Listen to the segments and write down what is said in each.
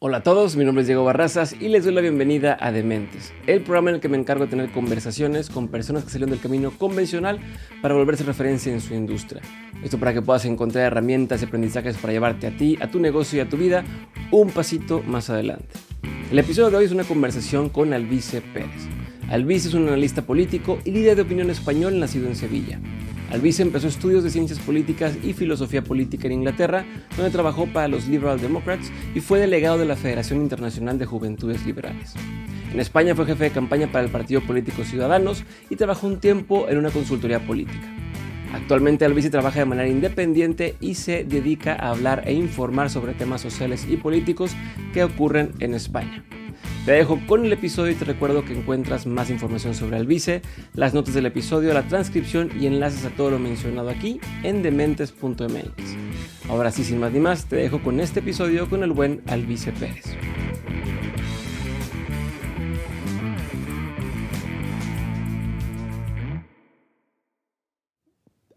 Hola a todos, mi nombre es Diego Barrazas y les doy la bienvenida a Dementes, el programa en el que me encargo de tener conversaciones con personas que salieron del camino convencional para volverse referencia en su industria. Esto para que puedas encontrar herramientas y aprendizajes para llevarte a ti, a tu negocio y a tu vida un pasito más adelante. El episodio de hoy es una conversación con Albice Pérez. Albice es un analista político y líder de opinión español nacido en Sevilla. Albice empezó estudios de ciencias políticas y filosofía política en Inglaterra, donde trabajó para los Liberal Democrats y fue delegado de la Federación Internacional de Juventudes Liberales. En España fue jefe de campaña para el Partido Político Ciudadanos y trabajó un tiempo en una consultoría política. Actualmente Albice trabaja de manera independiente y se dedica a hablar e informar sobre temas sociales y políticos que ocurren en España. Te dejo con el episodio y te recuerdo que encuentras más información sobre Albice, las notas del episodio, la transcripción y enlaces a todo lo mencionado aquí en dementes.mx. Ahora sí, sin más ni más, te dejo con este episodio con el buen Albice Pérez.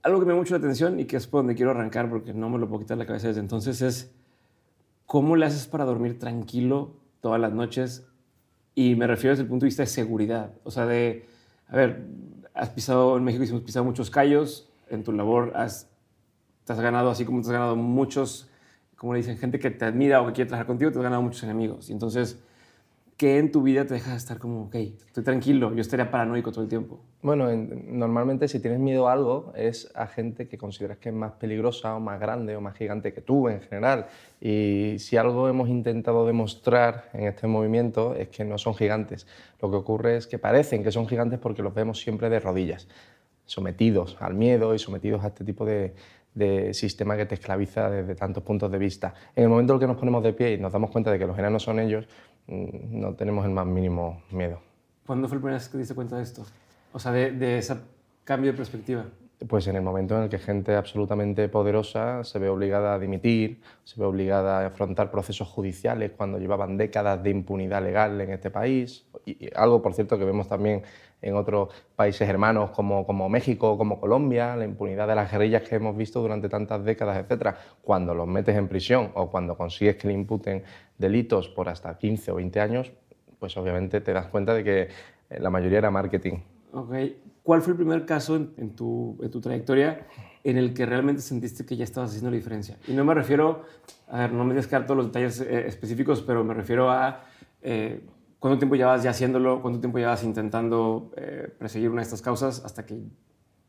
Algo que me llama mucho la atención y que es por donde quiero arrancar porque no me lo puedo quitar la cabeza desde entonces es cómo le haces para dormir tranquilo todas las noches y me refiero desde el punto de vista de seguridad. O sea, de, a ver, has pisado, en México hemos pisado muchos callos, en tu labor has, te has ganado, así como te has ganado muchos, como le dicen, gente que te admira o que quiere trabajar contigo, te has ganado muchos enemigos. Y entonces, ¿qué en tu vida te deja estar como, ok, estoy tranquilo, yo estaría paranoico todo el tiempo? Bueno, en, normalmente si tienes miedo a algo es a gente que consideras que es más peligrosa o más grande o más gigante que tú en general. Y si algo hemos intentado demostrar en este movimiento es que no son gigantes. Lo que ocurre es que parecen que son gigantes porque los vemos siempre de rodillas, sometidos al miedo y sometidos a este tipo de, de sistema que te esclaviza desde tantos puntos de vista. En el momento en el que nos ponemos de pie y nos damos cuenta de que los enanos son ellos, no tenemos el más mínimo miedo. ¿Cuándo fue la primera vez que te diste cuenta de esto? O sea, de, de ese cambio de perspectiva. Pues en el momento en el que gente absolutamente poderosa se ve obligada a dimitir, se ve obligada a afrontar procesos judiciales cuando llevaban décadas de impunidad legal en este país, y algo por cierto que vemos también en otros países hermanos como, como México, como Colombia, la impunidad de las guerrillas que hemos visto durante tantas décadas, etcétera, cuando los metes en prisión o cuando consigues que le imputen delitos por hasta 15 o 20 años, pues obviamente te das cuenta de que la mayoría era marketing. Okay. ¿Cuál fue el primer caso en, tu, en, tu, trayectoria en el que realmente sentiste que ya estabas haciendo la diferencia? Y no me refiero, a ver, no me descarto los detalles eh, específicos, pero me refiero a eh, cuánto tiempo llevas ya haciéndolo, cuánto tiempo llevas intentando eh, perseguir una de estas causas hasta que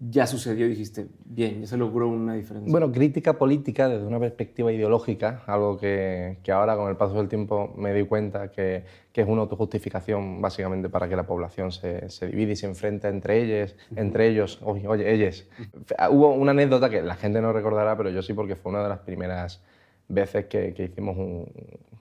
ya sucedió y dijiste, bien, ya se logró una diferencia? Bueno, crítica política desde una perspectiva ideológica, algo que, que ahora con el paso del tiempo me di cuenta que, que, es una autojustificación básicamente para que la población se, se divide y se enfrenta entre ellos, entre ellos, oye, oye, ellos. Hubo una anécdota que la gente no recordará, pero yo sí porque fue una de las primeras veces que, que hicimos un,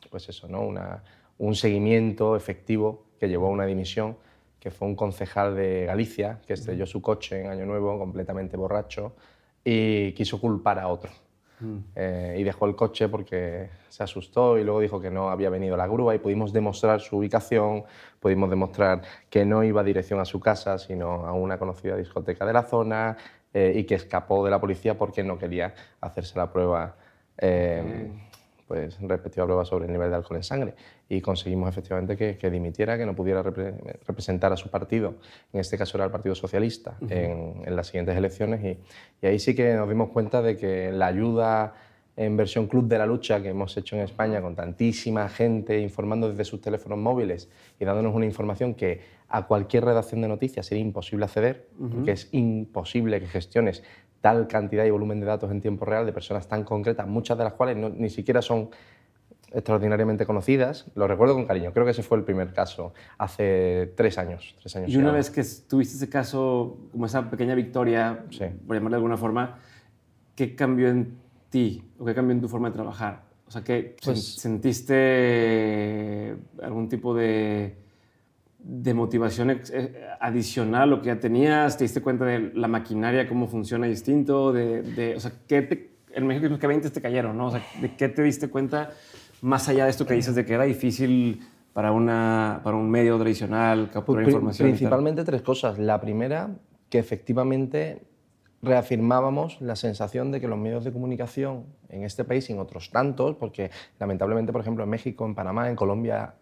pues eso, ¿no? una, un seguimiento efectivo que llevó a una dimisión que fue un concejal de Galicia, que estrelló su coche en Año Nuevo completamente borracho y quiso culpar a otro. Mm. Eh, y dejó el coche porque se asustó y luego dijo que no había venido la grúa y pudimos demostrar su ubicación, pudimos demostrar que no iba dirección a su casa, sino a una conocida discoteca de la zona eh, y que escapó de la policía porque no quería hacerse la prueba. Eh, pues, respectiva prueba sobre el nivel de alcohol en sangre. Y conseguimos efectivamente que, dimitiera, que no pudiera representar a su partido, en este caso era el Partido Socialista, en, las siguientes elecciones. Y, ahí sí que nos dimos cuenta de que la ayuda en versión Club de la Lucha que hemos hecho en España con tantísima gente informando desde sus teléfonos móviles y dándonos una información que a cualquier redacción de noticias sería imposible acceder, porque es imposible que gestiones tal cantidad y volumen de datos en tiempo real de personas tan concretas, muchas de las cuales ni siquiera son extraordinariamente conocidas. Lo recuerdo con cariño. Creo que ese fue el primer caso hace tres años. Tres años y una vez que tuviste ese caso, como esa pequeña victoria, por llamarlo de alguna forma, ¿qué cambió en ti o qué cambió en tu forma de trabajar? O sea, ¿qué pues sentiste algún tipo de, de motivación eh, adicional a lo que ya tenías? ¿Te diste cuenta de la maquinaria, cómo funciona distinto? De, de o sea, ¿qué te, en México que 20 te cayeron, ¿no? O sea, ¿de qué te diste cuenta más allá de esto que dices de que era difícil para, una, para un medio tradicional capturar pues, información? Principalmente tres cosas. La primera, que efectivamente reafirmábamos la sensación de que los medios de comunicación en este país y en otros tantos, porque lamentablemente, por ejemplo, en México, en Panamá, en Colombia,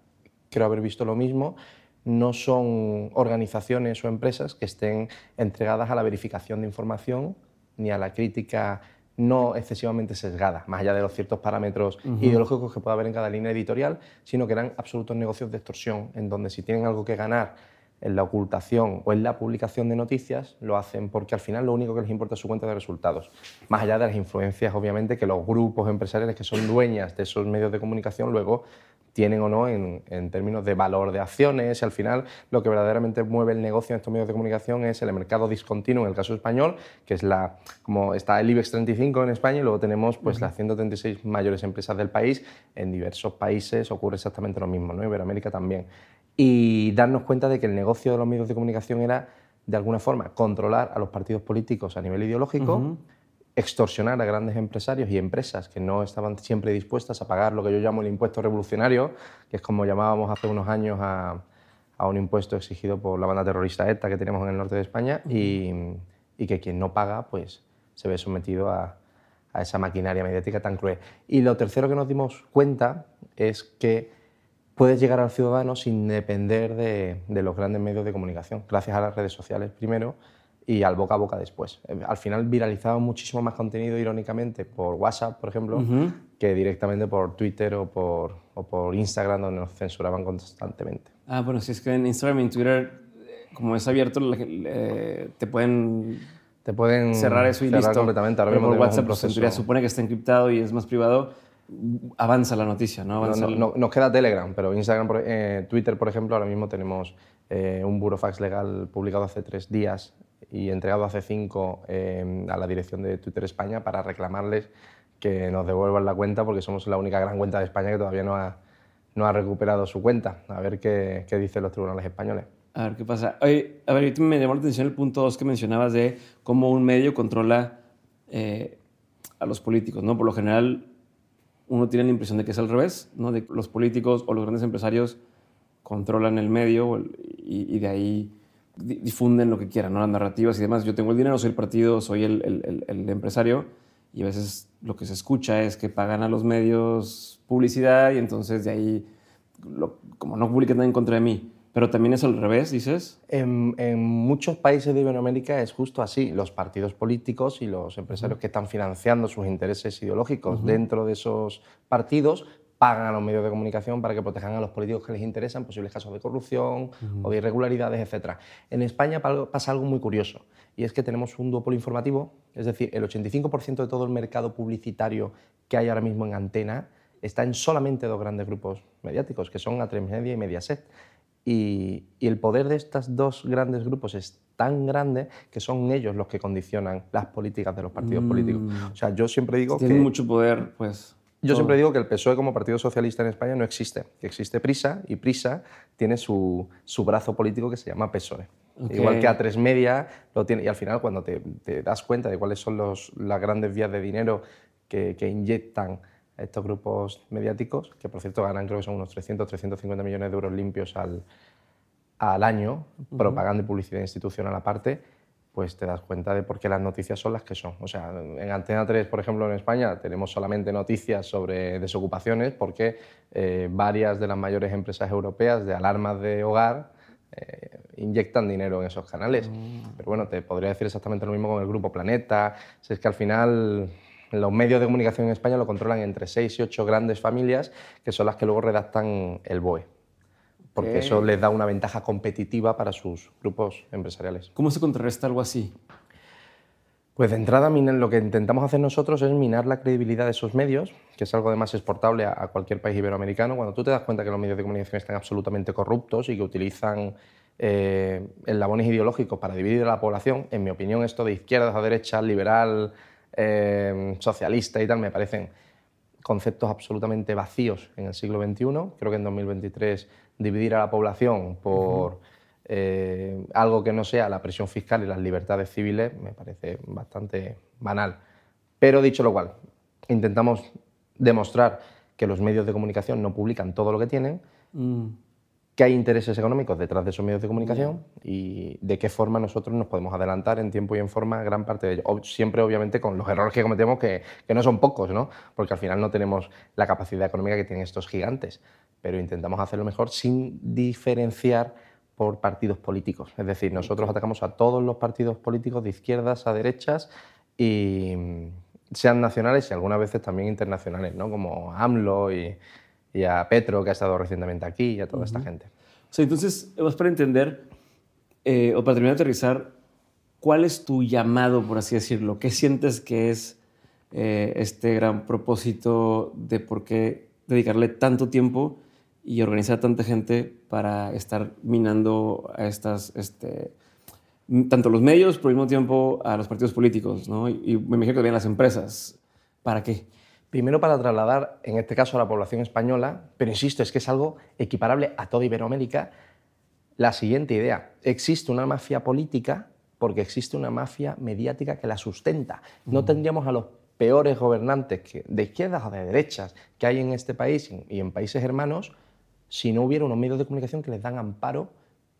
creo haber visto lo mismo, no son organizaciones o empresas que estén entregadas a la verificación de información ni a la crítica no excesivamente sesgada, más allá de los ciertos parámetros ideológicos que pueda haber en cada línea editorial, sino que eran absolutos negocios de extorsión, en donde si tienen algo que ganar en la ocultación o en la publicación de noticias, lo hacen porque al final lo único que les importa es su cuenta de resultados. Más allá de las influencias, obviamente, que los grupos empresariales que son dueñas de esos medios de comunicación luego tienen o no en, términos de valor de acciones y al final lo que verdaderamente mueve el negocio en estos medios de comunicación es el mercado discontinuo en el caso español, que es la, como está el IBEX 35 en España y luego tenemos pues las 136 mayores empresas del país, en diversos países ocurre exactamente lo mismo, ¿no? Iberoamérica también. Y darnos cuenta de que el negocio de los medios de comunicación era de alguna forma controlar a los partidos políticos a nivel ideológico, extorsionar a grandes empresarios y empresas que no estaban siempre dispuestas a pagar lo que yo llamo el impuesto revolucionario, que es como llamábamos hace unos años a, un impuesto exigido por la banda terrorista ETA que tenemos en el norte de España y, que quien no paga pues se ve sometido a, esa maquinaria mediática tan cruel. Y lo tercero que nos dimos cuenta es que puedes llegar al ciudadano sin depender de, de los grandes medios de comunicación, gracias a las redes sociales primero, y al boca a boca después. Eh, al final viralizaba muchísimo más contenido, irónicamente, por WhatsApp, por ejemplo, que directamente por Twitter o por, o por Instagram, donde nos censuraban constantemente. Ah, bueno, si es que en Instagram y en Twitter, como es abierto, eh, te pueden te pueden cerrar eso y listo. completamente. Ahora mismo por WhatsApp, pues en teoría supone que está encriptado y es más privado, avanza la noticia, ¿no? Avanza no, nos queda Telegram, pero Instagram, eh, Twitter, por ejemplo, ahora mismo tenemos un burofax legal publicado hace tres días y entregado hace cinco eh, a la dirección de Twitter España para reclamarles que nos devuelvan la cuenta porque somos la única gran cuenta de España que todavía no ha, no ha recuperado su cuenta. A ver qué, qué dicen los tribunales españoles. A ver qué pasa. Oye, a ver, me llamó la atención el punto 2 que mencionabas de cómo un medio controla eh, a los políticos. ¿no? Por lo general, uno tiene la impresión de que es al revés, ¿no? de los políticos o los grandes empresarios controlan el medio y, y de ahí difunden lo que quieran, ¿no? las narrativas y demás. Yo tengo el dinero, soy el partido, soy el, el, empresario y a veces lo que se escucha es que pagan a los medios publicidad y entonces de ahí, como no publican nada en contra de mí. Pero también es al revés, dices. En, en, muchos países de Iberoamérica es justo así. Los partidos políticos y los empresarios que están financiando sus intereses ideológicos dentro de esos partidos pagan a los medios de comunicación para que protejan a los políticos que les interesan posibles casos de corrupción o de irregularidades, etc. En España pasa algo muy curioso y es que tenemos un duopolio informativo, es decir, el 85% de todo el mercado publicitario que hay ahora mismo en antena está en solamente dos grandes grupos mediáticos, que son A3 Media y Mediaset. Y, y, el poder de estos dos grandes grupos es tan grande que son ellos los que condicionan las políticas de los partidos políticos. Mm. O sea, yo siempre digo que... Tienen mucho poder, pues... Yo siempre digo que el PSOE como Partido Socialista en España no existe, que existe Prisa y Prisa tiene su, su brazo político que se llama PSOE. Igual que A3 Media lo tiene. Y al final, cuando te, te das cuenta de cuáles son los, las grandes vías de dinero que, que inyectan estos grupos mediáticos, que por cierto ganan creo que son unos 300, 350 millones de euros limpios al, al año, propaganda y publicidad institucional aparte, pues te das cuenta de por qué las noticias son las que son. O sea, en Antena 3, por ejemplo, en España, tenemos solamente noticias sobre desocupaciones porque eh, varias de las mayores empresas europeas de alarmas de hogar eh, inyectan dinero en esos canales. Mm. Pero bueno, te podría decir exactamente lo mismo con el Grupo Planeta. Si es que al final los medios de comunicación en España lo controlan entre seis y ocho grandes familias, que son las que luego redactan el BOE, porque eso les da una ventaja competitiva para sus grupos empresariales. ¿Cómo se contrarresta algo así? Pues de entrada lo que intentamos hacer nosotros es minar la credibilidad de esos medios, que es algo además exportable a cualquier país iberoamericano. Cuando tú te das cuenta que los medios de comunicación están absolutamente corruptos y que utilizan eh, eslabones ideológicos para dividir a la población, en mi opinión esto de izquierdas a derechas, liberal, eh, socialista y tal, me parecen conceptos absolutamente vacíos en el siglo XXI. Creo que en 2023 dividir a la población por... Eh, algo que no sea la presión fiscal y las libertades civiles me parece bastante banal. Pero dicho lo cual, intentamos demostrar que los medios de comunicación no publican todo lo que tienen, mm. que hay intereses económicos detrás de esos medios de comunicación y de qué forma nosotros nos podemos adelantar en tiempo y en forma gran parte de ello. Siempre, obviamente, con los errores que cometemos, que, que no son pocos, ¿no? porque al final no tenemos la capacidad económica que tienen estos gigantes, pero intentamos hacerlo mejor sin diferenciar por partidos políticos. Es decir, nosotros atacamos a todos los partidos políticos de izquierdas a derechas y sean nacionales y algunas veces también internacionales, ¿no? como AMLO y, a Petro, que ha estado recientemente aquí, y a toda esta gente. O sea, entonces, vamos para entender, eh, o para terminar de aterrizar, ¿cuál es tu llamado, por así decirlo? ¿Qué sientes que es eh, este gran propósito de por qué dedicarle tanto tiempo y organizar a tanta gente para estar minando a estas, este, tanto los medios, pero al mismo tiempo a los partidos políticos, ¿no? Y, me imagino que también las empresas. ¿Para qué? Primero para trasladar, en este caso, a la población española, pero insisto, es que es algo equiparable a toda Iberoamérica, la siguiente idea. Existe una mafia política porque existe una mafia mediática que la sustenta. No tendríamos a los peores gobernantes de izquierdas o de derechas que hay en este país y en países hermanos si no hubiera unos medios de comunicación que les dan amparo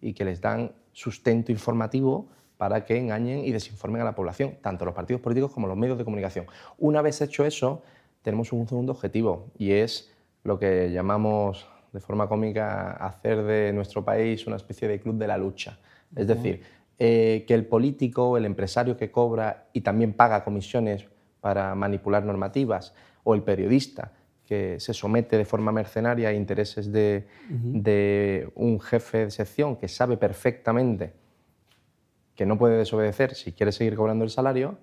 y que les dan sustento informativo para que engañen y desinformen a la población, tanto los partidos políticos como los medios de comunicación. Una vez hecho eso, tenemos un segundo objetivo y es lo que llamamos de forma cómica hacer de nuestro país una especie de club de la lucha. Es decir, eh, que el político, el empresario que cobra y también paga comisiones para manipular normativas, o el periodista que se somete de forma mercenaria a intereses de, un jefe de sección que sabe perfectamente que no puede desobedecer si quiere seguir cobrando el salario,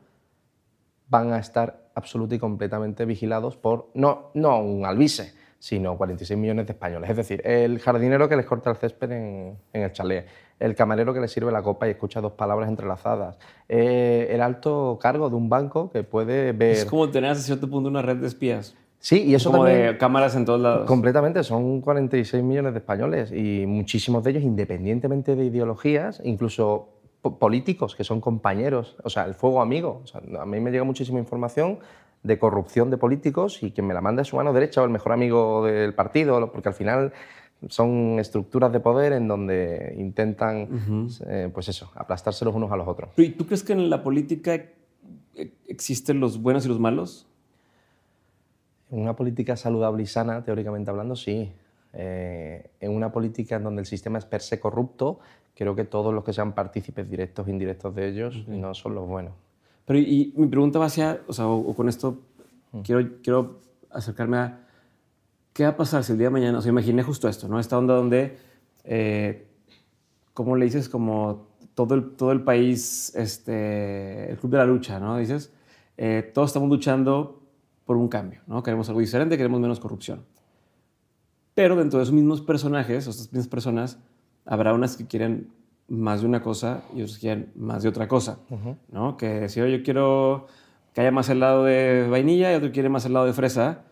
van a estar absolutamente y completamente vigilados por, no, no un albise, sino 46 millones de españoles. Es decir, el jardinero que les corta el césped en, el chalet, el camarero que le sirve la copa y escucha dos palabras entrelazadas, eh, el alto cargo de un banco que puede ver... Es como tener hasta cierto punto una red de espías. Sí, y eso Como también... de cámaras en todos lados. Completamente, son 46 millones de españoles y muchísimos de ellos, independientemente de ideologías, incluso políticos que son compañeros, o sea, el fuego amigo. a mí me llega muchísima información de corrupción de políticos y quien me la manda es su mano derecha o el mejor amigo del partido, porque al final son estructuras de poder en donde intentan, eh, pues eso, aplastarse los unos a los otros. ¿Y tú crees que en la política existen los buenos y los malos? Una política saludable y sana, teóricamente hablando, sí. Eh, en una política en donde el sistema es per se corrupto, creo que todos los que sean partícipes directos e indirectos de ellos no son los buenos. Pero y, mi pregunta va hacia, o sea, o, con esto mm. quiero, quiero acercarme a qué va a pasar si el día de mañana, o sea, imaginé justo esto, ¿no? Esta onda donde, eh, ¿cómo le dices? Como todo el, todo el país, este, el club de la lucha, ¿no? Dices, eh, todos estamos luchando por un cambio, ¿no? Queremos algo diferente, queremos menos corrupción. Pero dentro de esos mismos personajes, o estas mismas personas, habrá unas que quieren más de una cosa y otros que quieren más de otra cosa, ¿no? Que si yo quiero que haya más helado de vainilla y otro quiere más helado de fresa,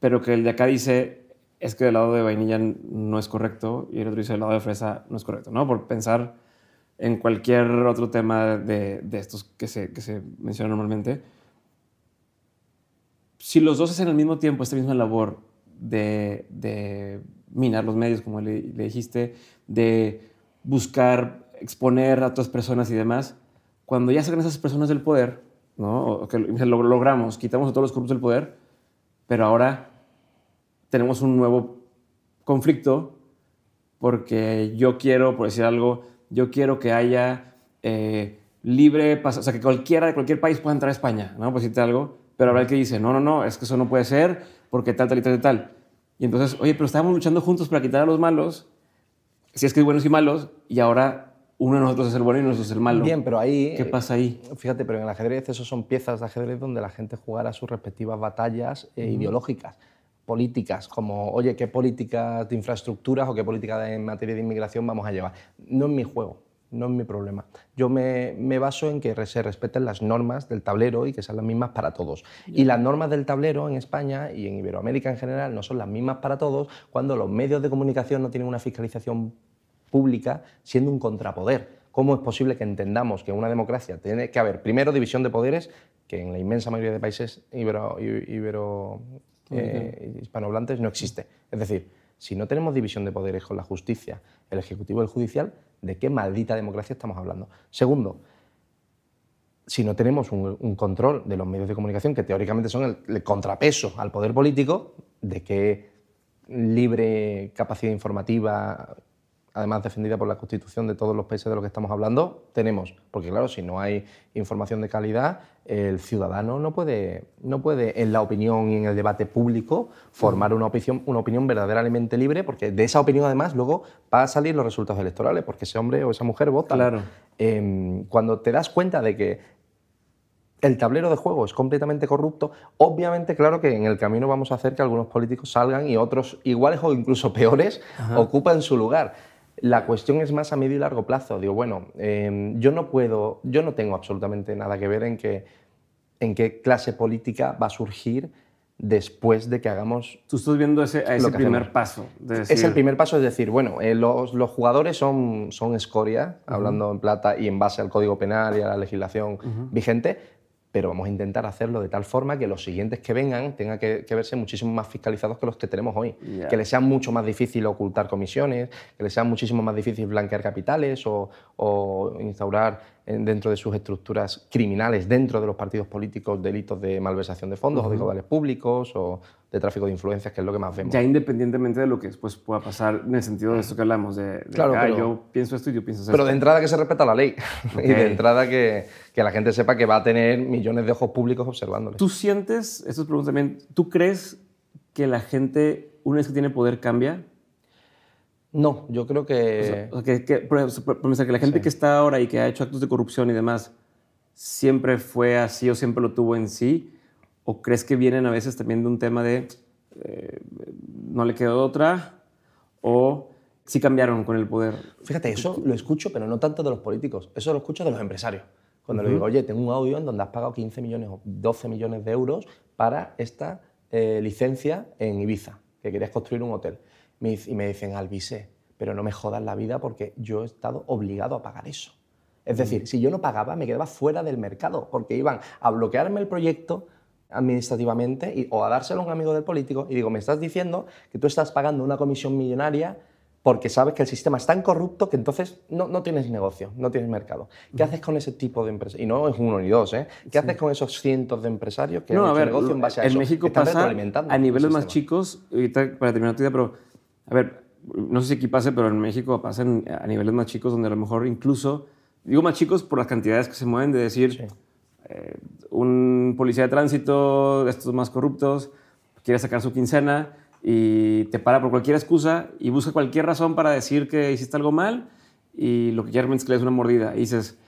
pero que el de acá dice es que el helado de vainilla no es correcto y el otro dice el helado de fresa no es correcto, ¿no? Por pensar en cualquier otro tema de, de estos que se, que se mencionan normalmente si los dos hacen al mismo tiempo esta misma labor de, minar los medios, como le, dijiste, de buscar exponer a otras personas y demás, cuando ya sacan esas personas del poder, ¿no? que lo logramos, quitamos a todos los corruptos del poder, pero ahora tenemos un nuevo conflicto porque yo quiero, por decir algo, yo quiero que haya eh, libre o sea, que cualquiera de cualquier país pueda entrar a España, ¿no? Por decirte algo, Pero habrá el que dice, no, no, no, es que eso no puede ser porque tal, tal y tal y tal. Y entonces, oye, pero estábamos luchando juntos para quitar a los malos, si es que hay buenos y malos, y ahora uno de nosotros es el bueno y nosotros es el malo. Bien, pero ahí... ¿Qué pasa ahí? Fíjate, pero en el ajedrez esos son piezas de ajedrez donde la gente jugará sus respectivas batallas eh, ideológicas, políticas, como, oye, ¿qué políticas de infraestructuras o qué políticas en materia de inmigración vamos a llevar? No es mi juego, no es mi problema. Yo me, me, baso en que se respeten las normas del tablero y que sean las mismas para todos. Y las normas del tablero en España y en Iberoamérica en general no son las mismas para todos cuando los medios de comunicación no tienen una fiscalización pública siendo un contrapoder. ¿Cómo es posible que entendamos que en una democracia tiene que haber, primero, división de poderes, que en la inmensa mayoría de países ibero, ibero eh, hispanohablantes no existe? Es decir, si no tenemos división de poderes con la justicia, el ejecutivo y el judicial, ¿de qué maldita democracia estamos hablando? Segundo, si no tenemos un, control de los medios de comunicación, que teóricamente son el, el, contrapeso al poder político, ¿de qué libre capacidad informativa además defendida por la Constitución de todos los países de los que estamos hablando, tenemos. Porque claro, si no hay información de calidad, el ciudadano no puede, no puede en la opinión y en el debate público formar una opinión, una opinión verdaderamente libre, porque de esa opinión además luego va a salir los resultados electorales, porque ese hombre o esa mujer vota. Claro. Eh, cuando te das cuenta de que el tablero de juego es completamente corrupto, obviamente, claro que en el camino vamos a hacer que algunos políticos salgan y otros iguales o incluso peores ocupen su lugar. La cuestión es más a medio y largo plazo. Digo, bueno, em, yo no puedo, yo no tengo absolutamente nada que ver en, que, en qué clase política va a surgir después de que hagamos. Tú estás viendo ese, ese primer paso. Es el primer paso, es decir, bueno, eh, los, los, jugadores son, son escoria, hablando en plata y en base al código penal y a la legislación vigente, pero vamos a intentar hacerlo de tal forma que los siguientes que vengan tengan que, verse muchísimo más fiscalizados que los que tenemos hoy. Que les sea mucho más difícil ocultar comisiones, que les sea muchísimo más difícil blanquear capitales o, o instaurar dentro de sus estructuras criminales, dentro de los partidos políticos, delitos de malversación de fondos o de caudales públicos o de tráfico de influencias, que es lo que más vemos. Ya independientemente de lo que después pueda pasar en el sentido de esto que hablamos, de, claro, ah, yo pienso esto y yo pienso esto. Pero de entrada que se respeta la ley y de entrada que, que, la gente sepa que va a tener millones de ojos públicos observándole. ¿Tú sientes, esto es pregunta también, ¿tú crees que la gente, una vez que tiene poder, cambia? No, yo creo que... O sea, que, por ejemplo, que la gente que está ahora y que ha hecho actos de corrupción y demás, ¿siempre fue así o siempre lo tuvo en sí? ¿O crees que vienen a veces también de un tema de eh, no le quedó otra? ¿O sí cambiaron con el poder? Fíjate, eso lo escucho, pero no tanto de los políticos, eso lo escucho de los empresarios. Cuando le digo, oye, tengo un audio en donde has pagado 15 millones o 12 millones de euros para esta eh, licencia en Ibiza, que querías construir un hotel y me dicen, Alvise, pero no me jodas la vida porque yo he estado obligado a pagar eso. Es mm. decir, si yo no pagaba, me quedaba fuera del mercado, porque iban a bloquearme el proyecto administrativamente y, o a dárselo a un amigo del político y digo, me estás diciendo que tú estás pagando una comisión millonaria porque sabes que el sistema es tan corrupto que entonces no, no tienes negocio, no tienes mercado. ¿Qué haces con ese tipo de empresas? Y no es uno ni dos, ¿eh? ¿Qué haces con esos cientos de empresarios que no, han a ver, negocio en base a en eso? México pasa a niveles más chicos, para terminar tu idea, pero a ver, no sé si aquí pase, pero en México pasa a niveles más chicos donde a lo mejor incluso, digo más chicos por las cantidades que se mueven, de decir, eh, un policía de tránsito de estos más corruptos quiere sacar su quincena y te para por cualquier excusa y busca cualquier razón para decir que hiciste algo mal y lo que quiere es que le des una mordida. Y dices,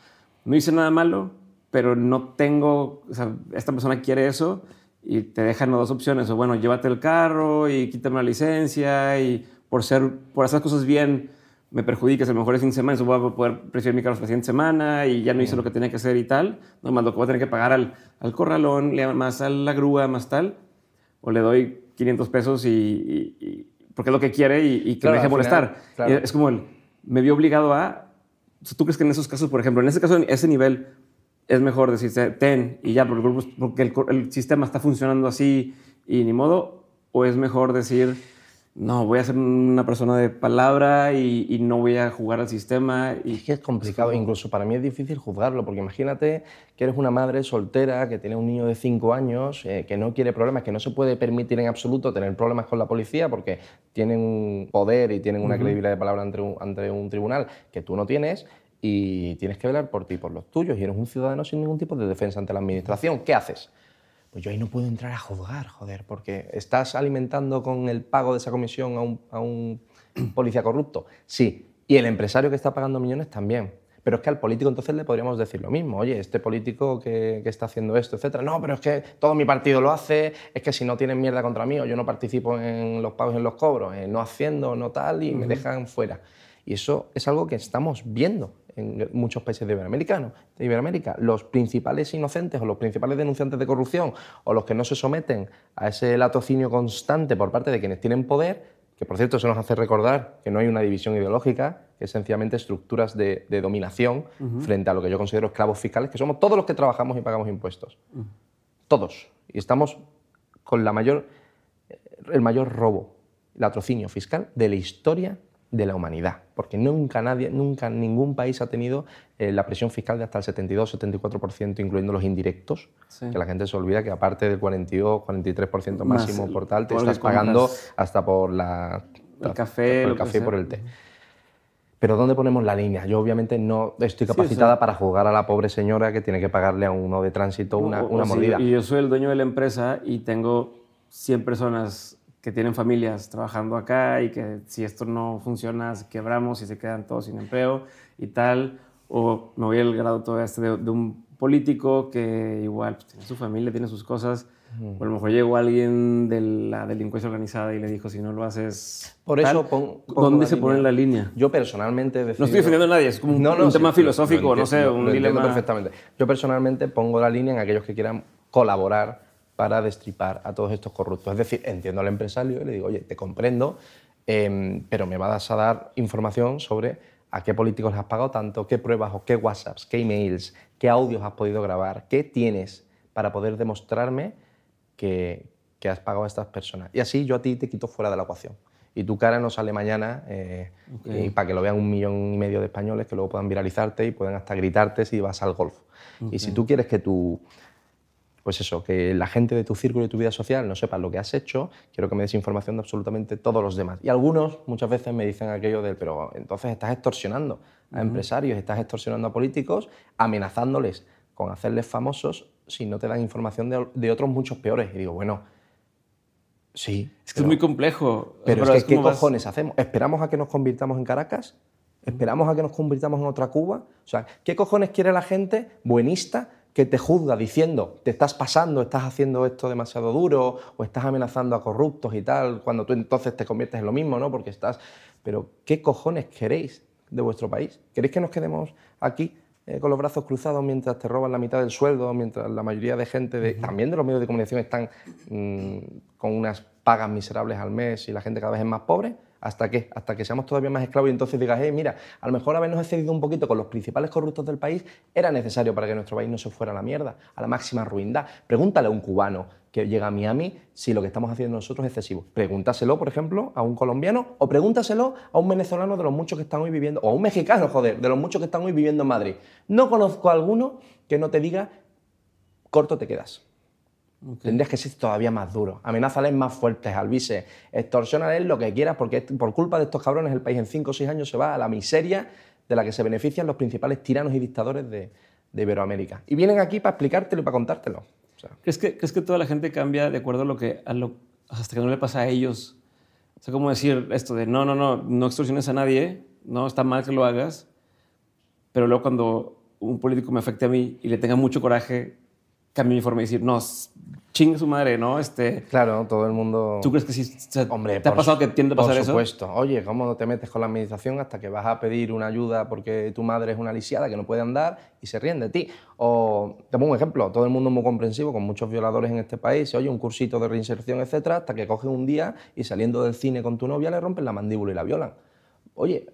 no hice nada malo, pero no tengo, o sea, esta persona quiere eso y te dejan dos opciones, o bueno, llévate el carro y quítame la licencia y por, ser, por hacer cosas bien me perjudicas el mejor fin de semana, eso voy a poder preferir mi carro la siguiente semana y ya no hice lo que tenía que hacer y tal, no más lo que voy a tener que pagar al, al corralón, más a la grúa, más tal, o le doy 500 pesos y, porque es lo que quiere y, que me deje molestar. Es como el, me vio obligado a, ¿tú crees que en esos casos, por ejemplo, en ese caso, en ese nivel, es mejor decirte, ten, y ya, porque el, el, sistema está funcionando así y ni modo, o es mejor decir, no, voy a ser una persona de palabra y, no voy a jugar al sistema. Y... Es que es complicado, incluso para mí es difícil juzgarlo, porque imagínate que eres una madre soltera que tiene un niño de 5 años, eh, que no quiere problemas, que no se puede permitir en absoluto tener problemas con la policía porque tienen un poder y tienen una credibilidad de palabra ante un, ante un tribunal que tú no tienes y tienes que velar por ti y por los tuyos y eres un ciudadano sin ningún tipo de defensa ante la administración. ¿Qué haces? pues yo ahí no puedo entrar a juzgar, joder, porque estás alimentando con el pago de esa comisión a un, a un policía corrupto. Sí, y el empresario que está pagando millones también. Pero es que al político entonces le podríamos decir lo mismo. Oye, este político que, que está haciendo esto, etcétera. No, pero es que todo mi partido lo hace. Es que si no tienen mierda contra mí o yo no participo en los pagos y en los cobros, eh, no haciendo, no tal, y me dejan fuera. Y eso es algo que estamos viendo en muchos países de Iberoamérica, de Iberoamérica. Los principales inocentes o los principales denunciantes de corrupción o los que no se someten a ese latocinio constante por parte de quienes tienen poder, que por cierto eso nos hace recordar que no hay una división ideológica, que es sencillamente estructuras de, de dominación frente a lo que yo considero esclavos fiscales, que somos todos los que trabajamos y pagamos impuestos. Todos. Y estamos con la mayor, el mayor robo, latrocinio fiscal de la historia de la humanidad, porque nunca nadie, nunca ningún país ha tenido eh, la presión fiscal de hasta el 72-74%, incluyendo los indirectos, Sí. que la gente se olvida que aparte del 42-43% Más máximo por tal, te estás pagando compras. hasta por la El café, por el café por el té. Pero ¿dónde ponemos la línea? Yo obviamente no estoy Sí, capacitada para juzgar a la pobre señora que tiene que pagarle a uno de tránsito una, O- o una mordida. y yo soy el dueño de la empresa y tengo 100 personas que tienen familias trabajando acá y que si esto no funciona, se quebramos y se quedan todos sin empleo y tal. O me voy al grado todo este de, de un político que igual pues, tiene su familia, tiene sus cosas. O a lo mejor llegó alguien de la delincuencia organizada y le dijo, si no lo haces... Por tal". eso pon- ¿Dónde se pone la línea? Yo personalmente No estoy defendiendo a nadie, es como un, No, no, un sí, tema lo- filosófico, lo no sé, un dilema. perfectamente. Yo personalmente pongo la línea en aquellos que quieran colaborar para destripar a todos estos corruptos. Es decir, entiendo al empresario y le digo, oye, te comprendo, em, pero me vas a dar información sobre a qué políticos has pagado tanto, qué pruebas o qué WhatsApps, qué emails, qué audios has podido grabar, qué tienes para poder demostrarme que, que has pagado a estas personas. Y así yo a ti te quito fuera de la ecuación. Y tu cara no sale mañana eh, y para que lo vean un millón y medio de españoles que luego puedan viralizarte y puedan hasta gritarte si vas al golf. Y si tú quieres que tu, pues eso, que la gente de tu círculo y tu vida social no sepa lo que has hecho, quiero que me des información de absolutamente todos los demás. Y algunos muchas veces me dicen aquello del, pero entonces estás extorsionando a empresarios, estás extorsionando a políticos, amenazándoles con hacerles famosos si no te dan información de, de otros muchos peores. Y digo, bueno, sí. Es que es muy complejo. Pero, es que, ¿qué vas- cojones hacemos? ¿Esperamos a que nos convirtamos en Caracas? ¿Esperamos a que nos convirtamos en otra Cuba? O sea, ¿qué cojones quiere la gente buenista que te juzga diciendo, te estás pasando, estás haciendo esto demasiado duro o estás amenazando a corruptos y tal, cuando tú entonces te conviertes en lo mismo, ¿no? Porque estás... Pero, ¿qué cojones queréis de vuestro país? ¿Queréis que nos quedemos aquí eh, con los brazos cruzados mientras te roban la mitad del sueldo, mientras la mayoría de gente, de- también de los medios de comunicación, están mm, con unas pagas miserables al mes y la gente cada vez es más pobre? ¿Hasta qué? Hasta que seamos todavía más esclavos y entonces digas, hey, mira, a lo mejor habernos excedido un poquito con los principales corruptos del país era necesario para que nuestro país no se fuera a la mierda, a la máxima ruindad. Pregúntale a un cubano que llega a Miami si lo que estamos haciendo nosotros es excesivo. Pregúntaselo, por ejemplo, a un colombiano o pregúntaselo a un venezolano de los muchos que están hoy viviendo, o a un mexicano, joder, de los muchos que están hoy viviendo en Madrid. No conozco a alguno que no te diga, corto te quedas. Tendrías que ser todavía más duro. Amenázales más fuertes, albise. Extorsionales lo que quieras, porque por culpa de estos cabrones el país en 5 o 6 años se va a la miseria de la que se benefician los principales tiranos y dictadores de, de Iberoamérica. Y vienen aquí para explicártelo y para contártelo. O sea, ¿Crees que, ¿Crees que toda la gente cambia de acuerdo a lo que, a lo, hasta que no le pasa a ellos? O sea, como decir esto de no, no, no, no extorsiones a nadie, no está mal que lo hagas, pero luego cuando un político me afecte a mí y le tenga mucho coraje, cambie mi forma de decir, no, chingue su madre, ¿no? Este, claro, todo el mundo... ¿Tú crees que sí? o sea, Hombre, ¿Te ha por pasado que tiende a pasar Por eso? supuesto. Oye, ¿cómo no te metes con la administración hasta que vas a pedir una ayuda porque tu madre es una lisiada que no puede andar y se ríen de ti? O, te pongo un ejemplo, todo el mundo es muy comprensivo, con muchos violadores en este país, oye, un cursito de reinserción, etcétera, hasta que coges un día y saliendo del cine con tu novia le rompen la mandíbula y la violan. Oye,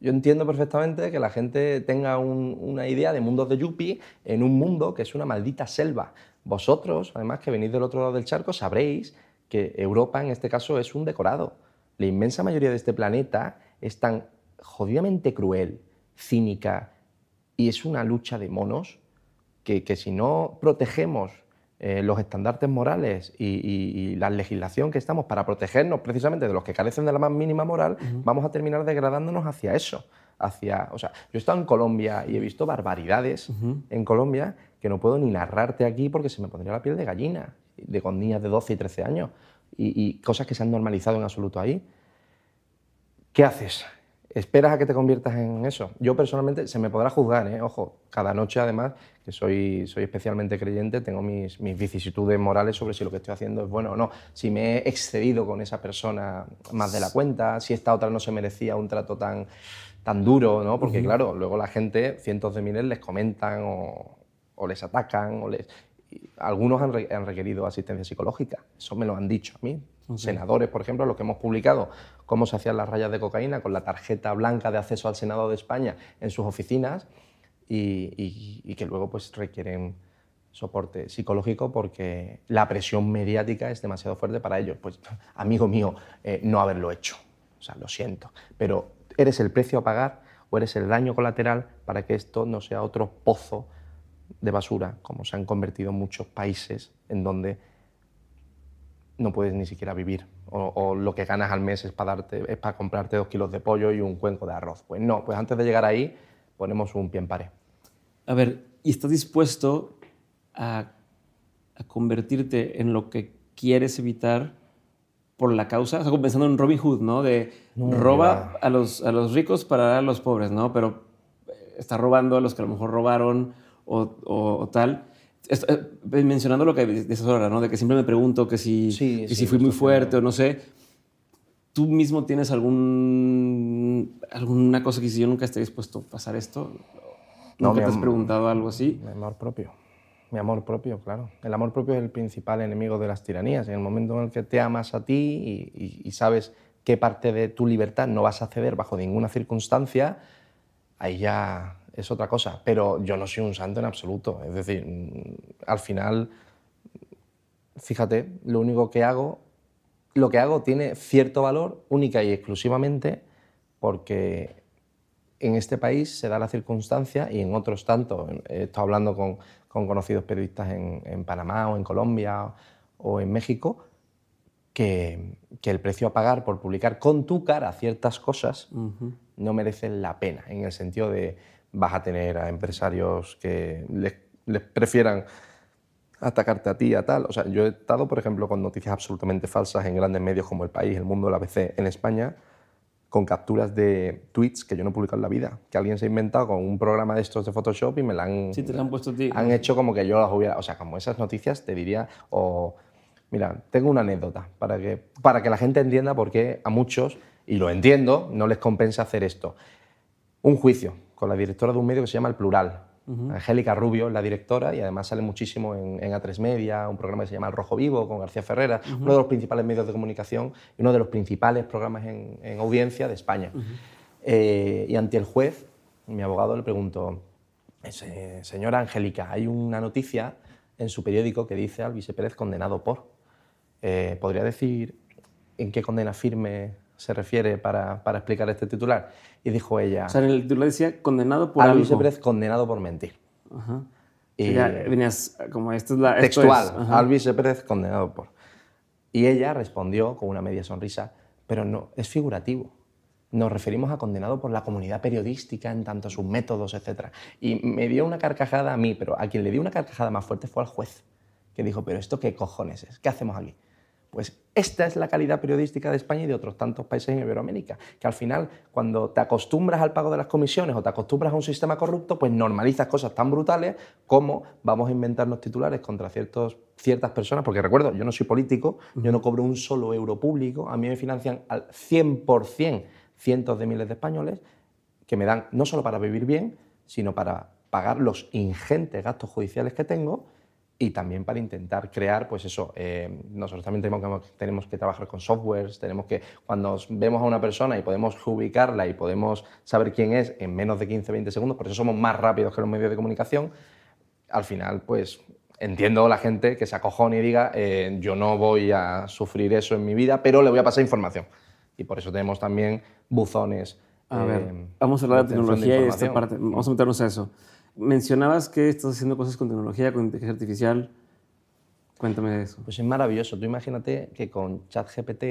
yo entiendo perfectamente que la gente tenga un- una idea de mundos de yuppie en un mundo que es una maldita selva. Vosotros, además que venís del otro lado del charco, sabréis que Europa en este caso es un decorado. La inmensa mayoría de este planeta es tan jodidamente cruel, cínica y es una lucha de monos que si no protegemos eh, los estandartes morales y, y- y la legislación que estamos para protegernos precisamente de los que carecen de la más mínima moral, vamos a terminar degradándonos hacia eso. Hacia, o sea, yo he estado en Colombia y he visto barbaridades en Colombia que no puedo ni narrarte aquí porque se me pondría la piel de gallina, de con niñas de 12 y 13 años, y, y cosas que se han normalizado en absoluto ahí. ¿Qué haces? ¿Esperas a que te conviertas en eso? Yo personalmente, se me podrá juzgar, ¿eh? ojo, cada noche además, que soy, soy especialmente creyente, tengo mis, mis vicisitudes morales sobre si lo que estoy haciendo es bueno o no, si me he excedido con esa persona más de la cuenta, si esta otra no se merecía un trato tan, tan duro, ¿no? porque claro, luego la gente, cientos de miles, les comentan o, o les atacan, o les... algunos han, re- han requerido asistencia psicológica, eso me lo han dicho a mí, senadores, por ejemplo, los que hemos publicado cómo se hacían las rayas de cocaína con la tarjeta blanca de acceso al Senado de España en sus oficinas y, que luego pues requieren soporte psicológico porque la presión mediática es demasiado fuerte para ellos. Pues, amigo mío, eh, no haberlo hecho. O sea, lo siento. Pero eres el precio a pagar o eres el daño colateral para que esto no sea otro pozo de basura, como se han convertido muchos países en donde no puedes ni siquiera vivir. O, o lo que ganas al mes es para, darte, es para comprarte dos kilos de pollo y un cuenco de arroz. Pues no, pues antes de llegar ahí ponemos un pie en pared. A ver, ¿y estás dispuesto a, a convertirte en lo que quieres evitar por la causa? O sea, pensando en Robin Hood, ¿no? De roba a los, a los ricos para dar a los pobres, ¿no? Pero eh, está robando a los que a lo mejor robaron o, o- o tal. Esto- eh, mencionando lo que dices ahora, ¿no? De que siempre me pregunto que si, Sí, que sí, si fui muy fuerte o no sé. ¿Tú mismo tienes algún, alguna cosa que si yo nunca esté dispuesto a pasar esto? No, ¿Nunca te has preguntado algo así? Mi amor propio. Mi amor propio, claro. El amor propio es el principal enemigo de las tiranías. En el momento en el que te amas a ti y, y- y sabes qué parte de tu libertad no vas a ceder bajo ninguna circunstancia, ahí ya es otra cosa. Pero yo no soy un santo en absoluto. Es decir, mm, al final, fíjate, lo único que hago, lo que hago tiene cierto valor única y exclusivamente porque en este país se da la circunstancia y en otros tantos, he estado hablando con, con conocidos periodistas en, en Panamá o en Colombia o en México, que, que el precio a pagar por publicar con tu cara ciertas cosas no merecen la pena, en el sentido de vas a tener a empresarios que les, les prefieran atacarte a ti, a tal. O sea, yo he estado, por ejemplo, con noticias absolutamente falsas en grandes medios como El País, El Mundo, la ABC en España, con capturas de tweets que yo no he publicado en la vida, que alguien se ha inventado con un programa de estos de Photoshop y me la han, Sí, te la han puesto ti. han hecho como que yo las hubiera... O sea, como esas noticias te diría... O, mira, tengo una anécdota para que, para que la gente entienda por qué a muchos, y lo entiendo, no les compensa hacer esto. Un juicio con la directora de un medio que se llama El Plural. Angélica Rubio es la directora y además sale muchísimo en, en A3 Media, un programa que se llama El Rojo Vivo con García Ferrera, uno de los principales medios de comunicación y uno de los principales programas en, en audiencia de España. Eh, y ante el juez, mi abogado le preguntó, "Se- señora Angélica, hay una noticia en su periódico que dice Alvise Pérez condenado por. Eh, ¿Podría decir en qué condena firme se refiere para, para explicar este titular? Y dijo ella, O sea, en el título decía condenado por algo. Pérez condenado por mentir. Ajá. Y- ya venías como esto es la esto Textual, es, ajá. Alvise Pérez condenado por. Y ella respondió con una media sonrisa, pero no, es figurativo. Nos referimos a condenado por la comunidad periodística en tanto sus métodos, etc. Y me dio una carcajada a mí, pero a quien le dio una carcajada más fuerte fue al juez, que dijo, pero ¿esto qué cojones es? ¿Qué hacemos aquí? Pues esta es la calidad periodística de España y de otros tantos países en Iberoamérica, que al final cuando te acostumbras al pago de las comisiones o te acostumbras a un sistema corrupto, pues normalizas cosas tan brutales como vamos a inventarnos titulares contra ciertas personas, porque recuerdo, yo no soy político, yo no cobro un solo euro público, a mí me financian al 100% cientos de miles de españoles que me dan no solo para vivir bien, sino para pagar los ingentes gastos judiciales que tengo y también para intentar crear, pues eso, eh, nosotros también tenemos que, tenemos que trabajar con softwares, tenemos que, cuando vemos a una persona y podemos ubicarla y podemos saber quién es en menos de 15-20 segundos, por eso somos más rápidos que los medios de comunicación, al final, pues entiendo la gente que se acojone y diga, eh, yo no voy a sufrir eso en mi vida, pero le voy a pasar información. Y por eso tenemos también buzones. A eh, ver, vamos a hablar de tecnología y de esta información. parte. Vamos a meternos a eso. Mencionabas que estás haciendo cosas con tecnología, con inteligencia artificial. Cuéntame de eso. Pues es maravilloso. Tú imagínate que con ChatGPT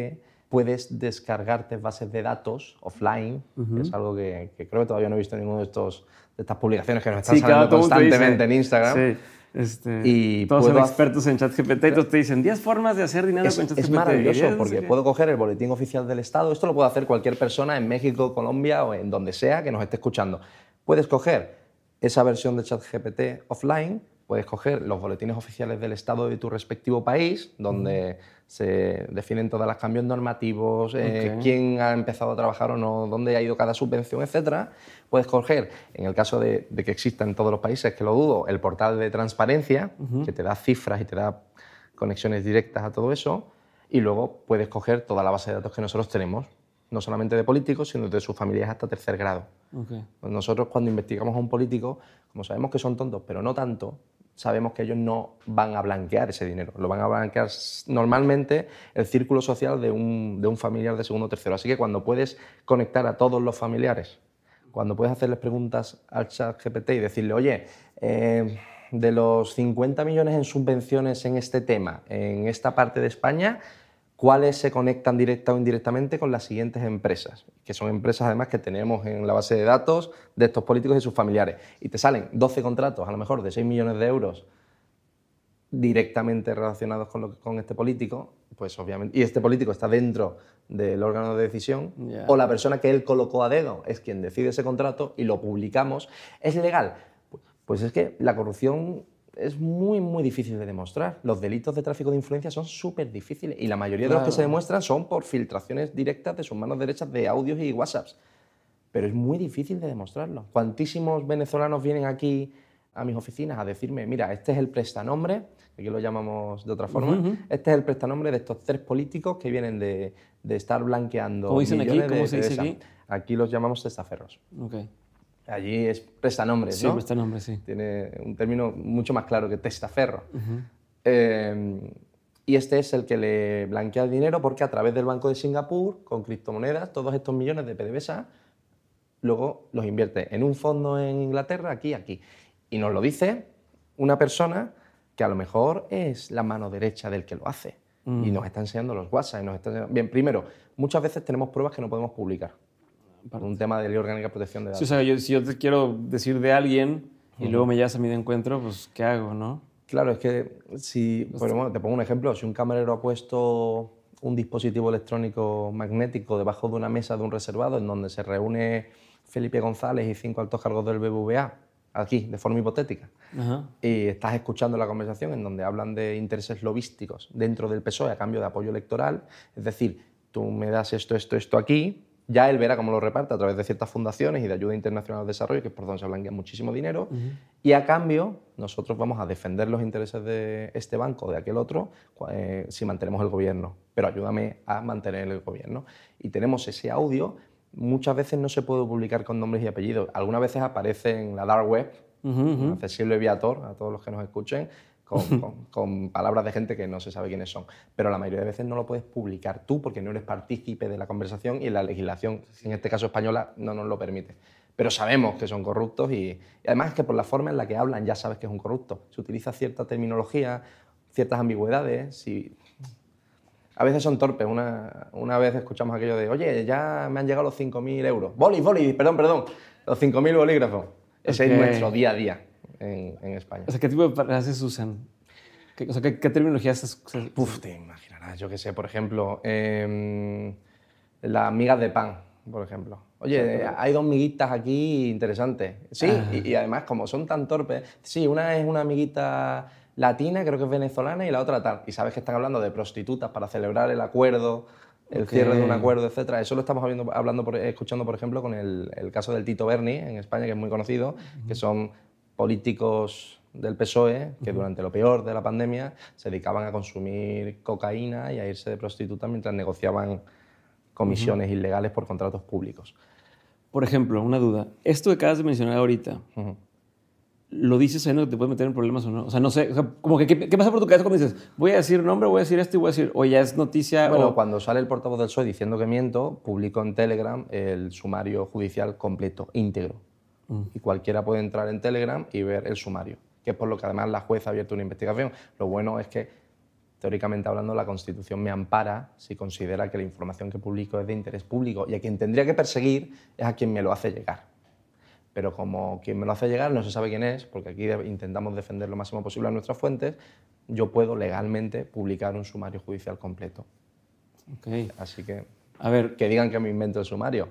puedes descargarte bases de datos offline, que es algo que, que creo que todavía no he visto en ninguna de, estos, de estas publicaciones que nos están Sí, saliendo constantemente en Instagram. Sí. Este, y todos son expertos en ChatGPT y todos te dicen 10 formas de hacer dinero con ChatGPT. Es maravilloso porque puedo coger el boletín oficial del Estado. Esto lo puede hacer cualquier persona en México, Colombia o en donde sea que nos esté escuchando. Puedes coger esa versión de ChatGPT offline, puedes coger los boletines oficiales del Estado de tu respectivo país, donde se definen todas las cambios normativos, eh, quién ha empezado a trabajar o no, dónde ha ido cada subvención, etc. Puedes coger, en el caso de, que exista en todos los países, que lo dudo, el portal de transparencia, que te da cifras y te da conexiones directas a todo eso, y luego puedes coger toda la base de datos que nosotros tenemos, no solamente de políticos, sino de sus familias hasta tercer grado. Nosotros cuando investigamos a un político, como sabemos que son tontos, pero no tanto, sabemos que ellos no van a blanquear ese dinero, lo van a blanquear normalmente el círculo social de un, de un familiar de segundo o tercero. Así que cuando puedes conectar a todos los familiares, cuando puedes hacerles preguntas al chat GPT y decirle, oye, eh, de los 50 millones en subvenciones en este tema, en esta parte de España, cuáles se conectan directa o indirectamente con las siguientes empresas, que son empresas además que tenemos en la base de datos de estos políticos y sus familiares. Y te salen 12 contratos, a lo mejor de 6 millones de euros, directamente relacionados con, lo, con este político, pues obviamente, y este político está dentro del órgano de decisión, o la persona que él colocó a dedo es quien decide ese contrato y lo publicamos, ¿es legal? Pues es que la corrupción es muy, muy difícil de demostrar. Los delitos de tráfico de influencia son súper difíciles y la mayoría de los que se demuestran son por filtraciones directas de sus manos derechas de audios y WhatsApps. Pero es muy difícil de demostrarlo. ¿Cuantísimos venezolanos vienen aquí a mis oficinas a decirme, mira, este es el prestanombre, aquí lo llamamos de otra forma, este es el prestanombre de estos tres políticos que vienen de, estar blanqueando. ¿Cómo dicen aquí? ¿Cómo se dice aquí? Aquí los llamamos testaferros. Okay. Allí es prestanombres, sí, ¿no? prestanombres, sí. Tiene un término mucho más claro que testaferro. Eh, y este es el que le blanquea el dinero porque a través del Banco de Singapur, con criptomonedas, todos estos millones de PDVSA, luego los invierte en un fondo en Inglaterra, aquí, aquí. Y nos lo dice una persona que a lo mejor es la mano derecha del que lo hace. Y nos está enseñando los WhatsApp. nos está Bien, primero, muchas veces tenemos pruebas que no podemos publicar para un tema de ley orgánica de protección de datos. Sí, o sea, yo, si yo te quiero decir de alguien y luego me llevas a mi de encuentro, pues ¿qué hago, no? Claro, es que si, bueno, te pongo un ejemplo, si un camarero ha puesto un dispositivo electrónico magnético debajo de una mesa de un reservado en donde se reúne Felipe González y cinco altos cargos del BBVA, aquí, de forma hipotética, y estás escuchando la conversación en donde hablan de intereses lobísticos dentro del PSOE a cambio de apoyo electoral, es decir, tú me das esto, esto, esto aquí, ya él verá cómo lo reparte a través de ciertas fundaciones y de ayuda internacional al desarrollo, que es por donde se blanquea muchísimo dinero. Y a cambio, nosotros vamos a defender los intereses de este banco, o de aquel otro, eh, si mantenemos el gobierno. Pero ayúdame a mantener el gobierno. Y tenemos ese audio. Muchas veces no se puede publicar con nombres y apellidos. Algunas veces aparece en la dark web, accesible viator a todos los que nos escuchen, con, palabras de gente que no se sabe quiénes son. Pero la mayoría de veces no lo puedes publicar tú porque no eres partícipe de la conversación y la legislación, en este caso española, no nos lo permite. Pero sabemos que son corruptos y, además es que por la forma en la que hablan ya sabes que es un corrupto. Se utiliza cierta terminología, ciertas ambigüedades. Y a veces son torpes. Una, una vez escuchamos aquello de, oye, ya me han llegado los 5.000 euros. Boli, boli, perdón, perdón. Los 5.000 bolígrafos. Ese es nuestro día a día en, España. O sea, ¿qué tipo de frases usan? ¿Qué, o sea, ¿qué, qué terminología se Uf, te imaginarás, yo qué sé, por ejemplo, eh, las migas de pan, por ejemplo. Oye, hay dos miguitas aquí interesantes. Sí, y, además, como son tan torpes, sí, una es una amiguita latina, creo que es venezolana, y la otra tal. Y sabes que están hablando de prostitutas para celebrar el acuerdo, el cierre de un acuerdo, etc. Eso lo estamos hablando, hablando escuchando, por ejemplo, con el, el, caso del Tito Berni en España, que es muy conocido, que son políticos del PSOE que durante lo peor de la pandemia se dedicaban a consumir cocaína y a irse de prostituta mientras negociaban comisiones ilegales por contratos públicos. Por ejemplo, una duda. Esto que acabas de mencionar ahorita, ¿lo dices sabiendo que te puedes meter en problemas o no? O sea, no sé, como que, ¿qué, pasa por tu cabeza cuando dices, voy a decir nombre, voy a decir esto y voy a decir, o ya es noticia? Bueno, cuando sale el portavoz del PSOE diciendo que miento, publico en Telegram el sumario judicial completo, íntegro y cualquiera puede entrar en Telegram y ver el sumario, que es por lo que además la jueza ha abierto una investigación. Lo bueno es que, teóricamente hablando, la Constitución me ampara si considera que la información que publico es de interés público y a quien tendría que perseguir es a quien me lo hace llegar. pero como quien me lo hace llegar no se sabe quién es, porque aquí intentamos defender lo máximo posible a nuestras fuentes, yo puedo legalmente publicar un sumario judicial completo. Ok. Así que A ver, que digan que me invento el sumario,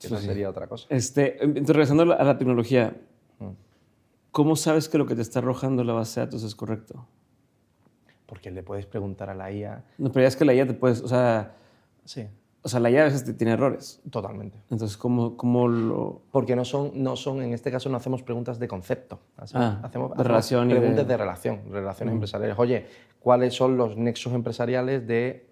que Sí, eso sí. sería otra cosa. este, entonces, regresando a la, tecnología, Mm. ¿cómo sabes que lo que te está arrojando la base de datos es correcto? Porque le puedes preguntar a la IA. No, pero ya es que la IA te puedes, o sea, Sí, o sea, la IA a veces tiene errores. totalmente. Entonces, ¿cómo, cómo lo...? Porque no son, no son, en este caso no hacemos preguntas de concepto. Hacemos, Ah, hacemos, de relación preguntas de, relación, relaciones empresariales. Oye, ¿cuáles son los nexos empresariales de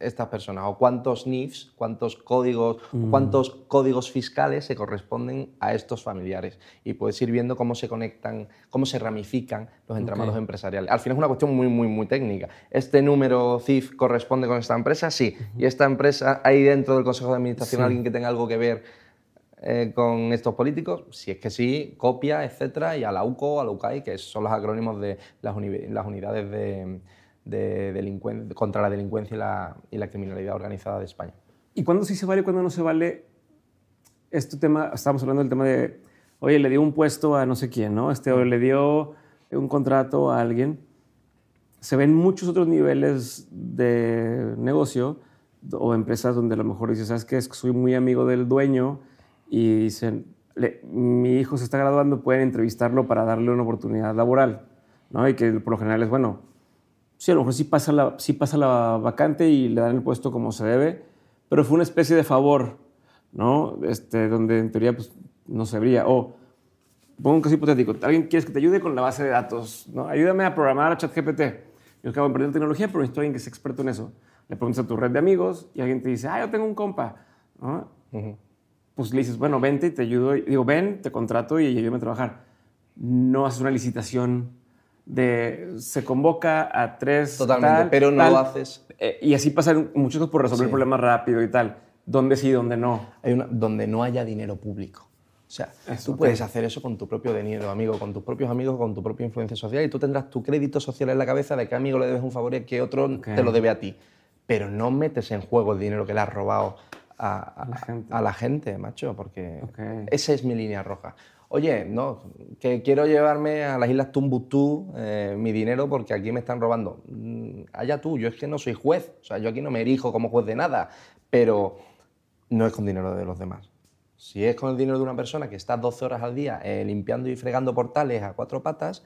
estas personas? ¿O cuántos NIFs, cuántos códigos, cuántos códigos fiscales se corresponden a estos familiares? Y puedes ir viendo cómo se conectan, cómo se ramifican los entramados empresariales. Al final es una cuestión muy, muy, muy técnica. ¿Este número CIF corresponde con esta empresa? Sí. ¿Y esta empresa, hay dentro del Consejo de Administración Sí. alguien que tenga algo que ver eh, con estos políticos? Si es que sí, copia, etcétera, y a la UCO, a la UCAI, que son los acrónimos de las, uni- las unidades de, de contra la delincuencia y la, y la criminalidad organizada de España. ¿Y cuándo sí se vale y cuándo no se vale? Este tema, estábamos hablando del tema de, oye, le dio un puesto a no sé quién, ¿no? Este, o le dio un contrato a alguien. Se ven muchos otros niveles de negocio o empresas donde a lo mejor dices, ¿sabes qué? Es que soy muy amigo del dueño y dicen, "Le- mi hijo se está graduando, pueden entrevistarlo para darle una oportunidad laboral, ¿no? Y que por lo general es, bueno, sí, a lo mejor sí pasa, la, sí pasa la vacante y le dan el puesto como se debe, pero fue una especie de favor, ¿no? Este, donde en teoría pues, no se vería. O, pongo un caso hipotético, alguien quieres que te ayude con la base de datos, ¿no? Ayúdame a programar a ChatGPT. Yo acabo de aprender tecnología, pero necesito a alguien que sea experto en eso. Le preguntas a tu red de amigos y alguien te dice, ah, yo tengo un compa, ¿no? Pues le dices, bueno, vente y te ayudo. Digo, ven, te contrato y ayúdame a trabajar. No haces una licitación de se convoca a tres. Totalmente, tal, pero no tal. lo haces. Eh, y así pasan muchos por resolver Sí. problemas rápido y tal. ¿Dónde sí, dónde no? Hay una, donde no haya dinero público. O sea, Eso, tú puedes hacer eso con tu propio dinero, amigo, con tus propios amigos, con tu propia influencia social y tú tendrás tu crédito social en la cabeza de qué amigo le debes un favor y que otro te lo debe a ti. Pero no metes en juego el dinero que le has robado a, a- la gente. a la gente, macho, porque esa es mi línea roja. Oye, no, que quiero llevarme a las islas Tumbuctú eh, mi dinero porque aquí me están robando. Mm, allá tú, yo es que no soy juez, o sea, yo aquí no me erijo como juez de nada, pero no es con dinero de los demás. Si es con el dinero de una persona que está 12 horas al día eh, limpiando y fregando portales a cuatro patas,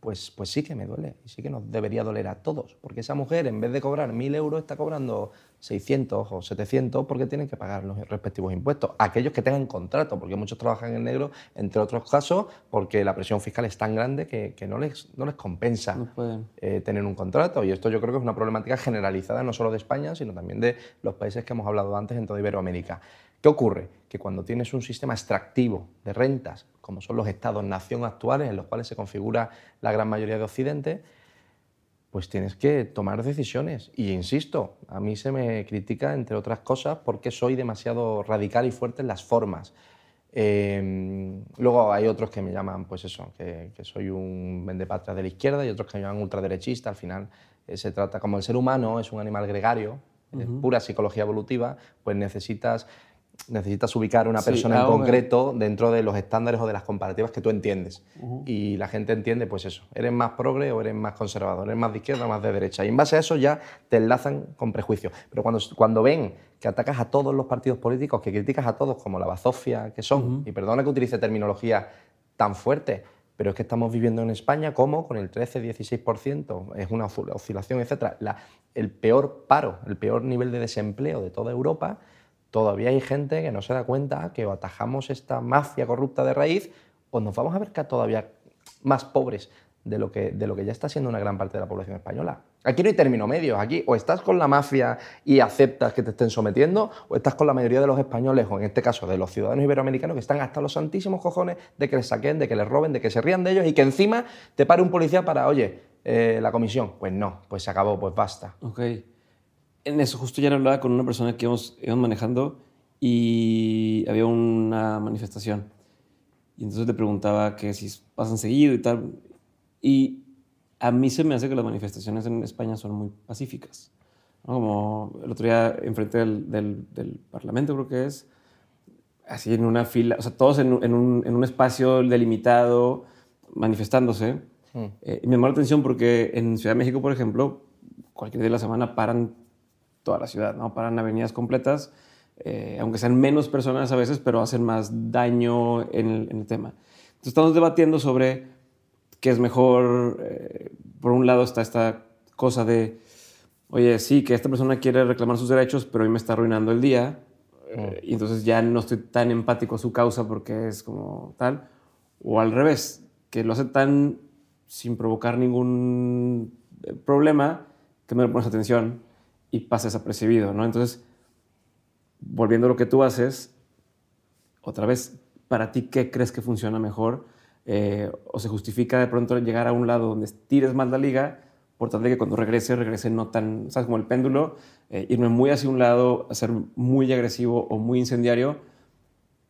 pues, pues sí que me duele. Y sí que nos debería doler a todos. Porque esa mujer, en vez de cobrar 1.000 euros, está cobrando 600 o 700 porque tienen que pagar los respectivos impuestos. Aquellos que tengan contrato, porque muchos trabajan en negro, entre otros casos, porque la presión fiscal es tan grande que, que no, les, no les compensa No eh, tener un contrato. Y esto yo creo que es una problemática generalizada no solo de España, sino también de los países que hemos hablado antes en toda Iberoamérica. ¿Qué ocurre? Que cuando tienes un sistema extractivo de rentas, como son los estados-nación actuales, en los cuales se configura la gran mayoría de Occidente, pues tienes que tomar decisiones. Y insisto, a mí se me critica, entre otras cosas, porque soy demasiado radical y fuerte en las formas. Eh, luego hay otros que me llaman, pues eso, que, que soy un vendepatria de la izquierda y otros que me llaman ultraderechista. Al final eh, se trata, como el ser humano es un animal gregario, es pura psicología evolutiva, pues necesitas, necesitas ubicar una Sí, persona en concreto dentro de los estándares o de las comparativas que tú entiendes. Y la gente entiende, pues eso, eres más progre o eres más conservador, eres más de izquierda o más de derecha. Y en base a eso ya te enlazan con prejuicios. Pero cuando, cuando ven que atacas a todos los partidos políticos, que criticas a todos como la bazofia que son, y perdona que utilice terminología tan fuerte, pero es que estamos viviendo en España como con el 13-16%, es una oscil- oscilación, etc. El peor paro, el peor nivel de desempleo de toda Europa, todavía hay gente que no se da cuenta que o atajamos esta mafia corrupta de raíz o nos vamos a ver todavía más pobres de lo, que, de lo que ya está siendo una gran parte de la población española. Aquí no hay término medio, aquí o estás con la mafia y aceptas que te estén sometiendo, o estás con la mayoría de los españoles, o en este caso de los ciudadanos iberoamericanos, que están hasta los santísimos cojones de que les saquen, de que les roben, de que se rían de ellos y que encima te pare un policía para, oye, eh, la comisión. Pues no, pues se acabó, pues basta. Ok. En eso justo ya hablaba con una persona que íbamos, íbamos manejando y había una manifestación. Y entonces le preguntaba que si pasan seguido y tal. Y a mí se me hace que las manifestaciones en España son muy pacíficas. ¿no? Como el otro día enfrente del, del, del Parlamento creo que es, así en una fila, o sea, todos en, un, en un, espacio delimitado, manifestándose. Mm. Eh, y me llamó la atención porque en Ciudad de México, por ejemplo, cualquier día de la semana paran toda la ciudad, ¿no? Paran avenidas completas, eh, aunque sean menos personas a veces, pero hacen más daño en el, en el tema. Entonces estamos debatiendo sobre qué es mejor. Eh, por un lado está esta cosa de, oye, sí, que esta persona quiere reclamar sus derechos, pero hoy me está arruinando el día. Eh, y entonces ya no estoy tan empático a su causa porque es como tal. O al revés, que lo hace tan sin provocar ningún eh, problema que no le pones atención y pasa desapercibido, ¿no? Entonces, volviendo a lo que tú haces, otra vez, para ti, ¿qué crees que funciona mejor? Eh, ¿O se justifica de pronto llegar a un lado donde tires más la liga por tal de que cuando regrese, regrese no tan, ¿sabes? Como el péndulo, eh, irme muy hacia un lado, ser muy agresivo o muy incendiario,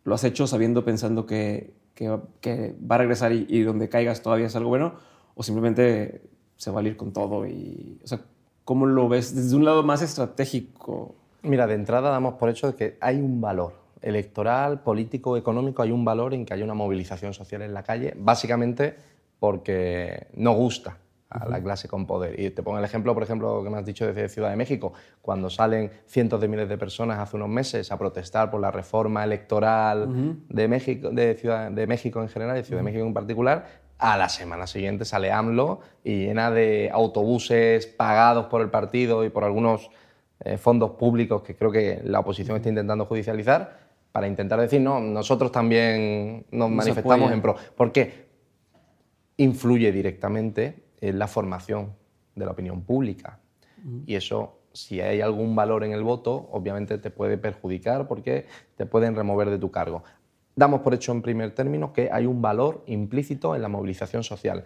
lo has hecho sabiendo, pensando que, que, va a regresar y, donde caigas todavía es algo bueno, o simplemente se va a ir con todo y, o sea, ¿cómo lo ves desde un lado más estratégico? Mira, de entrada damos por hecho de que hay un valor electoral, político, económico, hay un valor en que haya una movilización social en la calle, básicamente porque no gusta a la clase con poder. Y te pongo el ejemplo, por ejemplo, que me has dicho desde Ciudad de México, cuando salen cientos de miles de personas hace unos meses a protestar por la reforma electoral de, México, de, Ciudad, de México en general y de Ciudad de México en particular, a la semana siguiente sale AMLO y llena de autobuses pagados por el partido y por algunos eh, fondos públicos que creo que la oposición está intentando judicializar para intentar decir, no, nosotros también nos manifestamos en pro. ¿Por qué? Influye directamente en la formación de la opinión pública. Y eso, si hay algún valor en el voto, obviamente te puede perjudicar porque te pueden remover de tu cargo. Damos por hecho en primer término que hay un valor implícito en la movilización social.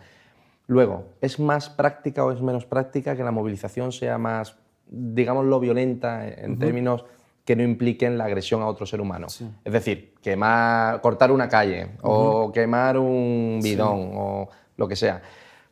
Luego, ¿es más práctica o es menos práctica que la movilización sea más, digámoslo, violenta en términos que no impliquen la agresión a otro ser humano? Es decir, quemar, cortar una calle o quemar un bidón o lo que sea.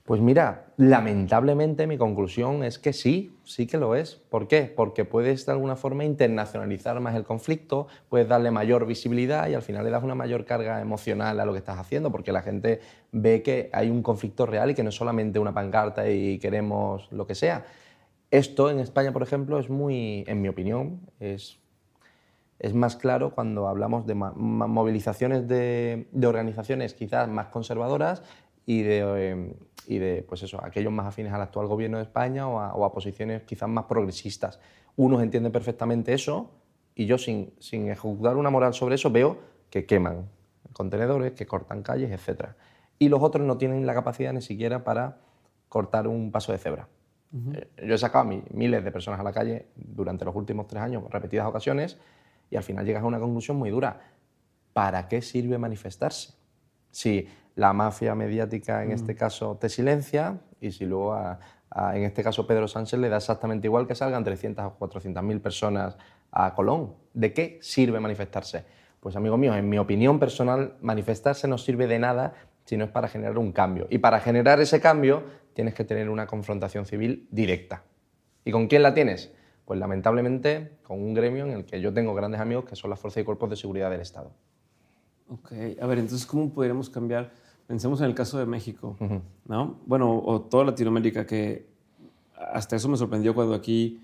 Pues mira, lamentablemente mi conclusión es que sí, sí que lo es. ¿Por qué? Porque puedes de alguna forma internacionalizar más el conflicto, puedes darle mayor visibilidad y al final le das una mayor carga emocional a lo que estás haciendo, porque la gente ve que hay un conflicto real y que no es solamente una pancarta y queremos lo que sea. Esto en España, por ejemplo, es muy, en mi opinión, es, es más claro cuando hablamos de movilizaciones de, de organizaciones quizás más conservadoras y de, eh, y de pues eso, aquellos más afines al actual gobierno de España o a, posiciones quizás más progresistas. Unos entienden perfectamente eso y yo sin, sin ejecutar una moral sobre eso veo que queman contenedores, que cortan calles, etc. Y los otros no tienen la capacidad ni siquiera para cortar un paso de cebra. Eh, yo he sacado a miles de personas a la calle durante los últimos tres años, repetidas ocasiones, y al final llegas a una conclusión muy dura. ¿Para qué sirve manifestarse? Si la mafia mediática en este mm. caso te silencia y si luego en este caso Pedro Sánchez le da exactamente igual que salgan 300 o 400 mil personas a Colón. ¿De qué sirve manifestarse? Pues amigo mío, en mi opinión personal, manifestarse no sirve de nada si no es para generar un cambio. Y para generar ese cambio tienes que tener una confrontación civil directa. ¿Y con quién la tienes? Pues lamentablemente con un gremio en el que yo tengo grandes amigos que son las fuerzas y cuerpos de seguridad del Estado. Ok, a ver, entonces, ¿cómo podríamos cambiar? Pensemos en el caso de México, ¿no? Bueno, o toda Latinoamérica, que hasta eso me sorprendió cuando aquí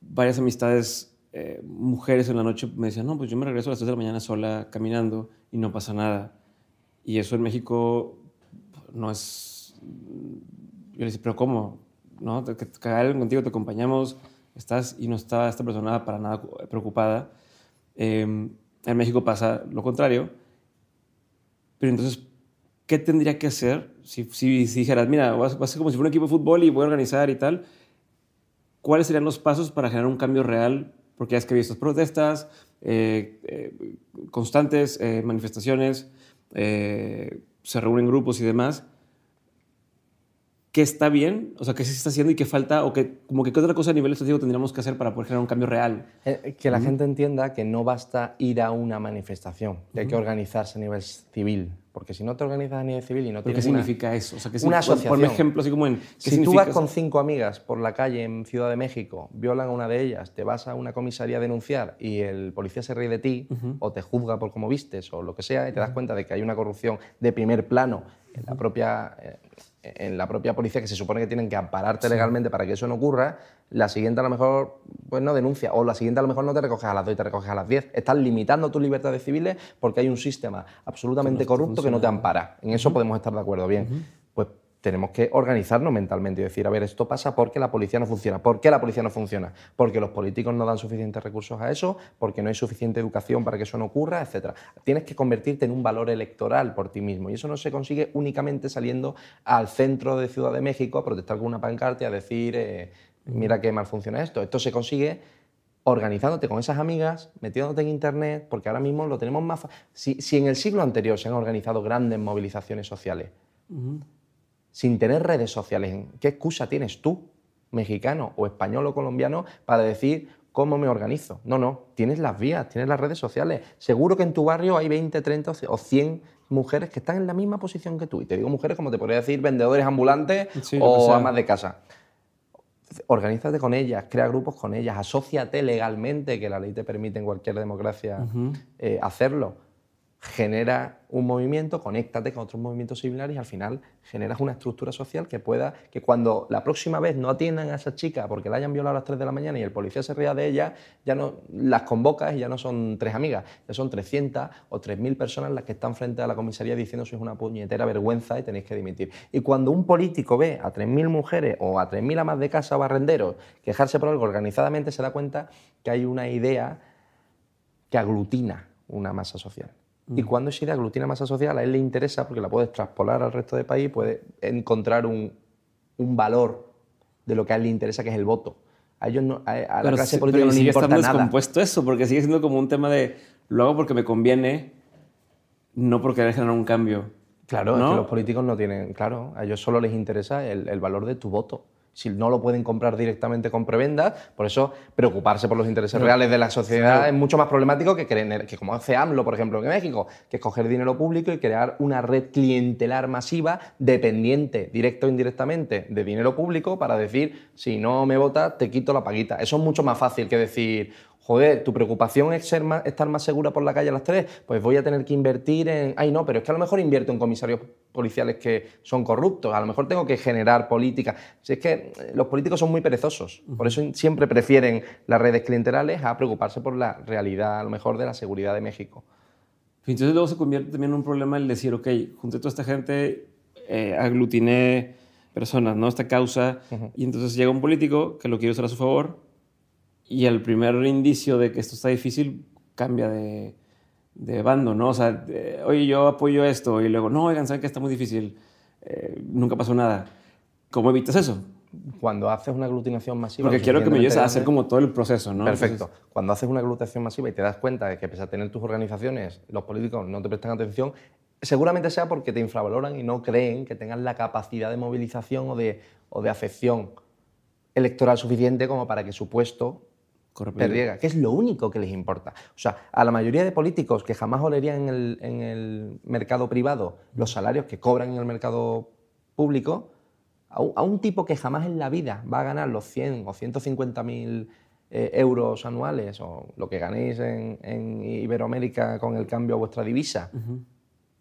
varias amistades, eh, mujeres en la noche me decían, no, pues yo me regreso a las 3 de la mañana sola caminando y no pasa nada. Y eso en México no es... Yo le decía, pero ¿cómo? ¿No? Que, que alguien contigo, te acompañamos, estás y no está esta persona para nada preocupada. Eh, en México pasa lo contrario. Pero entonces, ¿qué tendría que hacer si, si, dijeras, mira, va a ser como si fuera un equipo de fútbol y voy a organizar y tal? ¿Cuáles serían los pasos para generar un cambio real? Porque ya es que estas protestas eh, eh, constantes, eh, manifestaciones, se reúnen grupos y demás. Qué está bien, o sea, qué se está haciendo y qué falta, o que, como que qué otra cosa a nivel estratégico tendríamos que hacer para poder generar un cambio real. Eh, que la gente entienda que no basta ir a una manifestación, que hay que organizarse a nivel civil. Porque si no te organizas a nivel civil y no tienes ¿Qué significa eso? O sea, ¿qué una asociación. Por ejemplo, así como en... si tú vas con cinco amigas por la calle en Ciudad de México, violan a una de ellas, te vas a una comisaría a denunciar y el policía se ríe de ti o te juzga por cómo vistes o lo que sea y te das cuenta de que hay una corrupción de primer plano en la propia... En la propia policía, que se supone que tienen que ampararte legalmente para que eso no ocurra, la siguiente a lo mejor pues no denuncia, o la siguiente a lo mejor no te recoges a las 2 y te recoges a las 10. Estás limitando tus libertades civiles porque hay un sistema absolutamente corrupto que no te ampara. En eso podemos estar de acuerdo, bien. Tenemos que organizarnos mentalmente y decir, a ver, esto pasa porque la policía no funciona. ¿Por qué la policía no funciona? Porque los políticos no dan suficientes recursos a eso, porque no hay suficiente educación para que eso no ocurra, etc. Tienes que convertirte en un valor electoral por ti mismo y eso no se consigue únicamente saliendo al centro de Ciudad de México a protestar con una pancarta y a decir, eh, mira qué mal funciona esto. Esto se consigue organizándote con esas amigas, metiéndote en internet, porque ahora mismo lo tenemos más... Si, si en el siglo anterior se han organizado grandes movilizaciones sociales, sin tener redes sociales. ¿Qué excusa tienes tú, mexicano o español o colombiano, para decir cómo me organizo? No, no, tienes las vías, tienes las redes sociales. Seguro que en tu barrio hay 20, 30 o 100 mujeres que están en la misma posición que tú. Y te digo mujeres como te podría decir vendedores ambulantes o amas de casa. Organízate con ellas, crea grupos con ellas, asóciate legalmente, que la ley te permite en cualquier democracia eh, hacerlo genera un movimiento, conéctate con otros movimientos similares y al final generas una estructura social que pueda, que cuando la próxima vez no atiendan a esa chica porque la hayan violado a las 3 de la mañana y el policía se ría de ella, ya no las convocas y ya no son tres amigas, ya son 300 o 3.000 personas las que están frente a la comisaría diciendo sois una puñetera vergüenza y tenéis que dimitir. Y cuando un político ve a 3.000 mujeres o a 3.000 amas de casa o barrenderos quejarse por algo organizadamente, se da cuenta que hay una idea que aglutina una masa social. Y cuando esa idea aglutina masa social, a él le interesa porque la puedes traspolar al resto del país, puede encontrar un, un, valor de lo que a él le interesa, que es el voto. A ellos no, a, la clase política no le importa nada. descompuesto eso, porque sigue siendo como un tema de lo hago porque me conviene, no porque generar un cambio. Claro, es que los políticos no tienen, claro, a ellos solo les interesa el, el valor de tu voto si no lo pueden comprar directamente con prebendas, por eso preocuparse por los intereses reales de la sociedad es mucho más problemático que, creer, que como hace AMLO, por ejemplo, en México, que es coger dinero público y crear una red clientelar masiva dependiente, directo o indirectamente, de dinero público para decir, si no me votas, te quito la paguita. Eso es mucho más fácil que decir, joder, tu preocupación es ser estar más segura por la calle a las tres, pues voy a tener que invertir en, ay no, pero es que a lo mejor invierto en comisarios policiales que son corruptos, a lo mejor tengo que generar políticas. Si es que eh, los políticos son muy perezosos, por eso siempre prefieren las redes clientelares a preocuparse por la realidad, a lo mejor, de la seguridad de México. Entonces luego se convierte también en un problema el decir, ok, junté toda esta gente, eh, aglutiné personas, ¿no? Esta causa, y entonces llega un político que lo quiere usar a su favor, y el primer indicio de que esto está difícil cambia de, de bando, ¿no? O sea, oye, yo apoyo esto y luego, no, oigan, saben que está muy difícil, eh, nunca pasó nada. ¿Cómo evitas eso? Cuando haces una aglutinación masiva... Porque quiero que me ayudes a hacer como todo el proceso, ¿no? Perfecto. Cuando haces una aglutinación masiva y te das cuenta de que pese a tener tus organizaciones, los políticos no te prestan atención, seguramente sea porque te infravaloran y no creen que tengas la capacidad de movilización o de, o de afección electoral suficiente como para que su puesto que es lo único que les importa. O sea, a la mayoría de políticos que jamás olerían en el, mercado privado los salarios que cobran en el mercado público, a un, tipo que jamás en la vida va a ganar los 100 o 150 mil eh, euros anuales o lo que ganéis en, Iberoamérica con el cambio a vuestra divisa,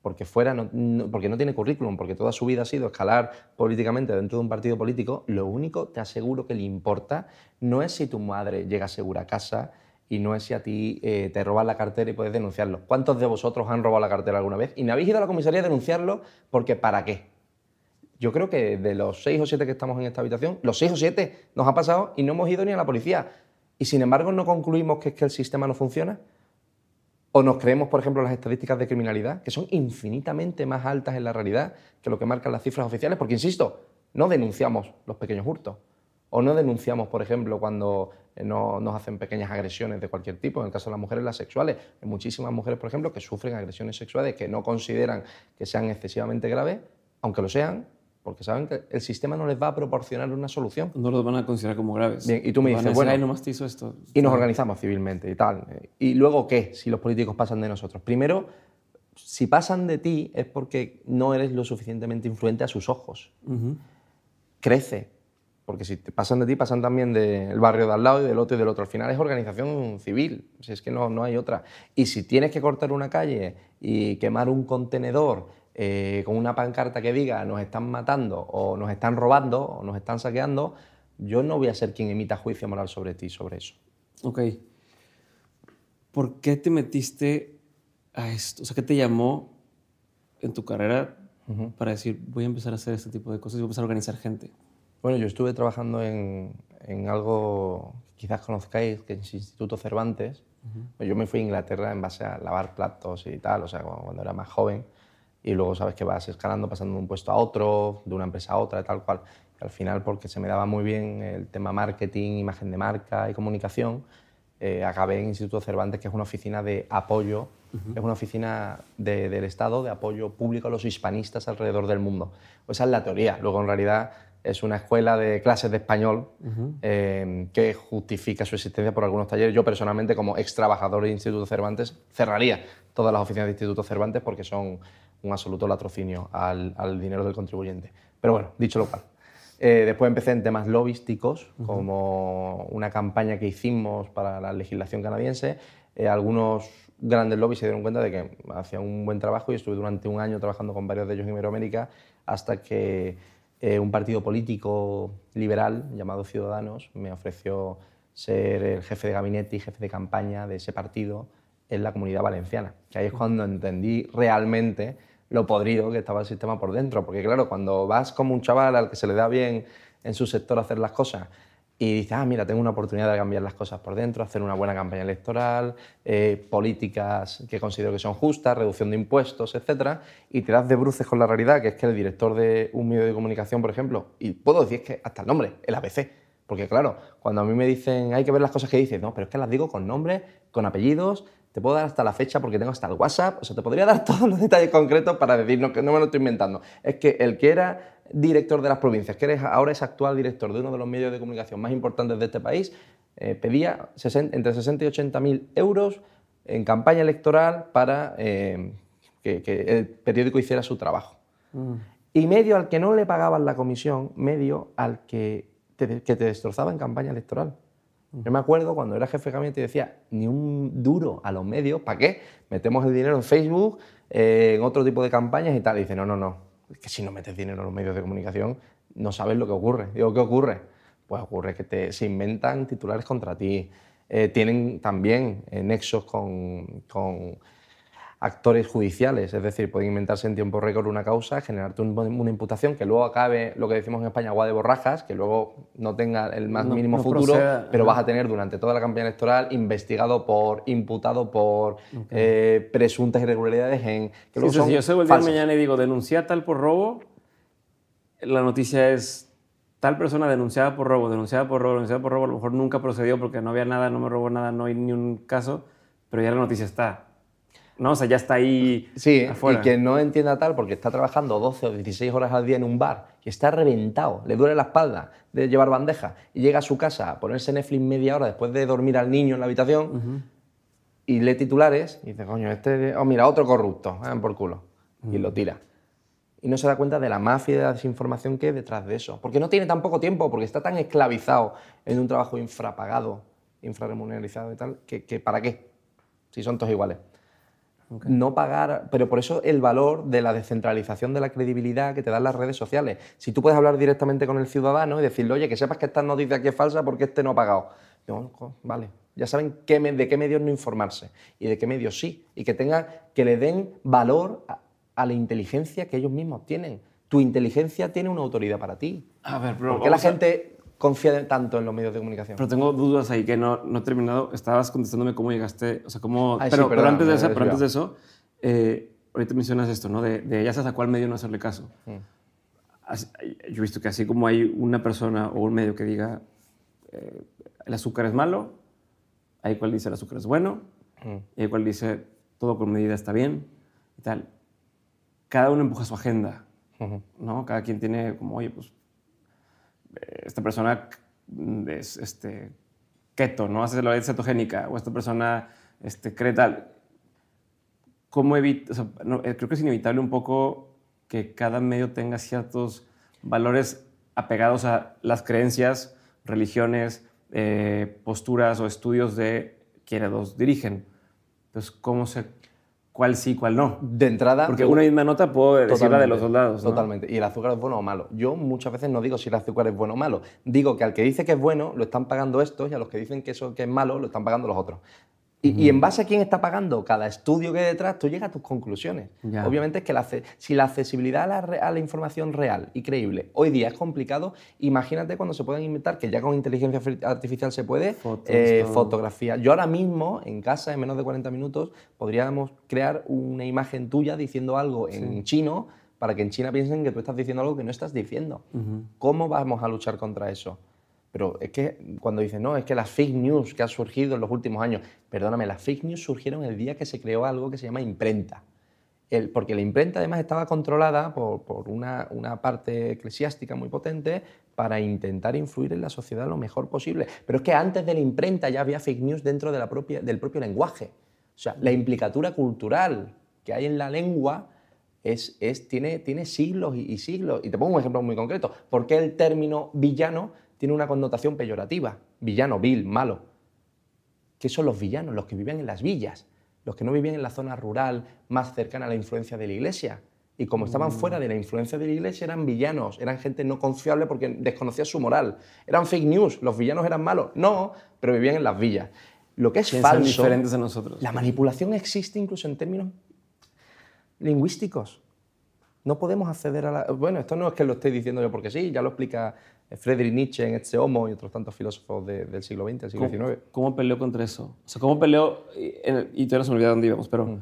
porque, fuera no, porque no tiene currículum, porque toda su vida ha sido escalar políticamente dentro de un partido político, lo único, te aseguro que le importa, no es si tu madre llega segura a casa y no es si a ti eh, te roban la cartera y puedes denunciarlo. ¿Cuántos de vosotros han robado la cartera alguna vez? Y me habéis ido a la comisaría a denunciarlo porque ¿para qué? Yo creo que de los seis o siete que estamos en esta habitación, los seis o siete nos ha pasado y no hemos ido ni a la policía. Y sin embargo no concluimos que es que el sistema no funciona. O nos creemos, por ejemplo, las estadísticas de criminalidad, que son infinitamente más altas en la realidad que lo que marcan las cifras oficiales, porque, insisto, no denunciamos los pequeños hurtos. O no denunciamos, por ejemplo, cuando eh, no, nos hacen pequeñas agresiones de cualquier tipo, en el caso de las mujeres, las sexuales. Hay muchísimas mujeres, por ejemplo, que sufren agresiones sexuales que no consideran que sean excesivamente graves, aunque lo sean, porque saben que el sistema no les va a proporcionar una solución. No los van a considerar como graves. Bien, y tú me dices, bueno, "Ay, nomás te hizo esto. y nos organizamos civilmente y tal. ¿Y luego qué si los políticos pasan de nosotros? Primero, si pasan de ti es porque no eres lo suficientemente influente a sus ojos. Crece. Porque si te pasan de ti, pasan también del barrio de al lado y del otro y del otro. Al final es organización civil, si es que no, no hay otra. Y si tienes que cortar una calle y quemar un contenedor eh, con una pancarta que diga nos están matando o nos están robando o nos están saqueando, yo no voy a ser quien emita juicio moral sobre ti sobre eso. Ok. ¿Por qué te metiste a esto? O sea, ¿qué te llamó en tu carrera para decir, voy a empezar a hacer este tipo de cosas y voy a empezar a organizar gente? Bueno, yo estuve trabajando en, en algo que quizás conozcáis, que es Instituto Cervantes. Yo me fui a Inglaterra en base a lavar platos y tal, o sea, cuando, cuando era más joven. Y luego sabes que vas escalando, pasando de un puesto a otro, de una empresa a otra, tal cual. Y al final, porque se me daba muy bien el tema marketing, imagen de marca y comunicación, eh, acabé en Instituto Cervantes, que es una oficina de apoyo, es una oficina de- del Estado de apoyo público a los hispanistas alrededor del mundo. Esa es la teoría. Luego, en realidad, es una escuela de clases de español eh, que justifica su existencia por algunos talleres. Yo, personalmente, como ex trabajador de Instituto Cervantes, cerraría todas las oficinas de Instituto Cervantes porque son un absoluto latrocinio al, al dinero del contribuyente. Pero bueno, dicho lo cual. Eh, después empecé en temas lobísticos, como una campaña que hicimos para la legislación canadiense. Eh, algunos grandes lobbies se dieron cuenta de que hacía un buen trabajo y estuve durante un año trabajando con varios de ellos en Iberoamérica hasta que eh, un partido político liberal llamado Ciudadanos me ofreció ser el jefe de gabinete y jefe de campaña de ese partido en la comunidad valenciana. Que ahí es cuando entendí realmente lo podrido que estaba el sistema por dentro. Porque claro, cuando vas como un chaval al que se le da bien en su sector hacer las cosas y dices, ah, mira, tengo una oportunidad de cambiar las cosas por dentro, hacer una buena campaña electoral, eh, políticas que considero que son justas, reducción de impuestos, etcétera, y te das de bruces con la realidad, que es que el director de un medio de comunicación, por ejemplo, y puedo decir que hasta el nombre, el ABC, porque claro, cuando a mí me dicen hay que ver las cosas que dices, no, pero es que las digo con nombre, con apellidos, te puedo dar hasta la fecha porque tengo hasta el WhatsApp, o sea, te podría dar todos los detalles concretos para decir no, que no me lo estoy inventando. Es que el que era director de las provincias, que eres, ahora es actual director de uno de los medios de comunicación más importantes de este país, eh, pedía 60 entre 60 y 80 mil euros en campaña electoral para eh, que, que el periódico hiciera su trabajo. Y medio al que no le pagaban la comisión, medio al que te, que te destrozaba en campaña electoral. Yo me acuerdo cuando era jefe de gabinete y decía, ni un duro a los medios, ¿para qué? Metemos el dinero en Facebook, eh, en otro tipo de campañas y tal. Y dice, no, no, no, es que si no metes dinero en los medios de comunicación, no sabes lo que ocurre. Digo, ¿qué ocurre? Pues ocurre que se inventan titulares contra ti, eh, tienen también eh, nexos con, con actores judiciales, es decir, pueden inventarse en tiempo récord una causa, generarte un- una imputación que luego acabe, lo que decimos en España, agua de borrajas, que luego no tenga el más No- mínimo no futuro, proceda, pero vas a tener durante toda la campaña electoral investigado por, imputado por eh, presuntas irregularidades en... Que Sí, si yo salgo el día de mañana y digo, denuncia tal por robo, la noticia es tal persona denunciada por robo, denunciada por robo, denunciada por robo, a lo mejor nunca procedió porque no había nada, no me robó nada, no hay ni un caso, pero ya la noticia está. No, o sea, ya está ahí Sí, afuera. y que no entienda tal porque está trabajando 12 o 16 horas al día en un bar y está reventado, le duele la espalda de llevar bandeja y llega a su casa a ponerse Netflix media hora después de dormir al niño en la habitación y lee titulares y dice, coño, este, oh mira, otro corrupto, ah, por culo, y lo tira. Y no se da cuenta de la mafia y de la desinformación que hay detrás de eso. Porque no tiene tan poco tiempo, porque está tan esclavizado en un trabajo infrapagado, infrarremunerizado y tal, que, que ¿para qué? Si son todos iguales. No pagar, pero por eso el valor de la descentralización de la credibilidad que te dan las redes sociales. Si tú puedes hablar directamente con el ciudadano y decirle, oye, que sepas que esta noticia aquí es falsa porque este no ha pagado. "Jo, vale, ya saben qué me- de qué medios no informarse y de qué medios sí. Y que tengan, que le den valor a, a la inteligencia que ellos mismos tienen. Tu inteligencia tiene una autoridad para ti. A ver, pero ¿Por qué la vamos a- gente confía tanto en los medios de comunicación? Pero tengo dudas ahí que no, no he terminado. Estabas contestándome cómo llegaste, o sea, cómo... Ay, sí, pero, pero antes de eso, pero antes de eso eh, ahorita mencionas esto, ¿no? De, de ya sabes a cuál medio no hacerle caso. Mm. Así- Yo he visto que así como hay una persona o un medio que diga eh, el azúcar es malo, hay cual dice el azúcar es bueno, Mm. y hay cual dice todo con medida está bien y tal. Cada uno empuja su agenda. ¿no? Cada quien tiene como, oye, pues, esta persona es este, keto, ¿no? Hace la dieta cetogénica, o esta persona este, cree tal. ¿Cómo evita? Eh, creo que es inevitable un poco que cada medio tenga ciertos valores apegados a las creencias, religiones, eh, posturas o estudios de quienes los dirigen. Entonces, ¿cómo se, cuál sí, cuál no? De entrada... Porque una misma nota puedo decirla de los dos lados. Totalmente. ¿Y el azúcar es bueno o malo? Yo muchas veces no digo si el azúcar es bueno o malo. Digo que al que dice que es bueno lo están pagando estos y a los que dicen que eso que es malo lo están pagando los otros. Y, en base a quién está pagando cada estudio que hay detrás, tú llegas a tus conclusiones. Obviamente es que la, si la accesibilidad a la, información real y creíble hoy día es complicado, imagínate cuando se pueden inventar, que ya con inteligencia artificial se puede, eh, fotografía. Yo ahora mismo, en casa, en menos de 40 minutos, podríamos crear una imagen tuya diciendo algo en chino para que en China piensen que tú estás diciendo algo que no estás diciendo. ¿Cómo vamos a luchar contra eso? Pero es que cuando dicen, no, es que las fake news que han surgido en los últimos años, perdóname, las fake news surgieron el día que se creó algo que se llama imprenta. El, porque la imprenta además estaba controlada por, por una, una, parte eclesiástica muy potente para intentar influir en la sociedad lo mejor posible. Pero es que antes de la imprenta ya había fake news dentro de la propia, del propio lenguaje. O sea, la implicatura cultural que hay en la lengua es, es, tiene, tiene siglos y, y siglos. Y te pongo un ejemplo muy concreto. ¿Por qué el término villano tiene una connotación peyorativa. Villano, vil, malo. ¿Qué son los villanos? Los que viven en las villas, los que no viven en la zona rural más cercana a la influencia de la iglesia. Y como estaban mm. fuera de la influencia de la iglesia, eran villanos, eran gente no confiable porque desconocía su moral. Eran fake news, los villanos eran malos. No, pero vivían en las villas. Lo que es falso. diferentes a nosotros. La manipulación existe incluso en términos lingüísticos. No podemos acceder a la. Bueno, esto no es que lo esté diciendo yo porque sí, ya lo explica Friedrich Nietzsche en Este Homo y otros tantos filósofos del siglo XX, del siglo XIX. ¿Cómo peleó contra eso? O sea, ¿cómo peleó? Y, todavía no se me dónde íbamos, pero mm.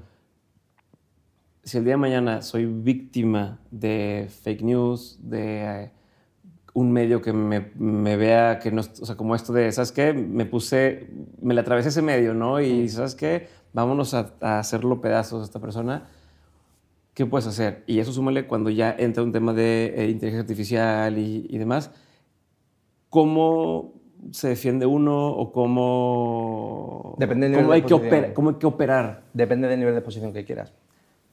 si el día de mañana soy víctima de fake news, de eh, un medio que me, me, vea que no, o sea, como esto de, ¿sabes qué? Me puse, me le atravesé ese medio, ¿no? Y, mm. ¿sabes qué? Vámonos a, hacerlo pedazos a esta persona. ¿Qué puedes hacer? Y eso súmale cuando ya entra un tema de eh, inteligencia artificial y, y demás cómo se defiende uno o cómo, Depende del nivel hay, que cómo hay que operar. Depende del nivel de exposición que quieras.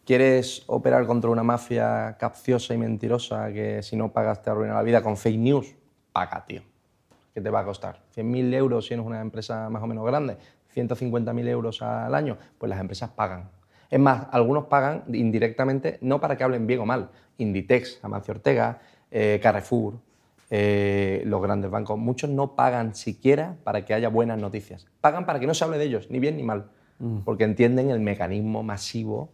¿Quieres operar contra una mafia capciosa y mentirosa que si no pagas te arruina la vida con fake news? Paga, tío. ¿Qué te va a costar? ¿100.000 euros si eres una empresa más o menos grande? ¿150.000 euros al año? Pues las empresas pagan. Es más, algunos pagan indirectamente no para que hablen bien o mal. Inditex, Amancio Ortega, eh, Carrefour, eh, los grandes bancos, muchos no pagan siquiera para que haya buenas noticias. Pagan para que no se hable de ellos, ni bien ni mal, mm. porque entienden el mecanismo masivo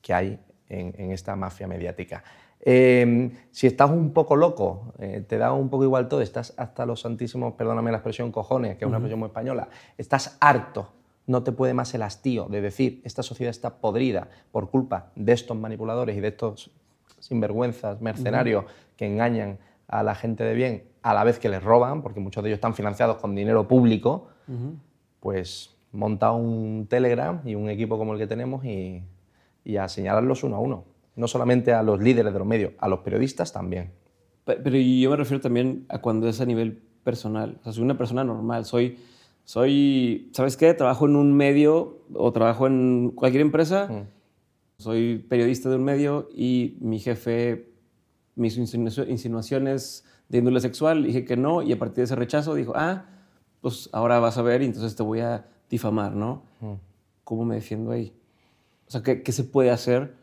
que hay en, esta mafia mediática. Em, si estás un poco loco, eh, te da un poco igual todo, estás hasta los santísimos, perdóname la expresión cojones, que es una expresión muy española, estás harto, no te puede más el hastío de decir, esta sociedad está podrida por culpa de estos manipuladores y de estos sinvergüenzas, mercenarios que engañan a la gente de bien a la vez que les roban, porque muchos de ellos están financiados con dinero público, pues monta un Telegram y un equipo como el que tenemos y, a señalarlos uno a uno. No solamente a los líderes de los medios, a los periodistas también. Pero, yo me refiero también a cuando es a nivel personal. O sea, soy una persona normal, soy, soy, ¿sabes qué? Trabajo en un medio o trabajo en cualquier empresa, soy periodista de un medio y mi jefe mis insinuaciones de índole sexual, dije que no, y a partir de ese rechazo dijo, ah, pues ahora vas a ver y entonces te voy a difamar, ¿no? ¿Cómo me defiendo ahí? O sea, ¿qué, qué se puede hacer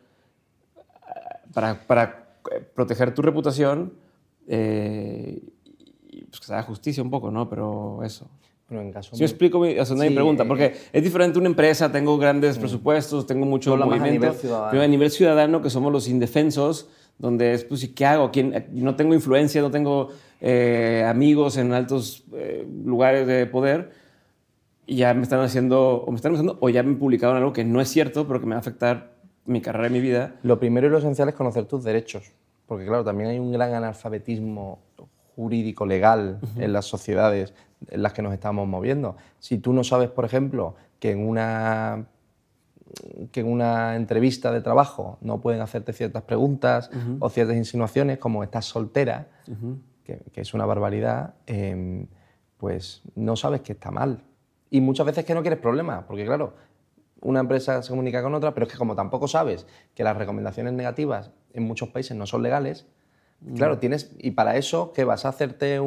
ah, para, para eh, proteger tu reputación eh, y pues que se haga justicia un poco, ¿no? Pero eso. Bueno, en caso si me explico, mi, o sea, hay pregunta, porque eh, es diferente una empresa, tengo grandes presupuestos, tengo mucho movimiento, a nivel ciudadano. pero a nivel ciudadano, que somos los indefensos, donde es, pues, ¿y qué hago? ¿Quién? No tengo influencia, no tengo eh, amigos en altos eh, lugares de poder y ya me están haciendo, o me están haciendo, o ya me publicaron algo que no es cierto, pero que me va a afectar mi carrera y mi vida. Lo primero y lo esencial es conocer tus derechos, porque claro, también hay un gran analfabetismo jurídico legal en las sociedades en las que nos estamos moviendo. Si tú no sabes, por ejemplo, que en una que en una entrevista de trabajo no pueden hacerte ciertas preguntas o ciertas insinuaciones, como estás soltera, que, es una barbaridad, em, pues no sabes que está mal. Y muchas veces que no quieres problemas, porque claro, una empresa se comunica con otra, pero es que como tampoco sabes que las recomendaciones negativas en muchos países no son legales, mm. claro, tienes, y para eso, ¿qué vas a hacerte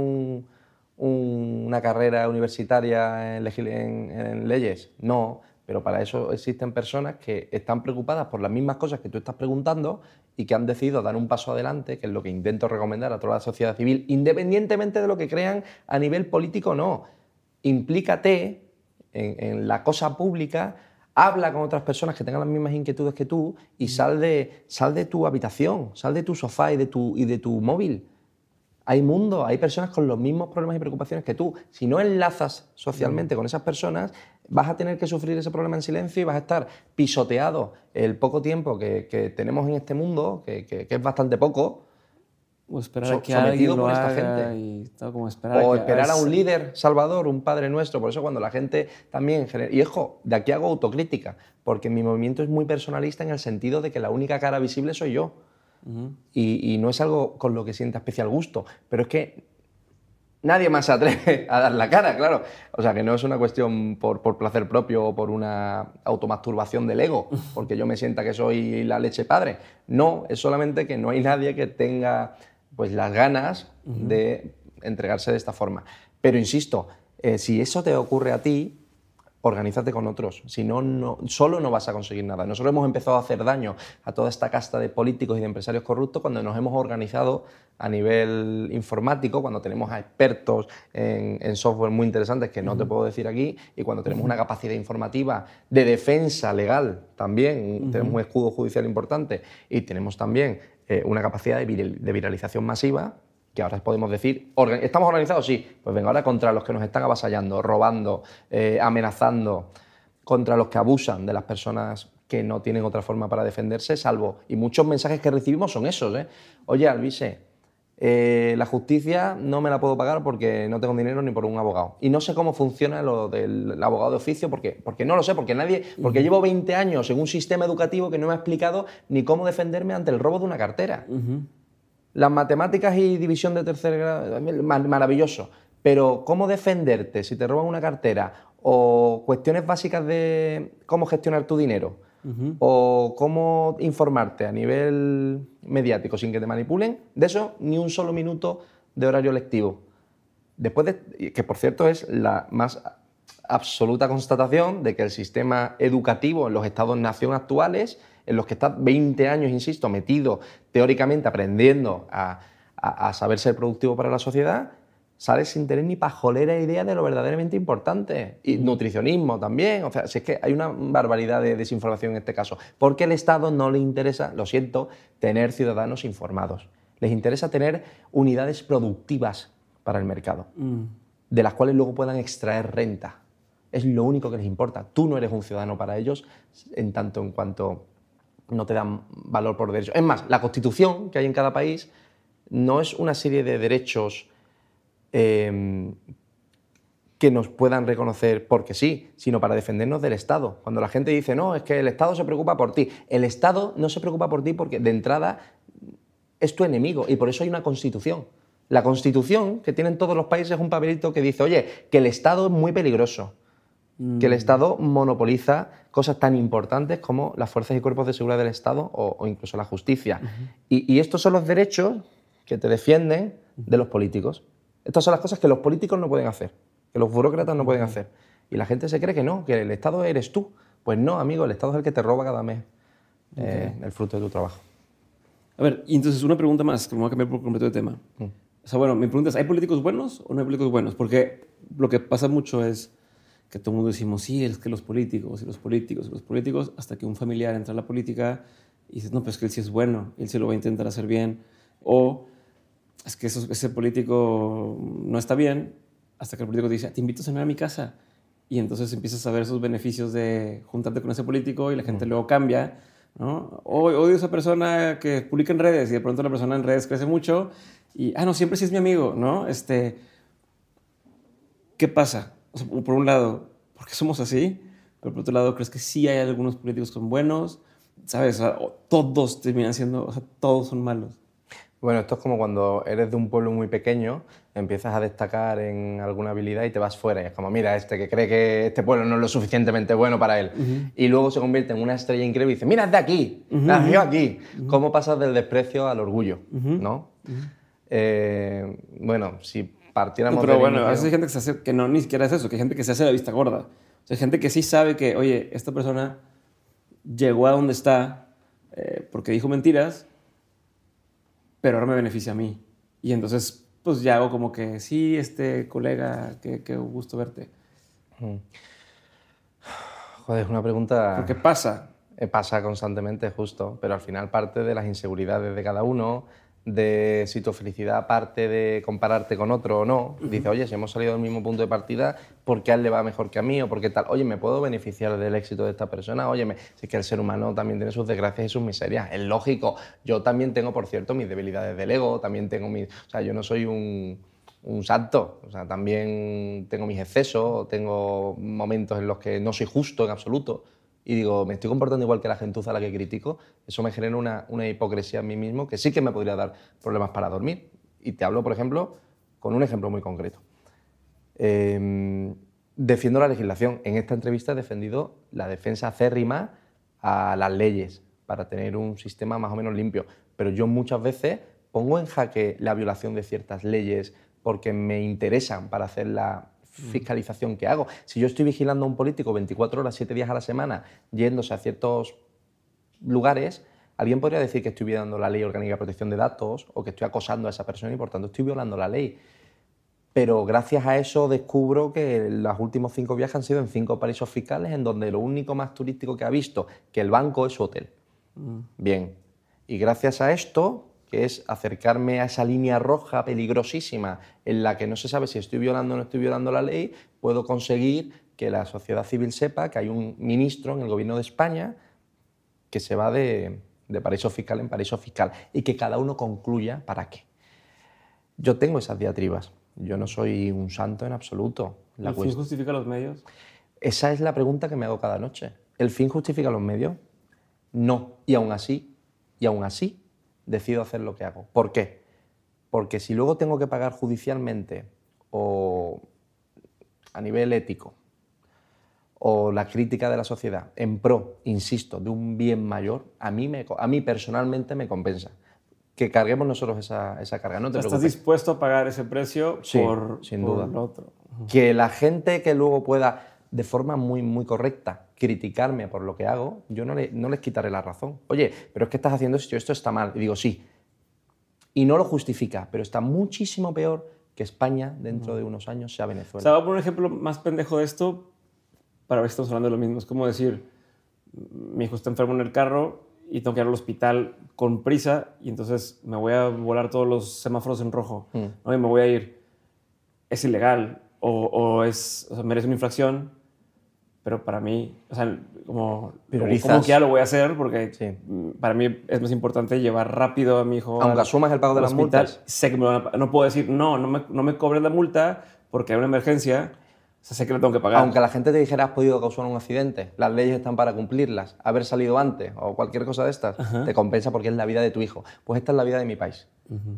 una carrera universitaria en, leyes? No, pero para eso existen personas que están preocupadas por las mismas cosas que tú estás preguntando y que han decidido dar un paso adelante, que es lo que intento recomendar a toda la sociedad civil, independientemente de lo que crean a nivel político o no. Implícate en la cosa pública habla con otras personas que tengan las mismas inquietudes que tú y sal de, sal de tu habitación, sal de tu sofá y de tu, y de tu móvil. Hay mundo, hay personas con los mismos problemas y preocupaciones que tú. Si no enlazas socialmente con esas personas, vas a tener que sufrir ese problema en silencio y vas a estar pisoteado el poco tiempo que, tenemos en este mundo, que, que es bastante poco, o esperar a que alguien lo haga gente. Y como esperar o a esperar a un líder salvador, un padre nuestro. Por eso cuando la gente también... Y ojo, de aquí hago autocrítica, porque mi movimiento es muy personalista en el sentido de que la única cara visible soy yo. y, no es algo con lo que sienta especial gusto, pero es que nadie más se atreve a dar la cara, claro. O sea, que no es una cuestión por, por, placer propio o por una automasturbación del ego, porque yo me sienta que soy la leche padre. No, es solamente que no hay nadie que tenga pues las ganas de entregarse de esta forma. Pero insisto, eh, si eso te ocurre a ti, organízate con otros. Si no, no, solo no vas a conseguir nada. Nosotros hemos empezado a hacer daño a toda esta casta de políticos y de empresarios corruptos cuando nos hemos organizado a nivel informático, cuando tenemos a expertos en, software muy interesantes que no te puedo decir aquí, y cuando tenemos una capacidad informativa de defensa legal también, tenemos un escudo judicial importante y tenemos también eh, una capacidad de, viralización masiva que ahora podemos decir, ¿estamos organizados? Sí, pues venga, ahora contra los que nos están avasallando, robando, eh, amenazando, contra los que abusan de las personas que no tienen otra forma para defenderse, salvo, y muchos mensajes que recibimos son esos, ¿eh? Oye, Alvise, eh, la justicia no me la puedo pagar porque no tengo dinero ni por un abogado. Y no sé cómo funciona lo del abogado de oficio porque, porque no lo sé, porque nadie, porque llevo 20 años en un sistema educativo que no me ha explicado ni cómo defenderme ante el robo de una cartera. Las matemáticas y división de tercer grado, maravilloso. Pero cómo defenderte si te roban una cartera o cuestiones básicas de cómo gestionar tu dinero o cómo informarte a nivel mediático sin que te manipulen, de eso ni un solo minuto de horario lectivo. Después de, que por cierto es la más absoluta constatación de que el sistema educativo en los estados-nación actuales, en los que estás 20 años, insisto, metido teóricamente aprendiendo a, a saber ser productivo para la sociedad, sales sin tener ni pajolera idea de lo verdaderamente importante. Y nutricionismo también. O sea, si es que hay una barbaridad de desinformación en este caso. Porque el Estado no le interesa, lo siento, tener ciudadanos informados. Les interesa tener unidades productivas para el mercado, mm. de las cuales luego puedan extraer renta. Es lo único que les importa. Tú no eres un ciudadano para ellos en tanto en cuanto no te dan valor por derechos. Es más, la constitución que hay en cada país no es una serie de derechos Em, que nos puedan reconocer porque sí, sino para defendernos del Estado. Cuando la gente dice, no, es que el Estado se preocupa por ti. El Estado no se preocupa por ti porque de entrada es tu enemigo y por eso hay una constitución. La constitución que tienen todos los países es un papelito que dice, oye, que el Estado es muy peligroso, que el mm. Estado monopoliza cosas tan importantes como las fuerzas y cuerpos de seguridad del Estado o, incluso la justicia. y estos son los derechos que te defienden de los políticos. Estas son las cosas que los políticos no pueden hacer, que los burócratas no pueden hacer. Y la gente se cree que no, que el Estado eres tú. Pues no, amigo, el Estado es el que te roba cada mes eh, el fruto de tu trabajo. A ver, y entonces una pregunta más, que me voy a cambiar por completo de tema. Mm. O sea, bueno, mi pregunta es, ¿hay políticos buenos o no hay políticos buenos? Porque lo que pasa mucho es que todo el mundo decimos, sí, es que los políticos y los políticos y los políticos, hasta que un familiar entra a la política y dices, no, pues que él sí es bueno, él sí lo va a intentar hacer bien. O es que ese político no está bien, hasta que el político te dice, te invito a cenar a mi casa. Y entonces empiezas a ver esos beneficios de juntarte con ese político y la gente luego cambia. ¿no? O odio a esa persona que publica en redes y de pronto la persona en redes crece mucho y, ah, no, siempre sí es mi amigo, ¿no? Este, ¿Qué pasa? Por un lado, ¿por qué somos así? pero por otro lado, ¿crees que sí hay algunos políticos que son buenos? ¿Sabes? todos terminan siendo, o sea, todos son malos. Bueno, esto es como cuando eres de un pueblo muy pequeño, empiezas a destacar en alguna habilidad y te vas fuera. Y es como, mira, este que cree que este pueblo no es lo suficientemente bueno para él. Y luego se convierte en una estrella increíble y dice, mira, es de aquí, nació aquí. ¿Cómo pasas del desprecio al orgullo? ¿no? Eh, bueno, si partiéramos Pero bueno, hay gente que, se hace, que no ni siquiera es eso, que hay gente que se hace la vista gorda. O sea, hay gente que sí sabe que, oye, esta persona llegó a donde está eh, porque dijo mentiras pero ahora me beneficia a mí. Y entonces, pues ya hago como que, sí, este colega, qué, qué gusto verte. Joder, es una pregunta... qué pasa? Eh, pasa constantemente, justo, pero al final parte de las inseguridades de cada uno, de si tu felicidad parte de compararte con otro o no. Dice, oye, si hemos salido del mismo punto de partida, ¿por qué a él le va mejor que a mí? ¿O por qué tal? Oye, ¿me puedo beneficiar del éxito de esta persona? Oye, si es que el ser humano también tiene sus desgracias y sus miserias. Es lógico. Yo también tengo, por cierto, mis debilidades del ego, también tengo mis... O sea, yo no soy un, un santo. O sea, también tengo mis excesos, tengo momentos en los que no soy justo en absoluto y digo, me estoy comportando igual que la gentuza a la que critico, eso me genera una, una, hipocresía en mí mismo que sí que me podría dar problemas para dormir. Y te hablo, por ejemplo, con un ejemplo muy concreto. Em, defiendo la legislación. En esta entrevista he defendido la defensa acérrima a las leyes para tener un sistema más o menos limpio. Pero yo muchas veces pongo en jaque la violación de ciertas leyes porque me interesan para hacer la fiscalización que hago. Si yo estoy vigilando a un político 24 horas, 7 días a la semana, yéndose a ciertos lugares, alguien podría decir que estoy violando la ley orgánica de protección de datos o que estoy acosando a esa persona y por tanto estoy violando la ley. Pero gracias a eso descubro que los últimos cinco viajes han sido en cinco paraísos fiscales en donde lo único más turístico que ha visto que el banco es su hotel. Mm. Bien. Y gracias a esto que es acercarme a esa línea roja peligrosísima en la que no se sabe si estoy violando o no estoy violando la ley, puedo conseguir que la sociedad civil sepa que hay un ministro en el gobierno de España que se va de, paraíso fiscal en paraíso fiscal y que cada uno concluya para qué. Yo tengo esas diatribas. Yo no soy un santo en absoluto. ¿El fin justifica los medios? Esa es la pregunta que me hago cada noche. ¿El fin justifica los medios? No. Y aún así, y aún así, decido hacer lo que hago. ¿Por qué? Porque si luego tengo que pagar judicialmente o a nivel ético o la crítica de la sociedad en pro, insisto, de un bien mayor, a mí, me, a mí personalmente me compensa. Que carguemos nosotros esa, esa carga. No te ¿Estás dispuesto a pagar ese precio por, sin duda. otro? Que la gente que luego pueda, de forma muy, muy correcta, criticarme por lo que hago, yo no, no les quitaré la razón. Oye, pero es que estás haciendo esto, esto está mal. Y digo, sí. Y no lo justifica, pero está muchísimo peor que España dentro de unos años sea Venezuela. O sea, voy a poner un ejemplo más pendejo de esto para ver si estamos hablando de lo mismo. Es como decir, mi hijo está enfermo en el carro y tengo que ir al hospital con prisa y entonces me voy a volar todos los semáforos en rojo. Mm. Y me voy a ir. Es ilegal o, o es, o sea, merece una infracción pero para mí, o sea, como, como que ya lo voy a hacer porque para mí es más importante llevar rápido a mi hijo Aunque asumas el pago de las multas. Sé que no puedo decir, no, no me, no me cobres la multa porque hay una emergencia sé que lo tengo que pagar. Aunque la gente te dijera has podido causar un accidente, las leyes están para cumplirlas, haber salido antes o cualquier cosa de estas, te compensa porque es la vida de tu hijo. Pues esta es la vida de mi país.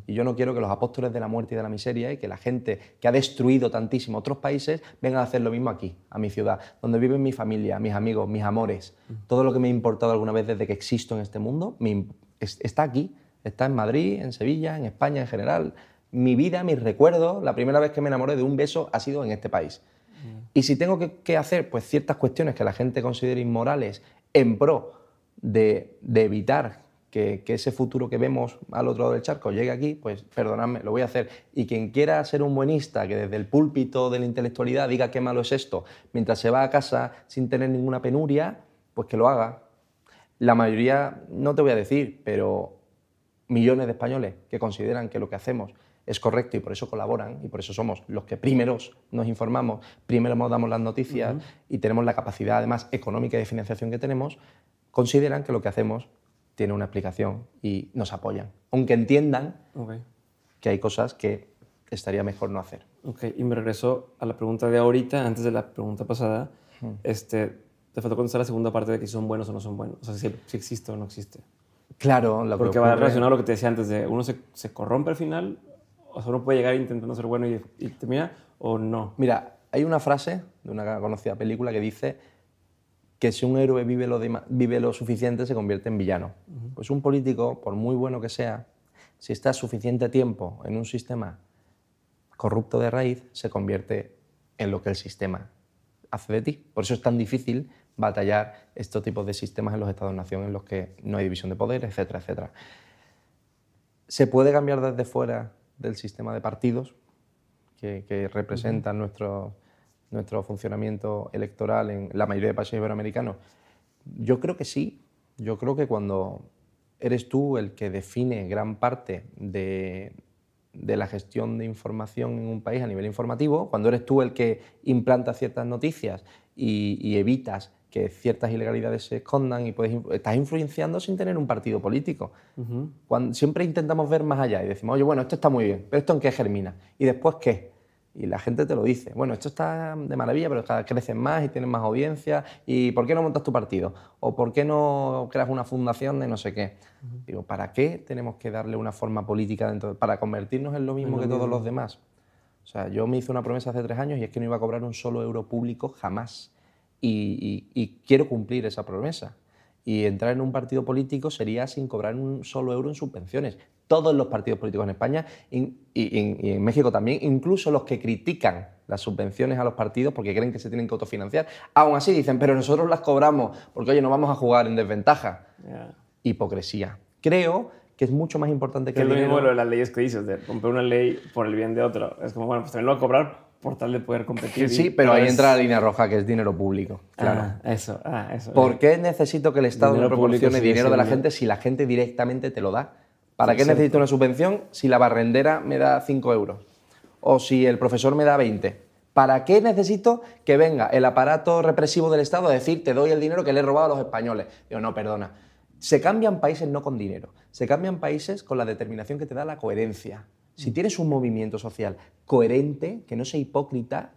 Y yo no quiero que los apóstoles de la muerte y de la miseria y que la gente que ha destruido tantísimo otros países vengan a hacer lo mismo aquí, a mi ciudad, donde viven mi familia, mis amigos, mis amores. Todo lo que me ha importado alguna vez desde que existo en este mundo está aquí, está en Madrid, en Sevilla, en España en general. Mi vida, mis recuerdos, la primera vez que me enamoré de un beso ha sido en este país. Y si tengo que, hacer pues, ciertas cuestiones que la gente considere inmorales en pro de, evitar que, ese futuro que vemos al otro lado del charco llegue aquí, pues perdonadme, lo voy a hacer. Y quien quiera ser un buenista, que desde el púlpito de la intelectualidad diga qué malo es esto, mientras se va a casa sin tener ninguna penuria, pues que lo haga. La mayoría, no te voy a decir, pero millones de españoles que consideran que lo que hacemos es correcto y por eso colaboran y por eso somos los que primeros nos informamos, primero nos damos las noticias y tenemos la capacidad además económica y de financiación que tenemos, consideran que lo que hacemos tiene una explicación y nos apoyan, aunque entiendan que hay cosas que estaría mejor no hacer. Ok, y me regreso a la pregunta de ahorita, antes de la pregunta pasada. este, te faltó contestar la segunda parte de que si son buenos o no son buenos. O sea, si, si existe o no existe. Claro, lo Porque que va relacionado a lo que te decía antes de uno se, se corrompe al final, o sea, uno puede llegar intentando ser bueno y, y termina, o no. Mira, hay una frase de una conocida película que dice que si un héroe vive lo, dema- vive lo suficiente se convierte en villano. Pues un político, por muy bueno que sea, si está suficiente tiempo en un sistema corrupto de raíz, se convierte en lo que el sistema hace de ti. Por eso es tan difícil batallar estos tipos de sistemas en los Estados-nación en los que no hay división de poder, etcétera, etcétera. ¿Se puede cambiar desde fuera del sistema de partidos que, que representan nuestro, nuestro funcionamiento electoral en la mayoría de países iberoamericanos? Yo creo que sí. Yo creo que cuando eres tú el que define gran parte de, de la gestión de información en un país a nivel informativo, cuando eres tú el que implanta ciertas noticias y, y evitas que ciertas ilegalidades se escondan y puedes, estás influenciando sin tener un partido político. Cuando, siempre intentamos ver más allá y decimos, oye, bueno, esto está muy bien, pero ¿esto en qué germina? ¿Y después qué? Y la gente te lo dice, bueno, esto está de maravilla, pero cada vez crecen más y tienen más audiencia, ¿y por qué no montas tu partido? ¿O por qué no creas una fundación de no sé qué? Digo, ¿para qué tenemos que darle una forma política dentro? ¿Para convertirnos en lo mismo que todos los demás? O sea, yo me hice una promesa hace tres años y es que no iba a cobrar un solo euro público jamás. Y, y- y quiero cumplir esa promesa. Y entrar en un partido político sería sin cobrar un solo euro en subvenciones. Todos los partidos políticos en España y, en México también, incluso los que critican las subvenciones a los partidos porque creen que se tienen que autofinanciar, aún así dicen, pero nosotros las cobramos porque, oye, no vamos a jugar en desventaja. Hipocresía. Creo que es mucho más importante que Que es el lo mismo dinero. de las leyes que dices, de romper una ley por el bien de otro. Es como, bueno, pues también lo voy a cobrar por tal de poder competir. Sí, pero ahí es- entra la línea roja, que es dinero público. Claro. Ah, eso, ah, eso. ¿Por qué necesito que el Estado me proporcione dinero de la gente si la gente directamente te lo da? ¿Para Sí, qué cierto. necesito una subvención si la barrendera me da 5 euros? O si el profesor me da 20. ¿Para qué necesito que venga el aparato represivo del Estado a decir te doy el dinero que le he robado a los españoles? Digo, no, perdona. Se cambian países no con dinero, se cambian países con la determinación que te da la coherencia. Si tienes un movimiento social coherente, que no sea hipócrita,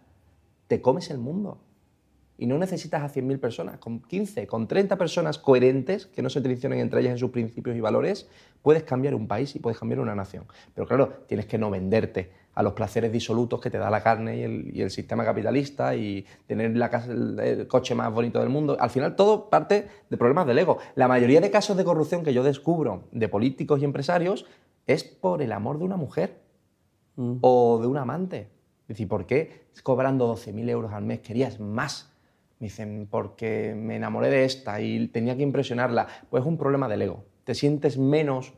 te comes el mundo. Y no necesitas a 100.000 personas, con 15, con 30 personas coherentes, que no se traicionen entre ellas en sus principios y valores, puedes cambiar un país y puedes cambiar una nación. Pero claro, tienes que no venderte a los placeres disolutos que te da la carne y el, sistema capitalista y tener la casa- el, el coche más bonito del mundo. Al final todo parte de problemas del ego. La mayoría de casos de corrupción que yo descubro de políticos y empresarios es por el amor de una mujer o de un amante. Es decir, ¿por qué cobrando 12.000 euros al mes querías más? Me dicen, porque me enamoré de esta y tenía que impresionarla. Pues es un problema del ego. Te sientes menos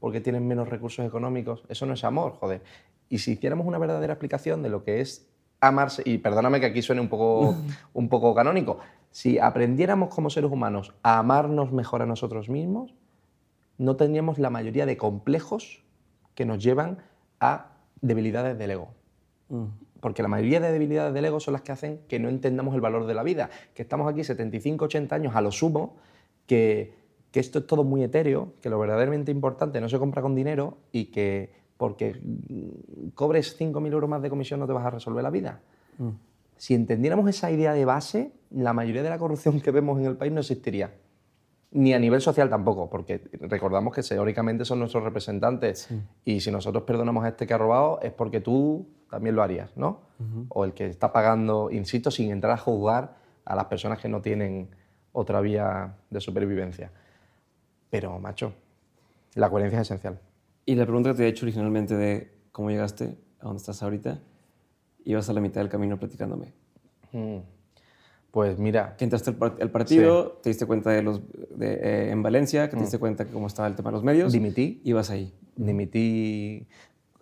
porque tienes menos recursos económicos. Eso no es amor, joder. Y si hiciéramos una verdadera explicación de lo que es amarse, y perdóname que aquí suene un poco, un poco canónico, si aprendiéramos como seres humanos a amarnos mejor a nosotros mismos, no tendríamos la mayoría de complejos que nos llevan a debilidades del ego. Porque la mayoría de debilidades del ego son las que hacen que no entendamos el valor de la vida. Que estamos aquí 75, 80 años a lo sumo, que, que esto es todo muy etéreo, que lo verdaderamente importante no se compra con dinero y que porque mm, cobres 5.000 euros más de comisión no te vas a resolver la vida. Si entendiéramos esa idea de base, la mayoría de la corrupción que vemos en el país no existiría. Ni a nivel social tampoco, porque recordamos que teóricamente son nuestros representantes y si nosotros perdonamos a este que ha robado es porque tú también lo harías, ¿no? O el que está pagando, insisto, sin entrar a juzgar a las personas que no tienen otra vía de supervivencia. Pero, macho, la coherencia es esencial. Y la pregunta que te he hecho originalmente de cómo llegaste a donde estás ahorita, ibas a la mitad del camino platicándome. Mm. Pues mira, Que entraste al, par- al partido, te diste cuenta de los de, eh, en Valencia, que te diste cuenta que cómo estaba el tema de los medios. dimití, Ibas ahí. dimití,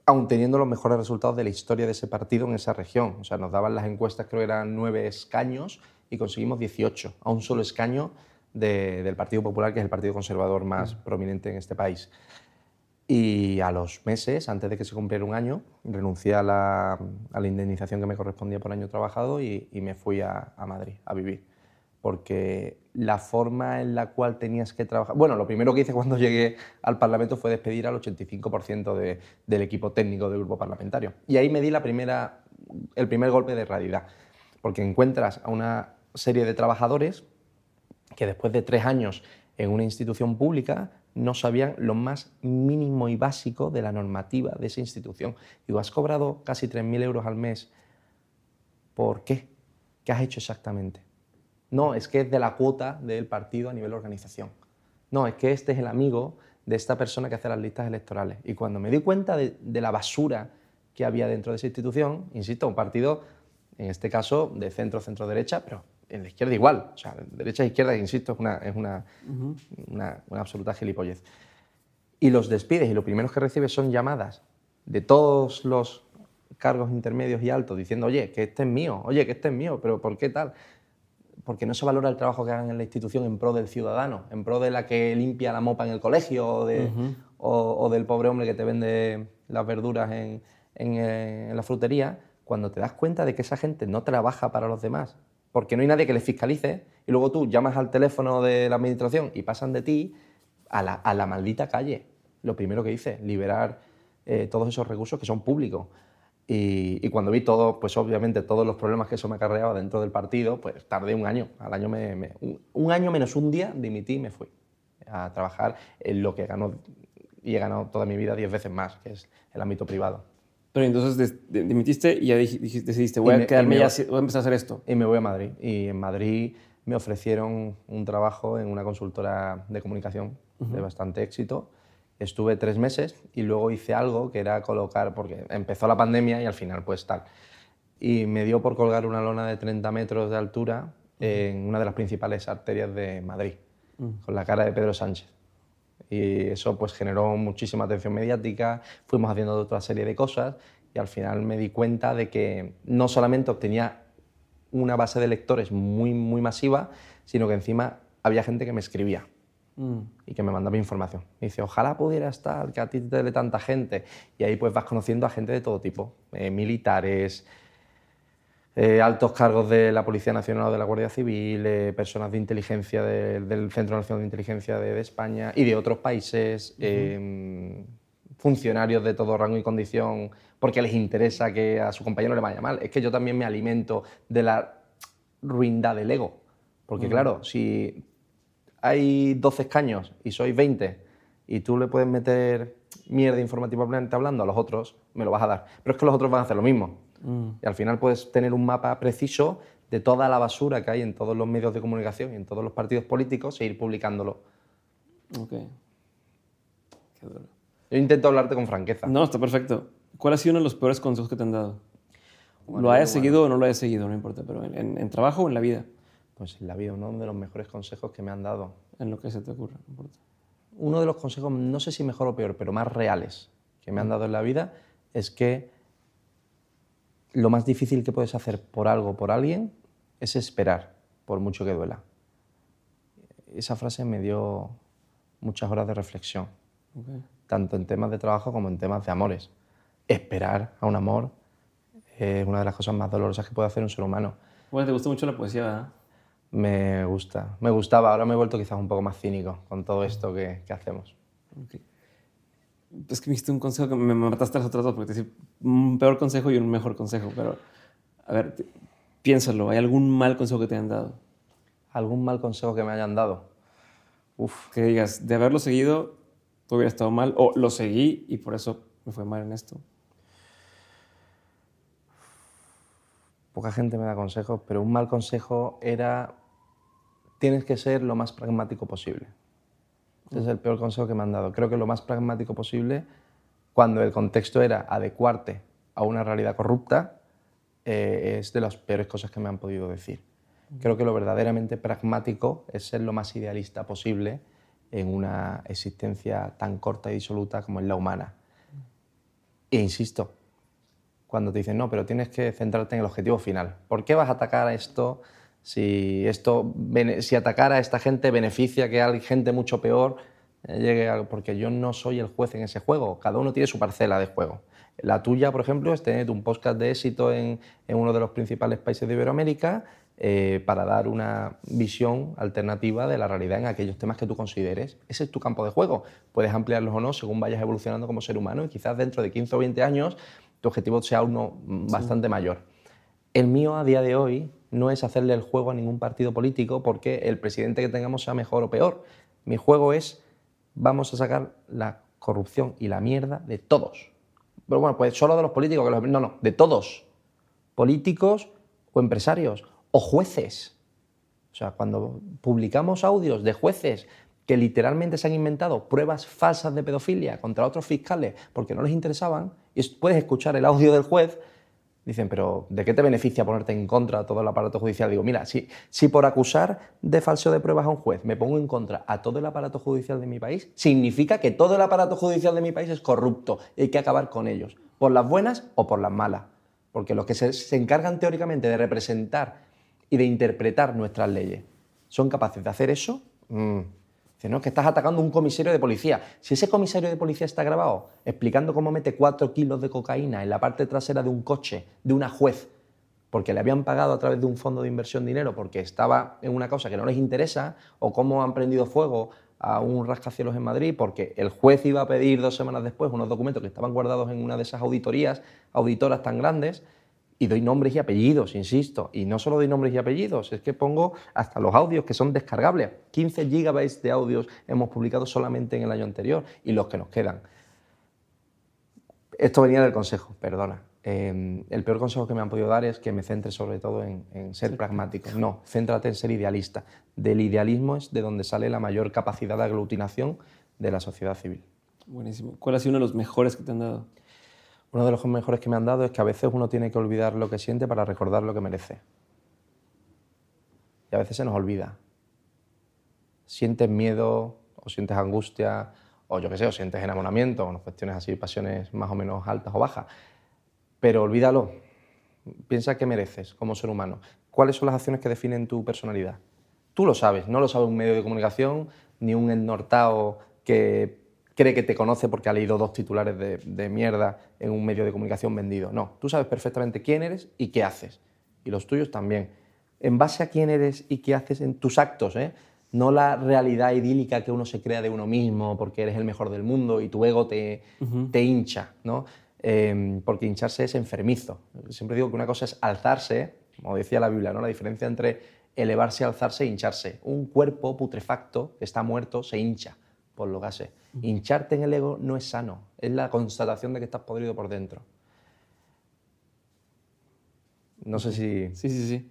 aún teniendo los mejores resultados de la historia de ese partido en esa región. O sea, nos daban las encuestas, creo que eran nueve escaños y conseguimos 18, a un solo escaño de- del Partido Popular, que es el partido conservador más prominente en este país. Y a los meses, antes de que se cumpliera un año, renuncié a la, indemnización que me correspondía por año trabajado y, me fui a, Madrid a vivir. Porque la forma en la cual tenías que trabajar... Bueno, lo primero que hice cuando llegué al Parlamento fue despedir al 85% de- del equipo técnico del grupo parlamentario. Y ahí me di la primera, el primer golpe de realidad. Porque encuentras a una serie de trabajadores que después de tres años en una institución pública no sabían lo más mínimo y básico de la normativa de esa institución. Digo, has cobrado casi 3.000 euros al mes. ¿Por qué? ¿Qué has hecho exactamente? No, es que es de la cuota del partido a nivel organización. No, es que este es el amigo de esta persona que hace las listas electorales. Y cuando me di cuenta de, la basura que había dentro de esa institución, insisto, un partido, en este caso, de centro, centro-derecha, pero en la izquierda igual. O sea, derecha e izquierda, insisto, es una, es una, una, una, absoluta gilipollez. Y los despides y lo primero que recibes son llamadas de todos los cargos intermedios y altos diciendo, oye, que este es mío, oye, que este es mío, pero ¿por qué tal? Porque no se valora el trabajo que hagan en la institución en pro del ciudadano, en pro de la que limpia la mopa en el colegio o, de, o, del pobre hombre que te vende las verduras en, en, eh, en la frutería, cuando te das cuenta de que esa gente no trabaja para los demás, porque no hay nadie que les fiscalice y luego tú llamas al teléfono de la administración y pasan de ti a la, a la maldita calle. Lo primero que hice, liberar eh, todos esos recursos que son públicos. Y, cuando vi todo, pues obviamente todos los problemas que eso me acarreaba dentro del partido, pues tardé un año. Al año me, un, año menos un día dimití y me fui a trabajar en lo que ganó y he ganado toda mi vida diez veces más, que es el ámbito privado. Pero entonces dimitiste y ya decidiste, voy a quedarme ya, voy a empezar a hacer esto. Y me voy a Madrid. Y en Madrid me ofrecieron un trabajo en una consultora de comunicación de bastante éxito. Estuve tres meses y luego hice algo que era colocar, porque empezó la pandemia y al final pues tal. Y me dio por colgar una lona de 30 metros de altura en una de las principales arterias de Madrid, con la cara de Pedro Sánchez y eso pues generó muchísima atención mediática, fuimos haciendo otra serie de cosas y al final me di cuenta de que no solamente obtenía una base de lectores muy, muy masiva, sino que encima había gente que me escribía mm. y que me mandaba información. Me dice, ojalá pudiera estar, que a ti te dé tanta gente. Y ahí pues vas conociendo a gente de todo tipo, eh, militares, eh, altos cargos de la Policía Nacional o de la Guardia Civil, eh, personas de inteligencia del Centro Nacional de Inteligencia de, España y de otros países, em, funcionarios de todo rango y condición, porque les interesa que a su compañero le vaya mal. Es que yo también me alimento de la ruindad del ego. Porque claro, si hay 12 escaños y soy 20 y tú le puedes meter mierda informativamente hablando a los otros, me lo vas a dar. Pero es que los otros van a hacer lo mismo. Mm. Y al final puedes tener un mapa preciso de toda la basura que hay en todos los medios de comunicación y en todos los partidos políticos e ir publicándolo. Ok. Qué duro. Yo intento hablarte con franqueza. No, está perfecto. ¿Cuál ha sido uno de los peores consejos que te han dado? lo hayas seguido o no lo hayas seguido, no importa, pero en, trabajo o en la vida. Pues en la vida, uno de los mejores consejos que me han dado. En lo que se te ocurra, no importa. Uno de los consejos, no sé si mejor o peor, pero más reales que me han dado en la vida es que lo más difícil que puedes hacer por algo, por alguien, es esperar, por mucho que duela. Esa frase me dio muchas horas de reflexión, tanto en temas de trabajo como en temas de amores. Esperar a un amor es una de las cosas más dolorosas que puede hacer un ser humano. Bueno, te gusta mucho la poesía, ¿verdad? Me gusta, me gustaba. Ahora me he vuelto quizás un poco más cínico con todo esto que, que hacemos es que me diste un consejo que me mataste las otras dos, porque te decía un peor consejo y un mejor consejo, pero a ver, piénsalo, ¿hay algún mal consejo que te hayan dado? ¿Algún mal consejo que me hayan dado? Uf. Que digas, de haberlo seguido, tú hubiera estado mal, o lo seguí y por eso me fue mal en esto. Poca gente me da consejos, pero un mal consejo era, tienes que ser lo más pragmático posible es el peor consejo que me han dado. Creo que lo más pragmático posible, cuando el contexto era adecuarte a una realidad corrupta, eh, es de las peores cosas que me han podido decir. Creo que lo verdaderamente pragmático es ser lo más idealista posible en una existencia tan corta y disoluta como es la humana. E insisto, cuando te dicen, no, pero tienes que centrarte en el objetivo final. ¿Por qué vas a atacar a esto si, esto, si atacar a esta gente beneficia que hay gente mucho peor, eh, llegue a, porque yo no soy el juez en ese juego, cada uno tiene su parcela de juego. La tuya, por ejemplo, es tener un podcast de éxito en, en uno de los principales países de Iberoamérica eh, para dar una visión alternativa de la realidad en aquellos temas que tú consideres. Ese es tu campo de juego. Puedes ampliarlos o no según vayas evolucionando como ser humano y quizás dentro de 15 o 20 años tu objetivo sea uno bastante mayor. El mío a día de hoy no es hacerle el juego a ningún partido político porque el presidente que tengamos sea mejor o peor. Mi juego es, vamos a sacar la corrupción y la mierda de todos. Pero bueno, pues solo de los políticos, no, no, de todos. Políticos o empresarios o jueces. O sea, cuando publicamos audios de jueces que literalmente se han inventado pruebas falsas de pedofilia contra otros fiscales porque no les interesaban, y puedes escuchar el audio del juez, dicen, pero ¿de qué te beneficia ponerte en contra todo el aparato judicial? Digo, mira, si, si por acusar de falso de pruebas a un juez me pongo en contra a todo el aparato judicial de mi país, significa que todo el aparato judicial de mi país es corrupto y hay que acabar con ellos, por las buenas o por las malas. Porque los que se encargan teóricamente de representar y de interpretar nuestras leyes son capaces de hacer eso, mm, no, que estás atacando a un comisario de policía. Si ese comisario de policía está grabado explicando cómo mete cuatro kilos de cocaína en la parte trasera de un coche de una juez, porque le habían pagado a través de un fondo de inversión dinero porque estaba en una cosa que no les interesa, o cómo han prendido fuego a un rascacielos en Madrid porque el juez iba a pedir dos semanas después unos documentos que estaban guardados en una de esas auditorías, auditoras tan grandes, y doy nombres y apellidos, insisto. Y no solo doy nombres y apellidos, es que pongo hasta los audios que son descargables. 15 gigabytes de audios hemos publicado solamente en el año anterior y los que nos quedan. Esto venía del consejo, perdona. Em, el peor consejo que me han podido dar es que me centre sobre todo en, ser pragmático. No, céntrate en ser idealista. Del idealismo es de donde sale la mayor capacidad de aglutinación de la sociedad civil. Buenísimo. ¿Cuál ha sido uno de los mejores que te han dado? Uno de los mejores que me han dado es que a veces uno tiene que olvidar lo que siente para recordar lo que merece. Y a veces se nos olvida. Sientes miedo o sientes angustia o yo qué sé, o sientes enamoramiento, o cuestiones así, pasiones más o menos altas o bajas. Pero olvídalo. Piensa qué mereces como ser humano. ¿Cuáles son las acciones que definen tu personalidad? Tú lo sabes, no lo sabe un medio de comunicación ni un ennortado que cree que te conoce porque ha leído dos titulares de, mierda en un medio de comunicación vendido. No, tú sabes perfectamente quién eres y qué haces. Y los tuyos también. En base a quién eres y qué haces en tus actos, ¿eh? no la realidad idílica que uno se crea de uno mismo porque eres el mejor del mundo y tu ego te, te hincha, ¿no? Em, porque hincharse es enfermizo. Siempre digo que una cosa es alzarse, como decía la Biblia, ¿no? la diferencia entre elevarse, alzarse e hincharse. Un cuerpo putrefacto que está muerto se hincha por lo gases. Hincharte en el ego no es sano, es la constatación de que estás podrido por dentro. No sé si... Sí, sí, sí.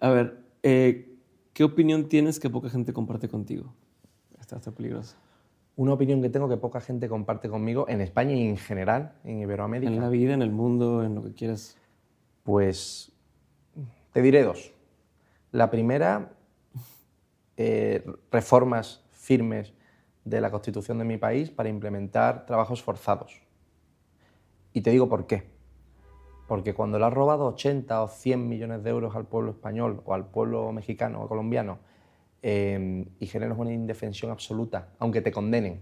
A ver, eh, ¿qué opinión tienes que poca gente comparte contigo? Está, está peligroso. Una opinión que tengo que poca gente comparte conmigo en España y en general, en Iberoamérica. En la vida, en el mundo, en lo que quieras. Pues te diré dos. La primera, eh, reformas firmes de la constitución de mi país para implementar trabajos forzados. Y te digo por qué. Porque cuando le has robado 80 o 100 millones de euros al pueblo español o al pueblo mexicano o colombiano em, y generas una indefensión absoluta, aunque te condenen,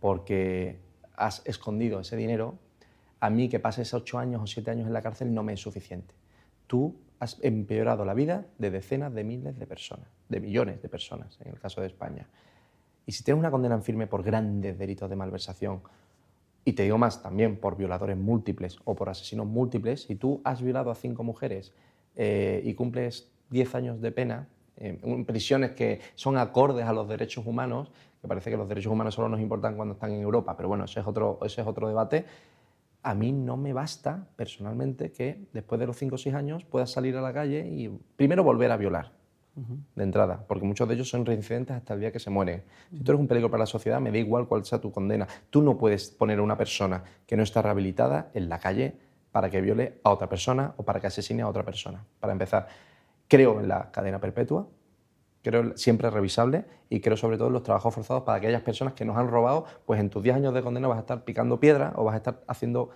porque has escondido ese dinero, a mí que pases 8 años o 7 años en la cárcel no me es suficiente. Tú has empeorado la vida de decenas de miles de personas, de millones de personas en el caso de España. Y si tienes una condena en firme por grandes delitos de malversación, y te digo más, también por violadores múltiples o por asesinos múltiples, si tú has violado a cinco mujeres eh, y cumples 10 años de pena, eh, en prisiones que son acordes a los derechos humanos, que parece que los derechos humanos solo nos importan cuando están en Europa, pero bueno, ese es otro, ese es otro debate, a mí no me basta personalmente que después de los 5 o 6 años puedas salir a la calle y primero volver a violar de entrada, porque muchos de ellos son reincidentes hasta el día que se mueren. Si tú eres un peligro para la sociedad, me da igual cuál sea tu condena. Tú no puedes poner a una persona que no está rehabilitada en la calle para que viole a otra persona o para que asesine a otra persona. Para empezar, creo en la cadena perpetua, creo siempre revisable y creo sobre todo en los trabajos forzados para aquellas personas que nos han robado, pues en tus 10 años de condena vas a estar picando piedra o vas a estar haciendo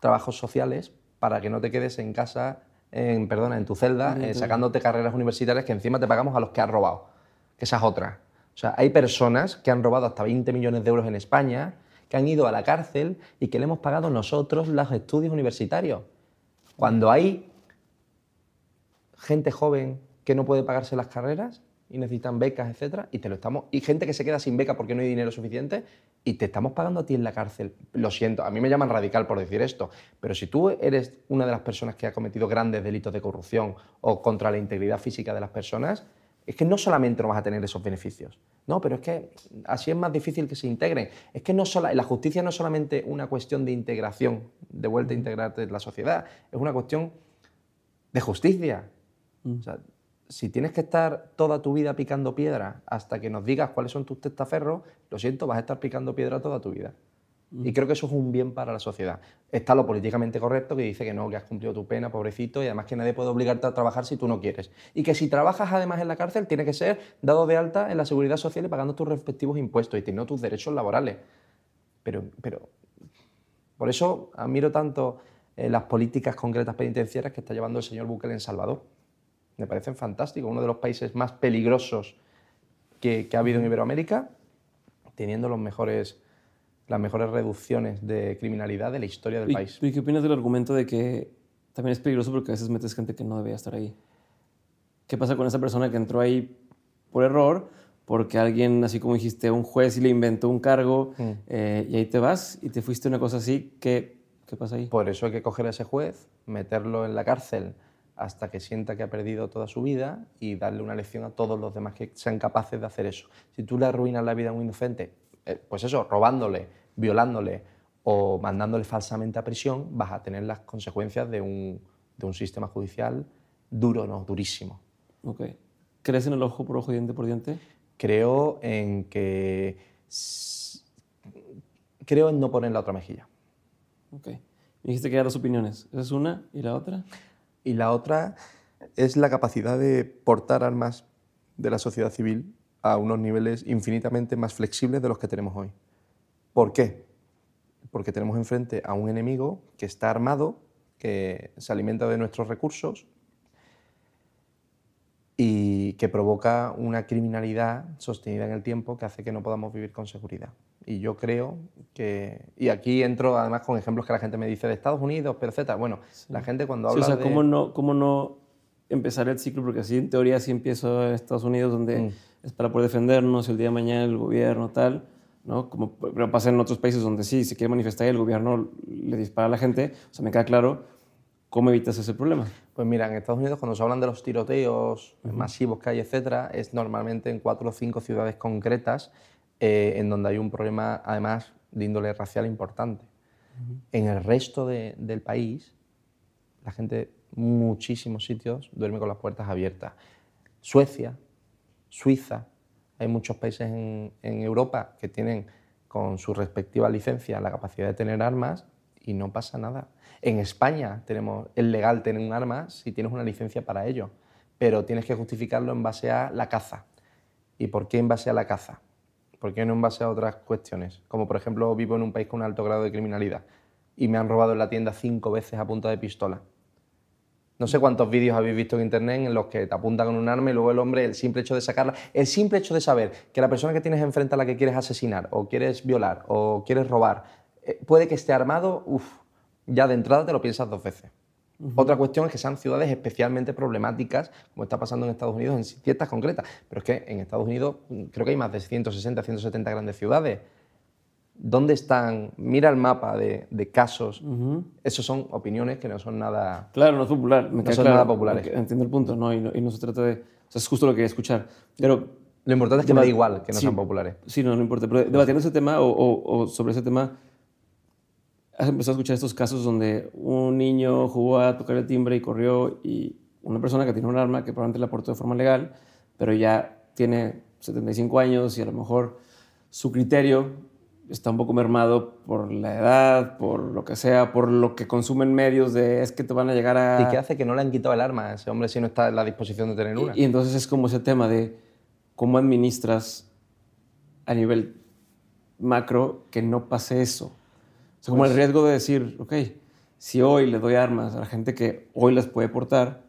trabajos sociales para que no te quedes en casa en, perdona, en tu celda, eh, sacándote carreras universitarias que encima te pagamos a los que has robado. Que esa es otra. O sea, hay personas que han robado hasta 20 millones de euros en España, que han ido a la cárcel y que le hemos pagado nosotros los estudios universitarios. Cuando hay gente joven que no puede pagarse las carreras y necesitan becas, etcétera, y te lo estamos y gente que se queda sin beca porque no hay dinero suficiente y te estamos pagando a ti en la cárcel. Lo siento, a mí me llaman radical por decir esto, pero si tú eres una de las personas que ha cometido grandes delitos de corrupción o contra la integridad física de las personas, es que no solamente no vas a tener esos beneficios, no, pero es que así es más difícil que se integren. Es que no la justicia no es solamente una cuestión de integración, de vuelta a integrarte en la sociedad, es una cuestión de justicia. Mm. O sea, si tienes que estar toda tu vida picando piedra hasta que nos digas cuáles son tus testaferros, lo siento, vas a estar picando piedra toda tu vida. Y creo que eso es un bien para la sociedad. Está lo políticamente correcto que dice que no, que has cumplido tu pena, pobrecito, y además que nadie puede obligarte a trabajar si tú no quieres. Y que si trabajas además en la cárcel, tiene que ser dado de alta en la seguridad social y pagando tus respectivos impuestos y teniendo tus derechos laborales. Pero, pero por eso admiro tanto eh, las políticas concretas penitenciarias que está llevando el señor Bukele en Salvador. Me parecen fantásticos, uno de los países más peligrosos que, que ha habido en Iberoamérica, teniendo los mejores las mejores reducciones de criminalidad de la historia del país. ¿Y qué opinas del argumento de que también es peligroso porque a veces metes gente que no debía estar ahí? ¿Qué pasa con esa persona que entró ahí por error? Porque alguien, así como dijiste, un juez y le inventó un cargo mm. eh, y ahí te vas y te fuiste una cosa así. ¿Qué, ¿Qué pasa ahí? Por eso hay que coger a ese juez, meterlo en la cárcel hasta que sienta que ha perdido toda su vida y darle una lección a todos los demás que sean capaces de hacer eso. Si tú le arruinas la vida a un inocente, eh, pues eso, robándole, violándole o mandándole falsamente a prisión, vas a tener las consecuencias de un, de un sistema judicial duro, no, durísimo. Ok. ¿Crees en el ojo por ojo, diente por diente? Creo en que... Creo en no poner la otra mejilla. Ok. Me dijiste que hay dos opiniones. ¿Esa es una y la otra? Y la otra es la capacidad de portar armas de la sociedad civil a unos niveles infinitamente más flexibles de los que tenemos hoy. ¿Por qué? Porque tenemos enfrente a un enemigo que está armado, que se alimenta de nuestros recursos y que provoca una criminalidad sostenida en el tiempo que hace que no podamos vivir con seguridad. Y yo creo que... Y aquí entro además con ejemplos que la gente me dice de Estados Unidos, pero etcétera. Bueno, la gente cuando habla sí, o sea, ¿cómo no, ¿cómo no empezar el ciclo? Porque así en teoría sí empiezo en Estados Unidos, donde mm. es para poder defendernos, el día de mañana el gobierno, tal ¿no? Como pasa en otros países donde sí, si quiere manifestar y el gobierno le dispara a la gente, o sea, me queda claro cómo evitas ese problema. Pues mira, en Estados Unidos cuando se hablan de los tiroteos masivos que hay, etcétera, es normalmente en cuatro o cinco ciudades concretas eh, en donde hay un problema, además, de índole racial importante. En el resto del país, la gente, muchísimos sitios, duerme con las puertas abiertas. Suecia, Suiza, hay muchos países en, Europa que tienen con su respectiva licencia la capacidad de tener armas y no pasa nada. En España tenemos, es legal tener un arma si tienes una licencia para ello, pero tienes que justificarlo en base a la caza. ¿Y por qué en base a la caza? ¿Por qué no en base a otras cuestiones? Como por ejemplo vivo en un país con un alto grado de criminalidad y me han robado en la tienda cinco veces a punta de pistola. No sé cuántos vídeos habéis visto en internet en los que te apuntan con un arma y luego el hombre, el simple hecho de sacarla, el simple hecho de saber que la persona que tienes enfrente a la que quieres asesinar o quieres violar o quieres robar, eh, puede que esté armado, uff, ya de entrada te lo piensas dos veces. Otra cuestión es que sean ciudades especialmente problemáticas, como está pasando en Estados Unidos en ciertas concretas. Pero es que en Estados Unidos mm, creo que hay más de 160, 170 grandes ciudades. ¿Dónde están? Mira el mapa de, casos. Esos son opiniones que no son nada. Claro, no es popular. no son nada populares. Entiendo el punto, ¿no? Y, no, se trata de. O sea, es justo lo que quería escuchar. Pero. Lo importante es que me da igual que no sean populares. Sí, no, no importa. Pero debatiendo ese tema o, sobre ese tema, has empezado a escuchar estos casos donde un niño jugó a tocar el timbre y corrió y una persona que tiene un arma que probablemente la aportó de forma legal, pero ya tiene 75 años y a lo mejor su criterio está un poco mermado por la edad, por lo que sea, por lo que consumen medios de es que te van a llegar a... ¿Y qué hace que no le han quitado el arma a ese hombre si no está en la disposición de tener una? Y, entonces es como ese tema de cómo administras a nivel macro que no pase eso. O sea, como el pues riesgo de decir, ok, si hoy le doy armas a la gente que hoy las puede portar,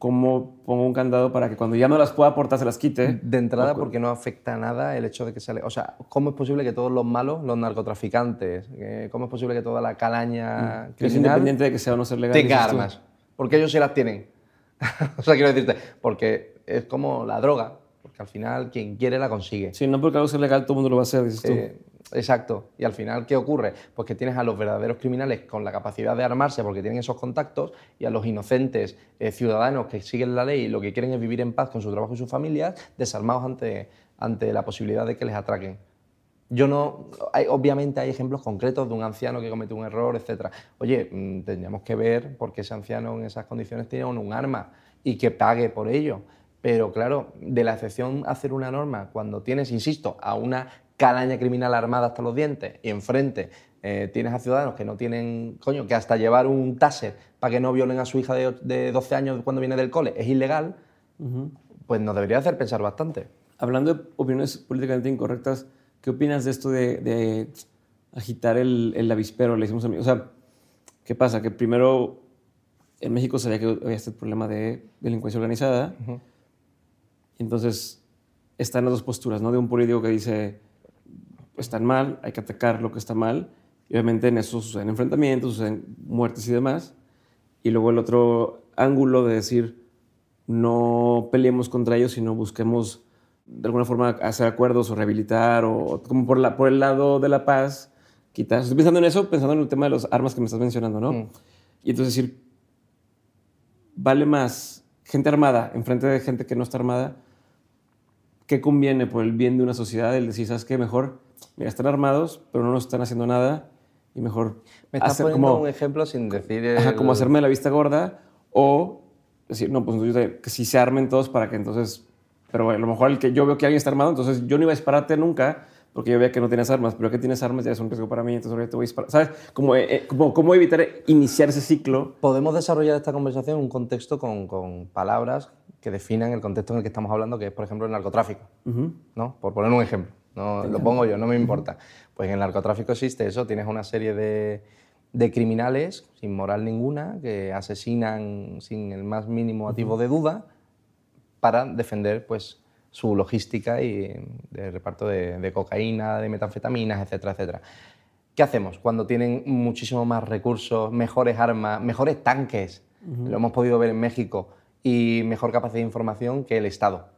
cómo pongo un candado para que cuando ya no las pueda aportar se las quite. De entrada, porque no afecta nada el hecho de que sale. O sea, ¿cómo es posible que todos los malos, los narcotraficantes, eh, cómo es posible que toda la calaña mm. es independiente de que sea o no ser legal. Tenga armas. Porque ellos sí las tienen. o sea, quiero decirte, porque es como la droga, porque al final quien quiere la consigue. Sí, no porque algo sea legal todo el mundo lo va a hacer, dices tú. Exacto. Y al final, ¿qué ocurre? Pues que tienes a los verdaderos criminales con la capacidad de armarse porque tienen esos contactos y a los inocentes eh, ciudadanos que siguen la ley y lo que quieren es vivir en paz con su trabajo y sus familias, desarmados ante, ante la posibilidad de que les atraquen. Yo no, hay, obviamente hay ejemplos concretos de un anciano que comete un error, etc. Oye, mm, tendríamos que ver por qué ese anciano en esas condiciones tiene un arma y que pague por ello. Pero claro, de la excepción hacer una norma cuando tienes, insisto, a una calaña criminal armada hasta los dientes y enfrente eh, tienes a ciudadanos que no tienen, coño, que hasta llevar un taser para que no violen a su hija de, de 12 años cuando viene del cole es ilegal, pues nos debería hacer pensar bastante. Hablando de opiniones políticamente incorrectas, ¿qué opinas de esto de, de agitar el, el, avispero? Le decimos a mí, o sea, ¿qué pasa? Que primero en México sabía que había este problema de delincuencia organizada. Uh -huh. Entonces, están las dos posturas, ¿no? De un político que dice, están mal, hay que atacar lo que está mal. Y obviamente en eso suceden enfrentamientos, suceden muertes y demás. Y luego el otro ángulo de decir, no peleemos contra ellos, sino busquemos de alguna forma hacer acuerdos o rehabilitar, o como por, la, por el lado de la paz, quitar. Estoy pensando en eso, pensando en el tema de las armas que me estás mencionando, ¿no? Mm. Y entonces decir, vale más gente armada enfrente de gente que no está armada, ¿qué conviene por el bien de una sociedad? El decir, ¿sabes qué? Mejor, mira, están armados, pero no nos están haciendo nada y mejor... Me estás hacer poniendo como, un ejemplo sin decir... El... Ajá, como hacerme la vista gorda o decir, no, pues que si se armen todos para que entonces... Pero bueno, a lo mejor el que yo veo que alguien está armado, entonces yo no iba a dispararte nunca porque yo veía que no tienes armas, pero que tienes armas ya es un riesgo para mí, entonces ahora te voy a disparar. ¿Sabes? Como, eh, como, ¿Cómo evitar iniciar ese ciclo? Podemos desarrollar esta conversación en un contexto con, con, palabras que definan el contexto en el que estamos hablando, que es, por ejemplo, el narcotráfico. Uh -huh. ¿no? Por poner un ejemplo. No, lo pongo yo, no me importa. Pues en el narcotráfico existe eso, tienes una serie de, de criminales sin moral ninguna que asesinan sin el más mínimo -huh. de duda para defender pues, su logística y de reparto de, de, cocaína, de metanfetaminas, etcétera, etcétera. ¿Qué hacemos cuando tienen muchísimo más recursos, mejores armas, mejores tanques? Uh -huh. Lo hemos podido ver en México y mejor capacidad de información que el Estado.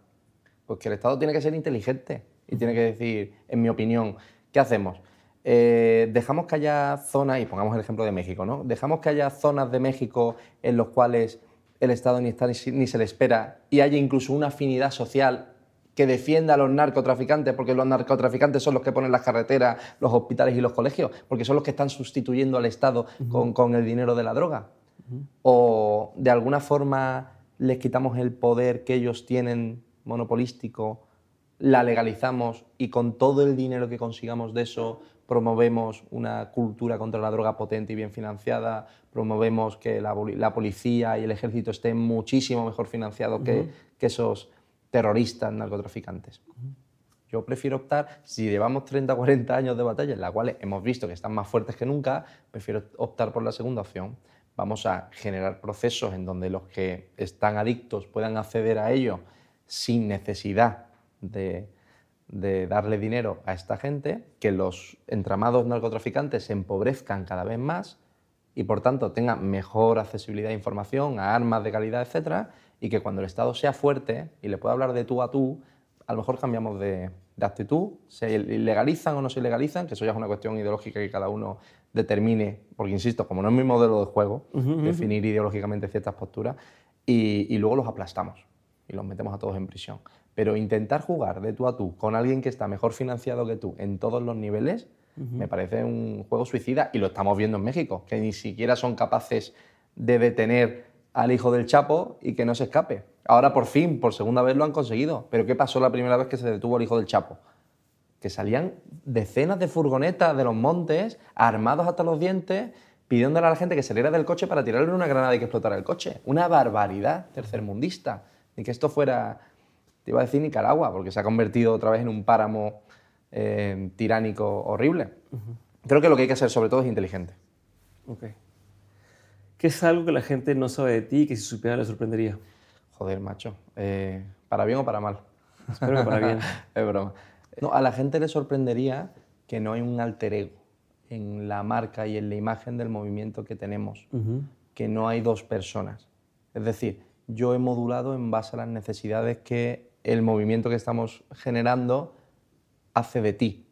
Pues que el Estado tiene que ser inteligente y tiene que decir, en mi opinión, ¿qué hacemos? Eh, dejamos que haya zonas, y pongamos el ejemplo de México, ¿no? Dejamos que haya zonas de México en los cuales el Estado ni está ni se le espera y haya incluso una afinidad social que defienda a los narcotraficantes, porque los narcotraficantes son los que ponen las carreteras, los hospitales y los colegios, porque son los que están sustituyendo al Estado uh -huh. con, con, el dinero de la droga. Uh -huh. O de alguna forma les quitamos el poder que ellos tienen monopolístico, la legalizamos y con todo el dinero que consigamos de eso promovemos una cultura contra la droga potente y bien financiada, promovemos que la, la policía y el ejército estén muchísimo mejor financiados uh -huh. que, que esos terroristas narcotraficantes. Yo prefiero optar, si llevamos 30 o 40 años de batalla, en las cuales hemos visto que están más fuertes que nunca, prefiero optar por la segunda opción. Vamos a generar procesos en donde los que están adictos puedan acceder a ello sin necesidad de, de darle dinero a esta gente, que los entramados narcotraficantes se empobrezcan cada vez más y por tanto tengan mejor accesibilidad a información, a armas de calidad, etcétera, y que cuando el Estado sea fuerte y le pueda hablar de tú a tú, a lo mejor cambiamos de, de actitud, se legalizan o no se legalizan, que eso ya es una cuestión ideológica que cada uno determine, porque insisto, como no es mi modelo de juego, uh -huh, definir uh -huh. ideológicamente ciertas posturas, y, y, luego los aplastamos y los metemos a todos en prisión. Pero intentar jugar de tú a tú con alguien que está mejor financiado que tú en todos los niveles, uh -huh. me parece un juego suicida, y lo estamos viendo en México, que ni siquiera son capaces de detener al hijo del Chapo y que no se escape. Ahora por fin, por segunda vez lo han conseguido. Pero ¿qué pasó la primera vez que se detuvo al hijo del Chapo? Que salían decenas de furgonetas de los montes, armados hasta los dientes, pidiéndole a la gente que saliera del coche para tirarle una granada y que explotara el coche. Una barbaridad tercermundista. Ni que esto fuera, te iba a decir Nicaragua, porque se ha convertido otra vez en un páramo eh, tiránico horrible. Uh -huh. Creo que lo que hay que hacer sobre todo es inteligente. Okay. ¿Qué es algo que la gente no sabe de ti y que si supiera le sorprendería? Joder, macho. Eh, ¿Para bien o para mal? Espero que para bien. es broma. No, a la gente le sorprendería que no hay un alter ego en la marca y en la imagen del movimiento que tenemos. Uh -huh. Que no hay dos personas. Es decir, yo he modulado en base a las necesidades que el movimiento que estamos generando hace de ti.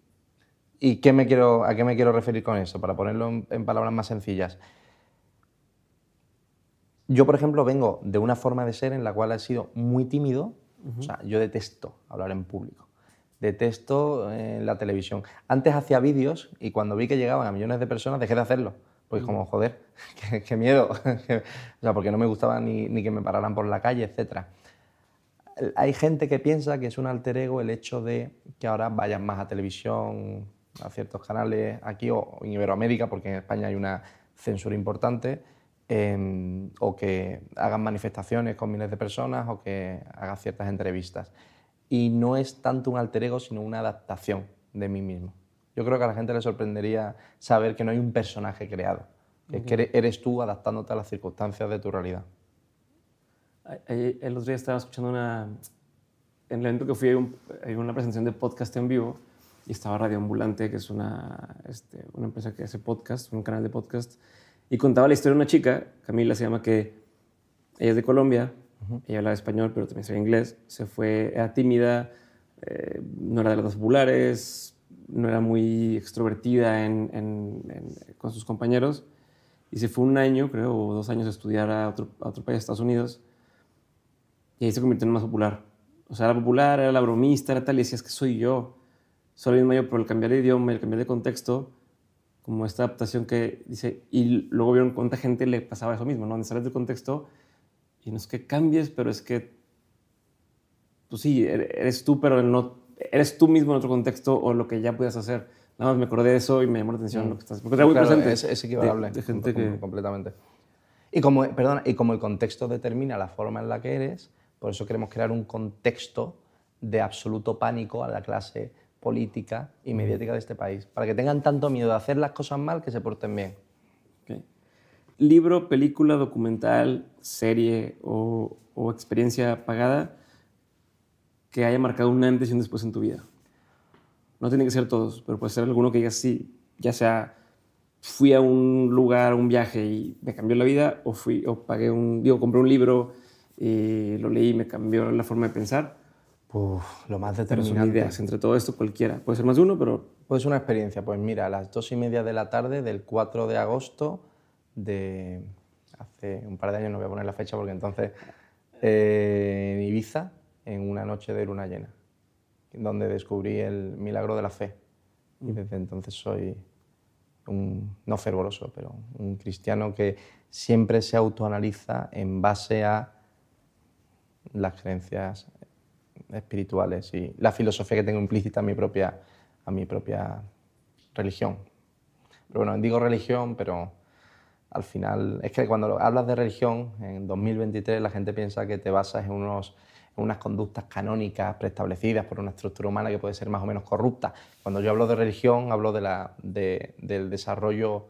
¿Y qué me quiero, a qué me quiero referir con eso? Para ponerlo en, palabras más sencillas. Yo, por ejemplo, vengo de una forma de ser en la cual he sido muy tímido. O sea, yo detesto hablar en público. Detesto en eh, la televisión. Antes hacía vídeos y cuando vi que llegaban a millones de personas dejé de hacerlo. Pues como, joder, qué, miedo. o sea, porque no me gustaba ni, ni, que me pararan por la calle, etc. Hay gente que piensa que es un alter ego el hecho de que ahora vayan más a televisión, a ciertos canales aquí o en Iberoamérica, porque en España hay una censura importante, em, o que hagan manifestaciones con miles de personas o que hagan ciertas entrevistas. Y no es tanto un alter ego, sino una adaptación de mí mismo. Yo creo que a la gente le sorprendería saber que no hay un personaje creado, es que eres tú adaptándote a las circunstancias de tu realidad. El otro día estaba escuchando una... En el evento que fui hay, una presentación de podcast en vivo y estaba Radio Ambulante, que es una, este, una empresa que hace podcast, un canal de podcast, y contaba la historia de una chica, Camila se llama, que ella es de Colombia, ella hablaba español, pero también sabía inglés, se fue, era tímida, eh, no era de las populares, no era muy extrovertida con sus compañeros, y se fue un año, creo, o dos años a estudiar a otro, a otro país, Estados Unidos, y ahí se convirtió en más popular. O sea, era popular, era la bromista, era tal, y decías que soy yo. Solo mismo yo, por el cambiar de idioma, el cambiar de contexto, como esta adaptación que dice, y luego vieron cuánta gente le pasaba eso mismo, ¿no? Donde sales del contexto y no es que cambies, pero es que, pues sí, er-, eres tú, pero no, eres tú mismo en otro contexto o lo que ya puedes hacer. Nada más me acordé de eso y me llamó la atención mm. lo que estás Porque muy presente. Es, es equivalable. De, gente que... Completamente. Y como, perdona, y como el contexto determina la forma en la que eres, por eso queremos crear un contexto de absoluto pánico a la clase política y mediática de este país, para que tengan tanto miedo de hacer las cosas mal que se porten bien. Libro, película, documental, serie o, experiencia pagada que haya marcado un antes y un después en tu vida. No tienen que ser todos, pero puede ser alguno que digas sí, ya sea fui a un lugar, un viaje y me cambió la vida, o fui, o pagué un, digo, compré un libro y lo leí y me cambió la forma de pensar. lo más determinante. ideas. Entre todo esto, cualquiera. Puede ser más de uno, pero... Puede ser una experiencia. Pues mira, a las dos y media de la tarde del 4 de agosto de hace un par de años, no voy a poner la fecha porque entonces, eh, en Ibiza, en una noche de luna llena, donde descubrí el milagro de la fe. Y mm. desde entonces soy un, no fervoroso, pero un cristiano que siempre se autoanaliza en base a las creencias espirituales y la filosofía que tengo implícita a mi propia, a mi propia religión. Pero bueno, digo religión, pero al final es que cuando hablas de religión, en 2023 la gente piensa que te basas en, unos, en unas conductas canónicas preestablecidas por una estructura humana que puede ser más o menos corrupta. Cuando yo hablo de religión, hablo de la, de, del desarrollo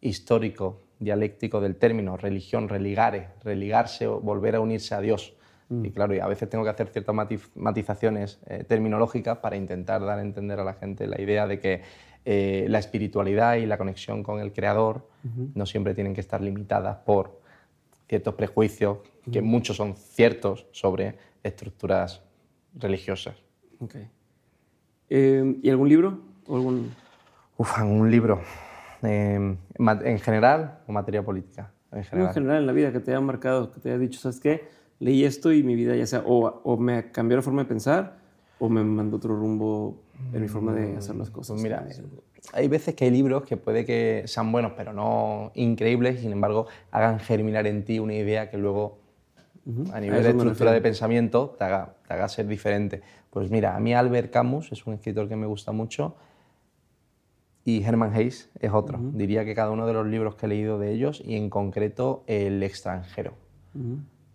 histórico, dialéctico del término, religión, religare, religarse volver a unirse a Dios. Mm. Y claro, y a veces tengo que hacer ciertas matizaciones eh, terminológicas para intentar dar a entender a la gente la idea de que eh, la espiritualidad y la conexión con el Creador no siempre tienen que estar limitadas por ciertos prejuicios, que muchos son ciertos sobre estructuras religiosas. Okay. Eh, ¿Y algún libro? ¿O algún... Uf, algún libro. ¿En general o materia política? En general. en general, en la vida, que te haya marcado, que te haya dicho, ¿sabes qué? Leí esto y mi vida ya sea o, me cambió la forma de pensar o me mandó otro rumbo en mi forma de hacer las cosas. Pues mira, hay veces que hay libros que puede que sean buenos, pero no increíbles, sin embargo, hagan germinar en ti una idea que luego, a nivel de estructura de pensamiento, te haga, te haga ser diferente. Pues mira, a mí Albert Camus es un escritor que me gusta mucho y Herman Hayes es otro. Diría que cada uno de los libros que he leído de ellos y en concreto El extranjero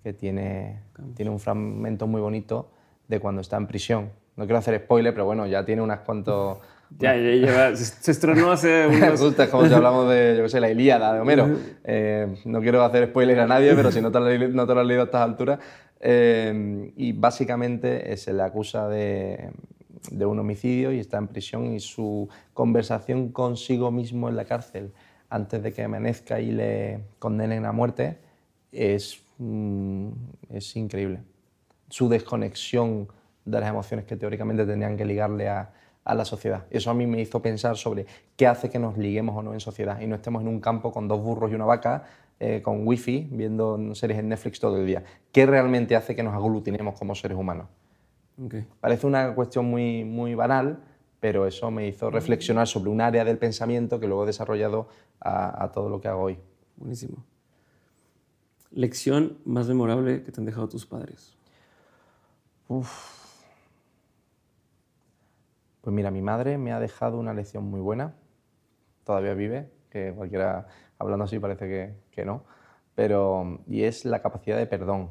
que tiene, tiene un fragmento muy bonito de cuando está en prisión. No quiero hacer spoiler, pero bueno, ya tiene unas cuantos... Ya, ya lleva, se estrenó hace unos... Justo, es como si hablamos de, yo qué sé, la Ilíada de Homero. Eh, no quiero hacer spoiler a nadie, pero si no te lo, no te lo has leído a estas alturas. Eh, y básicamente se le acusa de, de un homicidio y está en prisión y su conversación consigo mismo en la cárcel antes de que amanezca y le condenen a muerte es mm, es increíble. Su desconexión de las emociones que teóricamente tendrían que ligarle a, a la sociedad. Eso a mí me hizo pensar sobre qué hace que nos liguemos o no en sociedad y no estemos en un campo con dos burros y una vaca, eh, con wifi, viendo series en Netflix todo el día. ¿Qué realmente hace que nos aglutinemos como seres humanos? Parece una cuestión muy, muy banal, pero eso me hizo reflexionar sobre un área del pensamiento que luego he desarrollado a, a todo lo que hago hoy. Buenísimo. ¿Lección más memorable que te han dejado tus padres? Uf. Pues mira, mi madre me ha dejado una lección muy buena. Todavía vive, que cualquiera hablando así parece que, que no. Pero, y es la capacidad de perdón.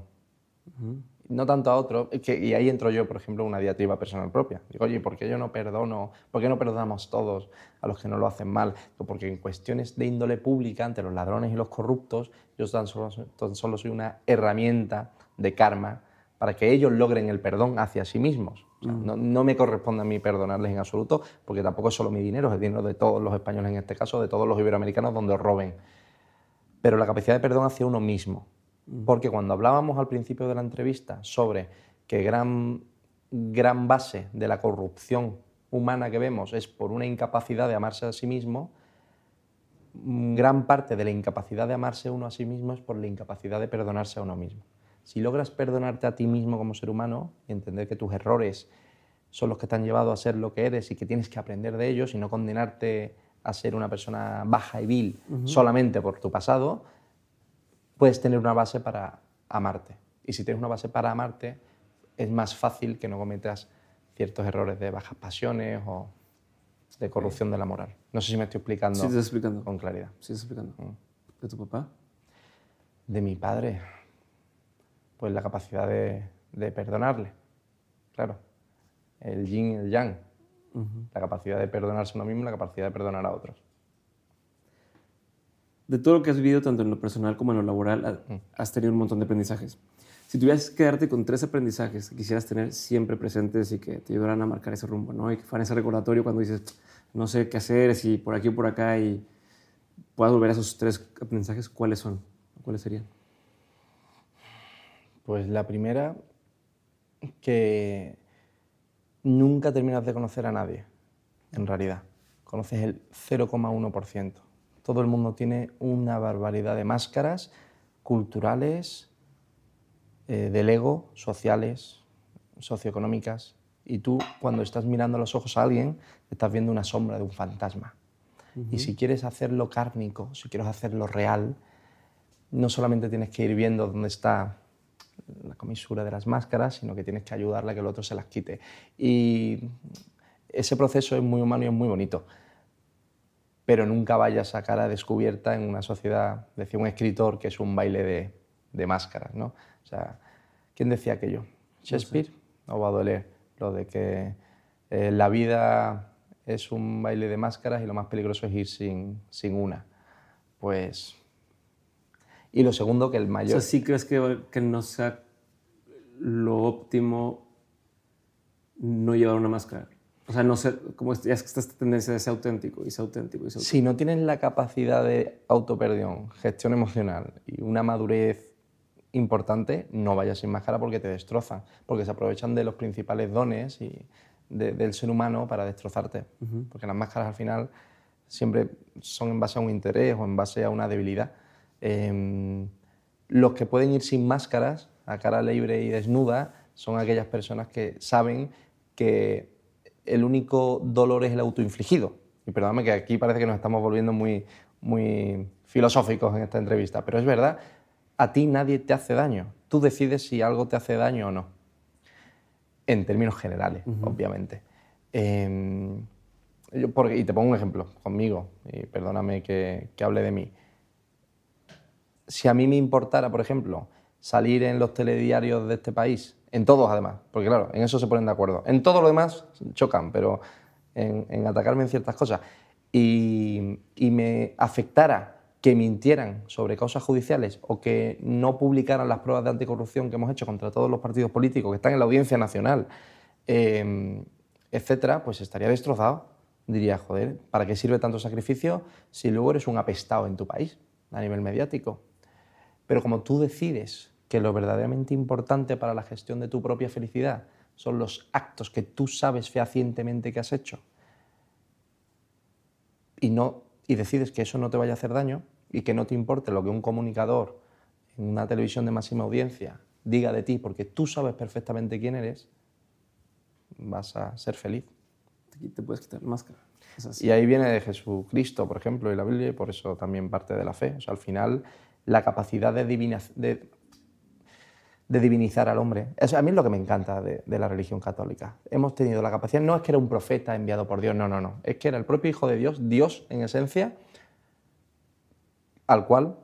No tanto a otros, que, y ahí entro yo, por ejemplo, una diatriba personal propia. Digo, oye, ¿por qué yo no perdono? ¿Por qué no perdonamos todos a los que no lo hacen mal? Porque en cuestiones de índole pública, ante los ladrones y los corruptos, yo tan solo, tan solo soy una herramienta de karma para que ellos logren el perdón hacia sí mismos. Mm. no, me corresponde a mí perdonarles en absoluto, porque tampoco es solo mi dinero, es el dinero de todos los españoles en este caso, de todos los iberoamericanos donde roben. Pero la capacidad de perdón hacia uno mismo. Porque cuando hablábamos al principio de la entrevista sobre que gran, gran base de la corrupción humana que vemos es por una incapacidad de amarse a sí mismo, gran parte de la incapacidad de amarse uno a sí mismo es por la incapacidad de perdonarse a uno mismo. Si logras perdonarte a ti mismo como ser humano y entender que tus errores son los que te han llevado a ser lo que eres y que tienes que aprender de ellos y no condenarte a ser una persona baja y vil solamente por tu pasado, puedes tener una base para amarte. Y si tienes una base para amarte, es más fácil que no cometas ciertos errores de bajas pasiones o de corrupción de la moral. No sé si me estoy explicando, sí, te estoy explicando. con claridad. Sí, te estoy explicando. Mm. ¿De tu papá? De mi padre pues la capacidad de, perdonarle. Claro, el yin y el yang. La capacidad de perdonarse a uno mismo y la capacidad de perdonar a otros. De todo lo que has vivido, tanto en lo personal como en lo laboral, mm. has tenido un montón de aprendizajes. Si tuvieras que quedarte con tres aprendizajes que quisieras tener siempre presentes y que te ayudaran a marcar ese rumbo, ¿no? Y que fueran ese recordatorio cuando dices, no sé qué hacer, si por aquí o por acá, y puedas volver a esos tres aprendizajes, ¿cuáles son? ¿Cuáles serían? Pues la primera, que nunca terminas de conocer a nadie, en realidad. Conoces el 0,1%. Todo el mundo tiene una barbaridad de máscaras culturales, eh, del ego, sociales, socioeconómicas. Y tú, cuando estás mirando a los ojos a alguien, estás viendo una sombra de un fantasma. Y si quieres hacerlo cárnico, si quieres hacerlo real, no solamente tienes que ir viendo dónde está la comisura de las máscaras, sino que tienes que ayudarle a que el otro se las quite. Y ese proceso es muy humano y es muy bonito. Pero nunca vayas a cara descubierta en una sociedad, decía un escritor, que es un baile de, de máscaras. ¿no? O sea, ¿Quién decía aquello? ¿Shakespeare? ¿O Baudelaire? Lo de que eh, la vida es un baile de máscaras y lo más peligroso es ir sin, sin una. Pues y lo segundo, que el mayor... O sea, ¿sí crees que, que no sea lo óptimo no llevar una máscara? O sea, no ser, como ya es que esta tendencia de ser auténtico y ser auténtico y ser Si no tienes la capacidad de autoperdión, gestión emocional y una madurez importante, no vayas sin máscara porque te destrozan, porque se aprovechan de los principales dones y del ser humano para destrozarte. Porque las máscaras al final siempre son en base a un interés o en base a una debilidad. Em, los que pueden ir sin máscaras, a cara libre y desnuda, son aquellas personas que saben que el único dolor es el autoinfligido. Y perdóname que aquí parece que nos estamos volviendo muy, muy filosóficos en esta entrevista, pero es verdad, a ti nadie te hace daño. Tú decides si algo te hace daño o no. En términos generales, obviamente. Em, y te pongo un ejemplo conmigo, y perdóname que, que hable de mí si a mí me importara, por ejemplo, salir en los telediarios de este país, en todos además, porque claro, en eso se ponen de acuerdo. En todo lo demás chocan, pero en, atacarme en ciertas cosas. Y, me afectara que mintieran sobre causas judiciales o que no publicaran las pruebas de anticorrupción que hemos hecho contra todos los partidos políticos que están en la audiencia nacional, eh, etcétera, pues estaría destrozado. Diría, joder, ¿para qué sirve tanto sacrificio si luego eres un apestado en tu país a nivel mediático? Pero como tú decides que lo verdaderamente importante para la gestión de tu propia felicidad son los actos que tú sabes fehacientemente que has hecho y, no, y decides que eso no te vaya a hacer daño y que no te importe lo que un comunicador en una televisión de máxima audiencia diga de ti porque tú sabes perfectamente quién eres, vas a ser feliz. Te puedes quitar la máscara. Y ahí viene de Jesucristo, por ejemplo, y la Biblia, y por eso también parte de la fe. O sea, al final, la capacidad de, de, de divinizar al hombre. Eso a mí es lo que me encanta de, de, la religión católica. Hemos tenido la capacidad, no es que era un profeta enviado por Dios, no, no, no. Es que era el propio Hijo de Dios, Dios en esencia, al cual,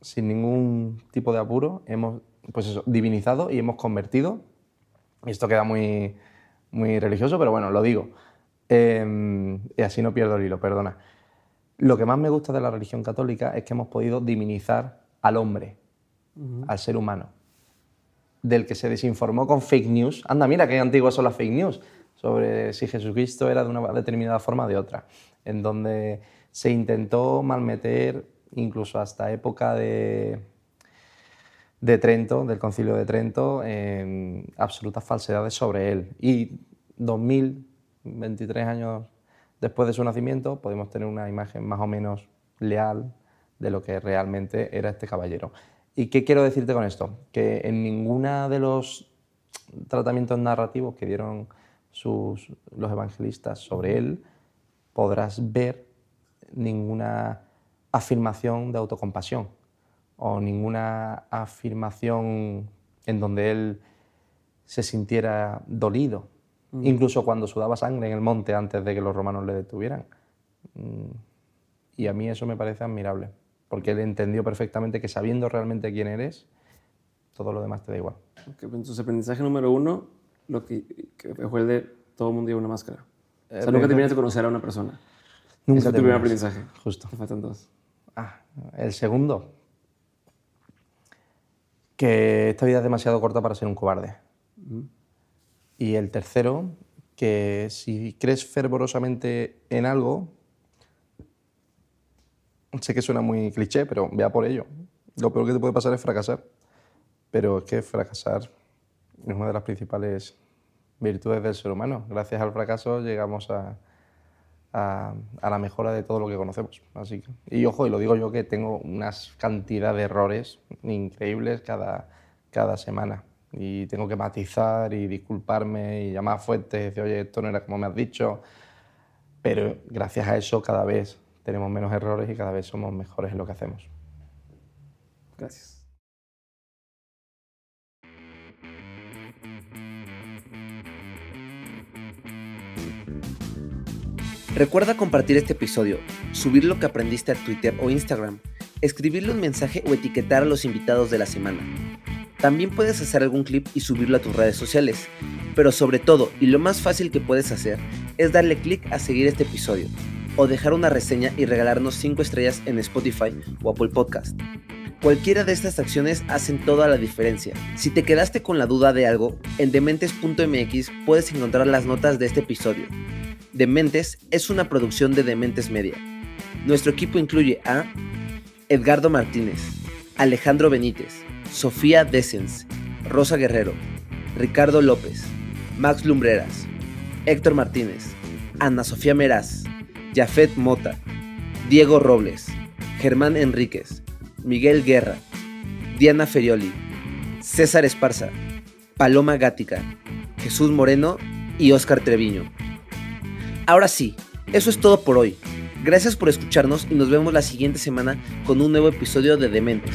sin ningún tipo de apuro, hemos pues eso, divinizado y hemos convertido. Y esto queda muy, muy religioso, pero bueno, lo digo. Em, y así no pierdo el hilo, perdona. Lo que más me gusta de la religión católica es que hemos podido divinizar al hombre, al ser humano, del que se desinformó con fake news. Anda, mira qué antiguas son las fake news sobre si Jesucristo era de una determinada forma o de otra, en donde se intentó malmeter incluso hasta época de, Trento, del concilio de Trento, en absolutas falsedades sobre él. Y 2023 años después de su nacimiento podemos tener una imagen más o menos leal de lo que realmente era este caballero. ¿Y qué quiero decirte con esto? Que en ninguna de los tratamientos narrativos que dieron sus, los evangelistas sobre él podrás ver ninguna afirmación de autocompasión o ninguna afirmación en donde él se sintiera dolido, mm. incluso cuando sudaba sangre en el monte antes de que los romanos le detuvieran. Mm. Y a mí eso me parece admirable, porque él entendió perfectamente que sabiendo realmente quién eres, todo lo demás te da igual. Okay, pues entonces, aprendizaje número uno, lo que, fue el de todo el mundo lleva una máscara. O sea, nunca terminas de conocer a una persona. Nunca es el primer aprendizaje. Justo. Te faltan dos. Ah, el segundo, que esta vida es demasiado corta para ser un cobarde. Y el tercero, que si crees fervorosamente en algo, sé que suena muy cliché, pero vea por ello. Lo peor que te puede pasar es fracasar. Pero es que fracasar es una de las principales virtudes del ser humano. Gracias al fracaso llegamos a, a, la mejora de todo lo que conocemos. Así y ojo, y lo digo yo que tengo una cantidad de errores increíbles cada, cada semana. Y tengo que matizar y disculparme y llamar a fuentes y decir, oye, esto no era como me has dicho. Pero gracias a eso cada vez tenemos menos errores y cada vez somos mejores en lo que hacemos. Gracias. Recuerda compartir este episodio, subir lo que aprendiste a Twitter o Instagram, escribirle un mensaje o etiquetar a los invitados de la semana. También puedes hacer algún clip y subirlo a tus redes sociales, pero sobre todo y lo más fácil que puedes hacer es darle clic a seguir este episodio o dejar una reseña y regalarnos 5 estrellas en Spotify o Apple Podcast. Cualquiera de estas acciones hacen toda la diferencia. Si te quedaste con la duda de algo, en dementes.mx puedes encontrar las notas de este episodio Dementes es una producción de Dementes Media. Nuestro equipo incluye a Edgardo Martínez, Alejandro Benítez, Sofía Desens, Rosa Guerrero, Ricardo López, Max Lumbreras, Héctor Martínez, Ana Sofía Meraz, Jafet Mota, Diego Robles, Germán Enríquez, Miguel Guerra, Diana Ferioli, César Esparza, Paloma Gática, Jesús Moreno y Óscar Treviño. Ahora sí, eso es todo por hoy. Gracias por escucharnos y nos vemos la siguiente semana con un nuevo episodio de Dementes.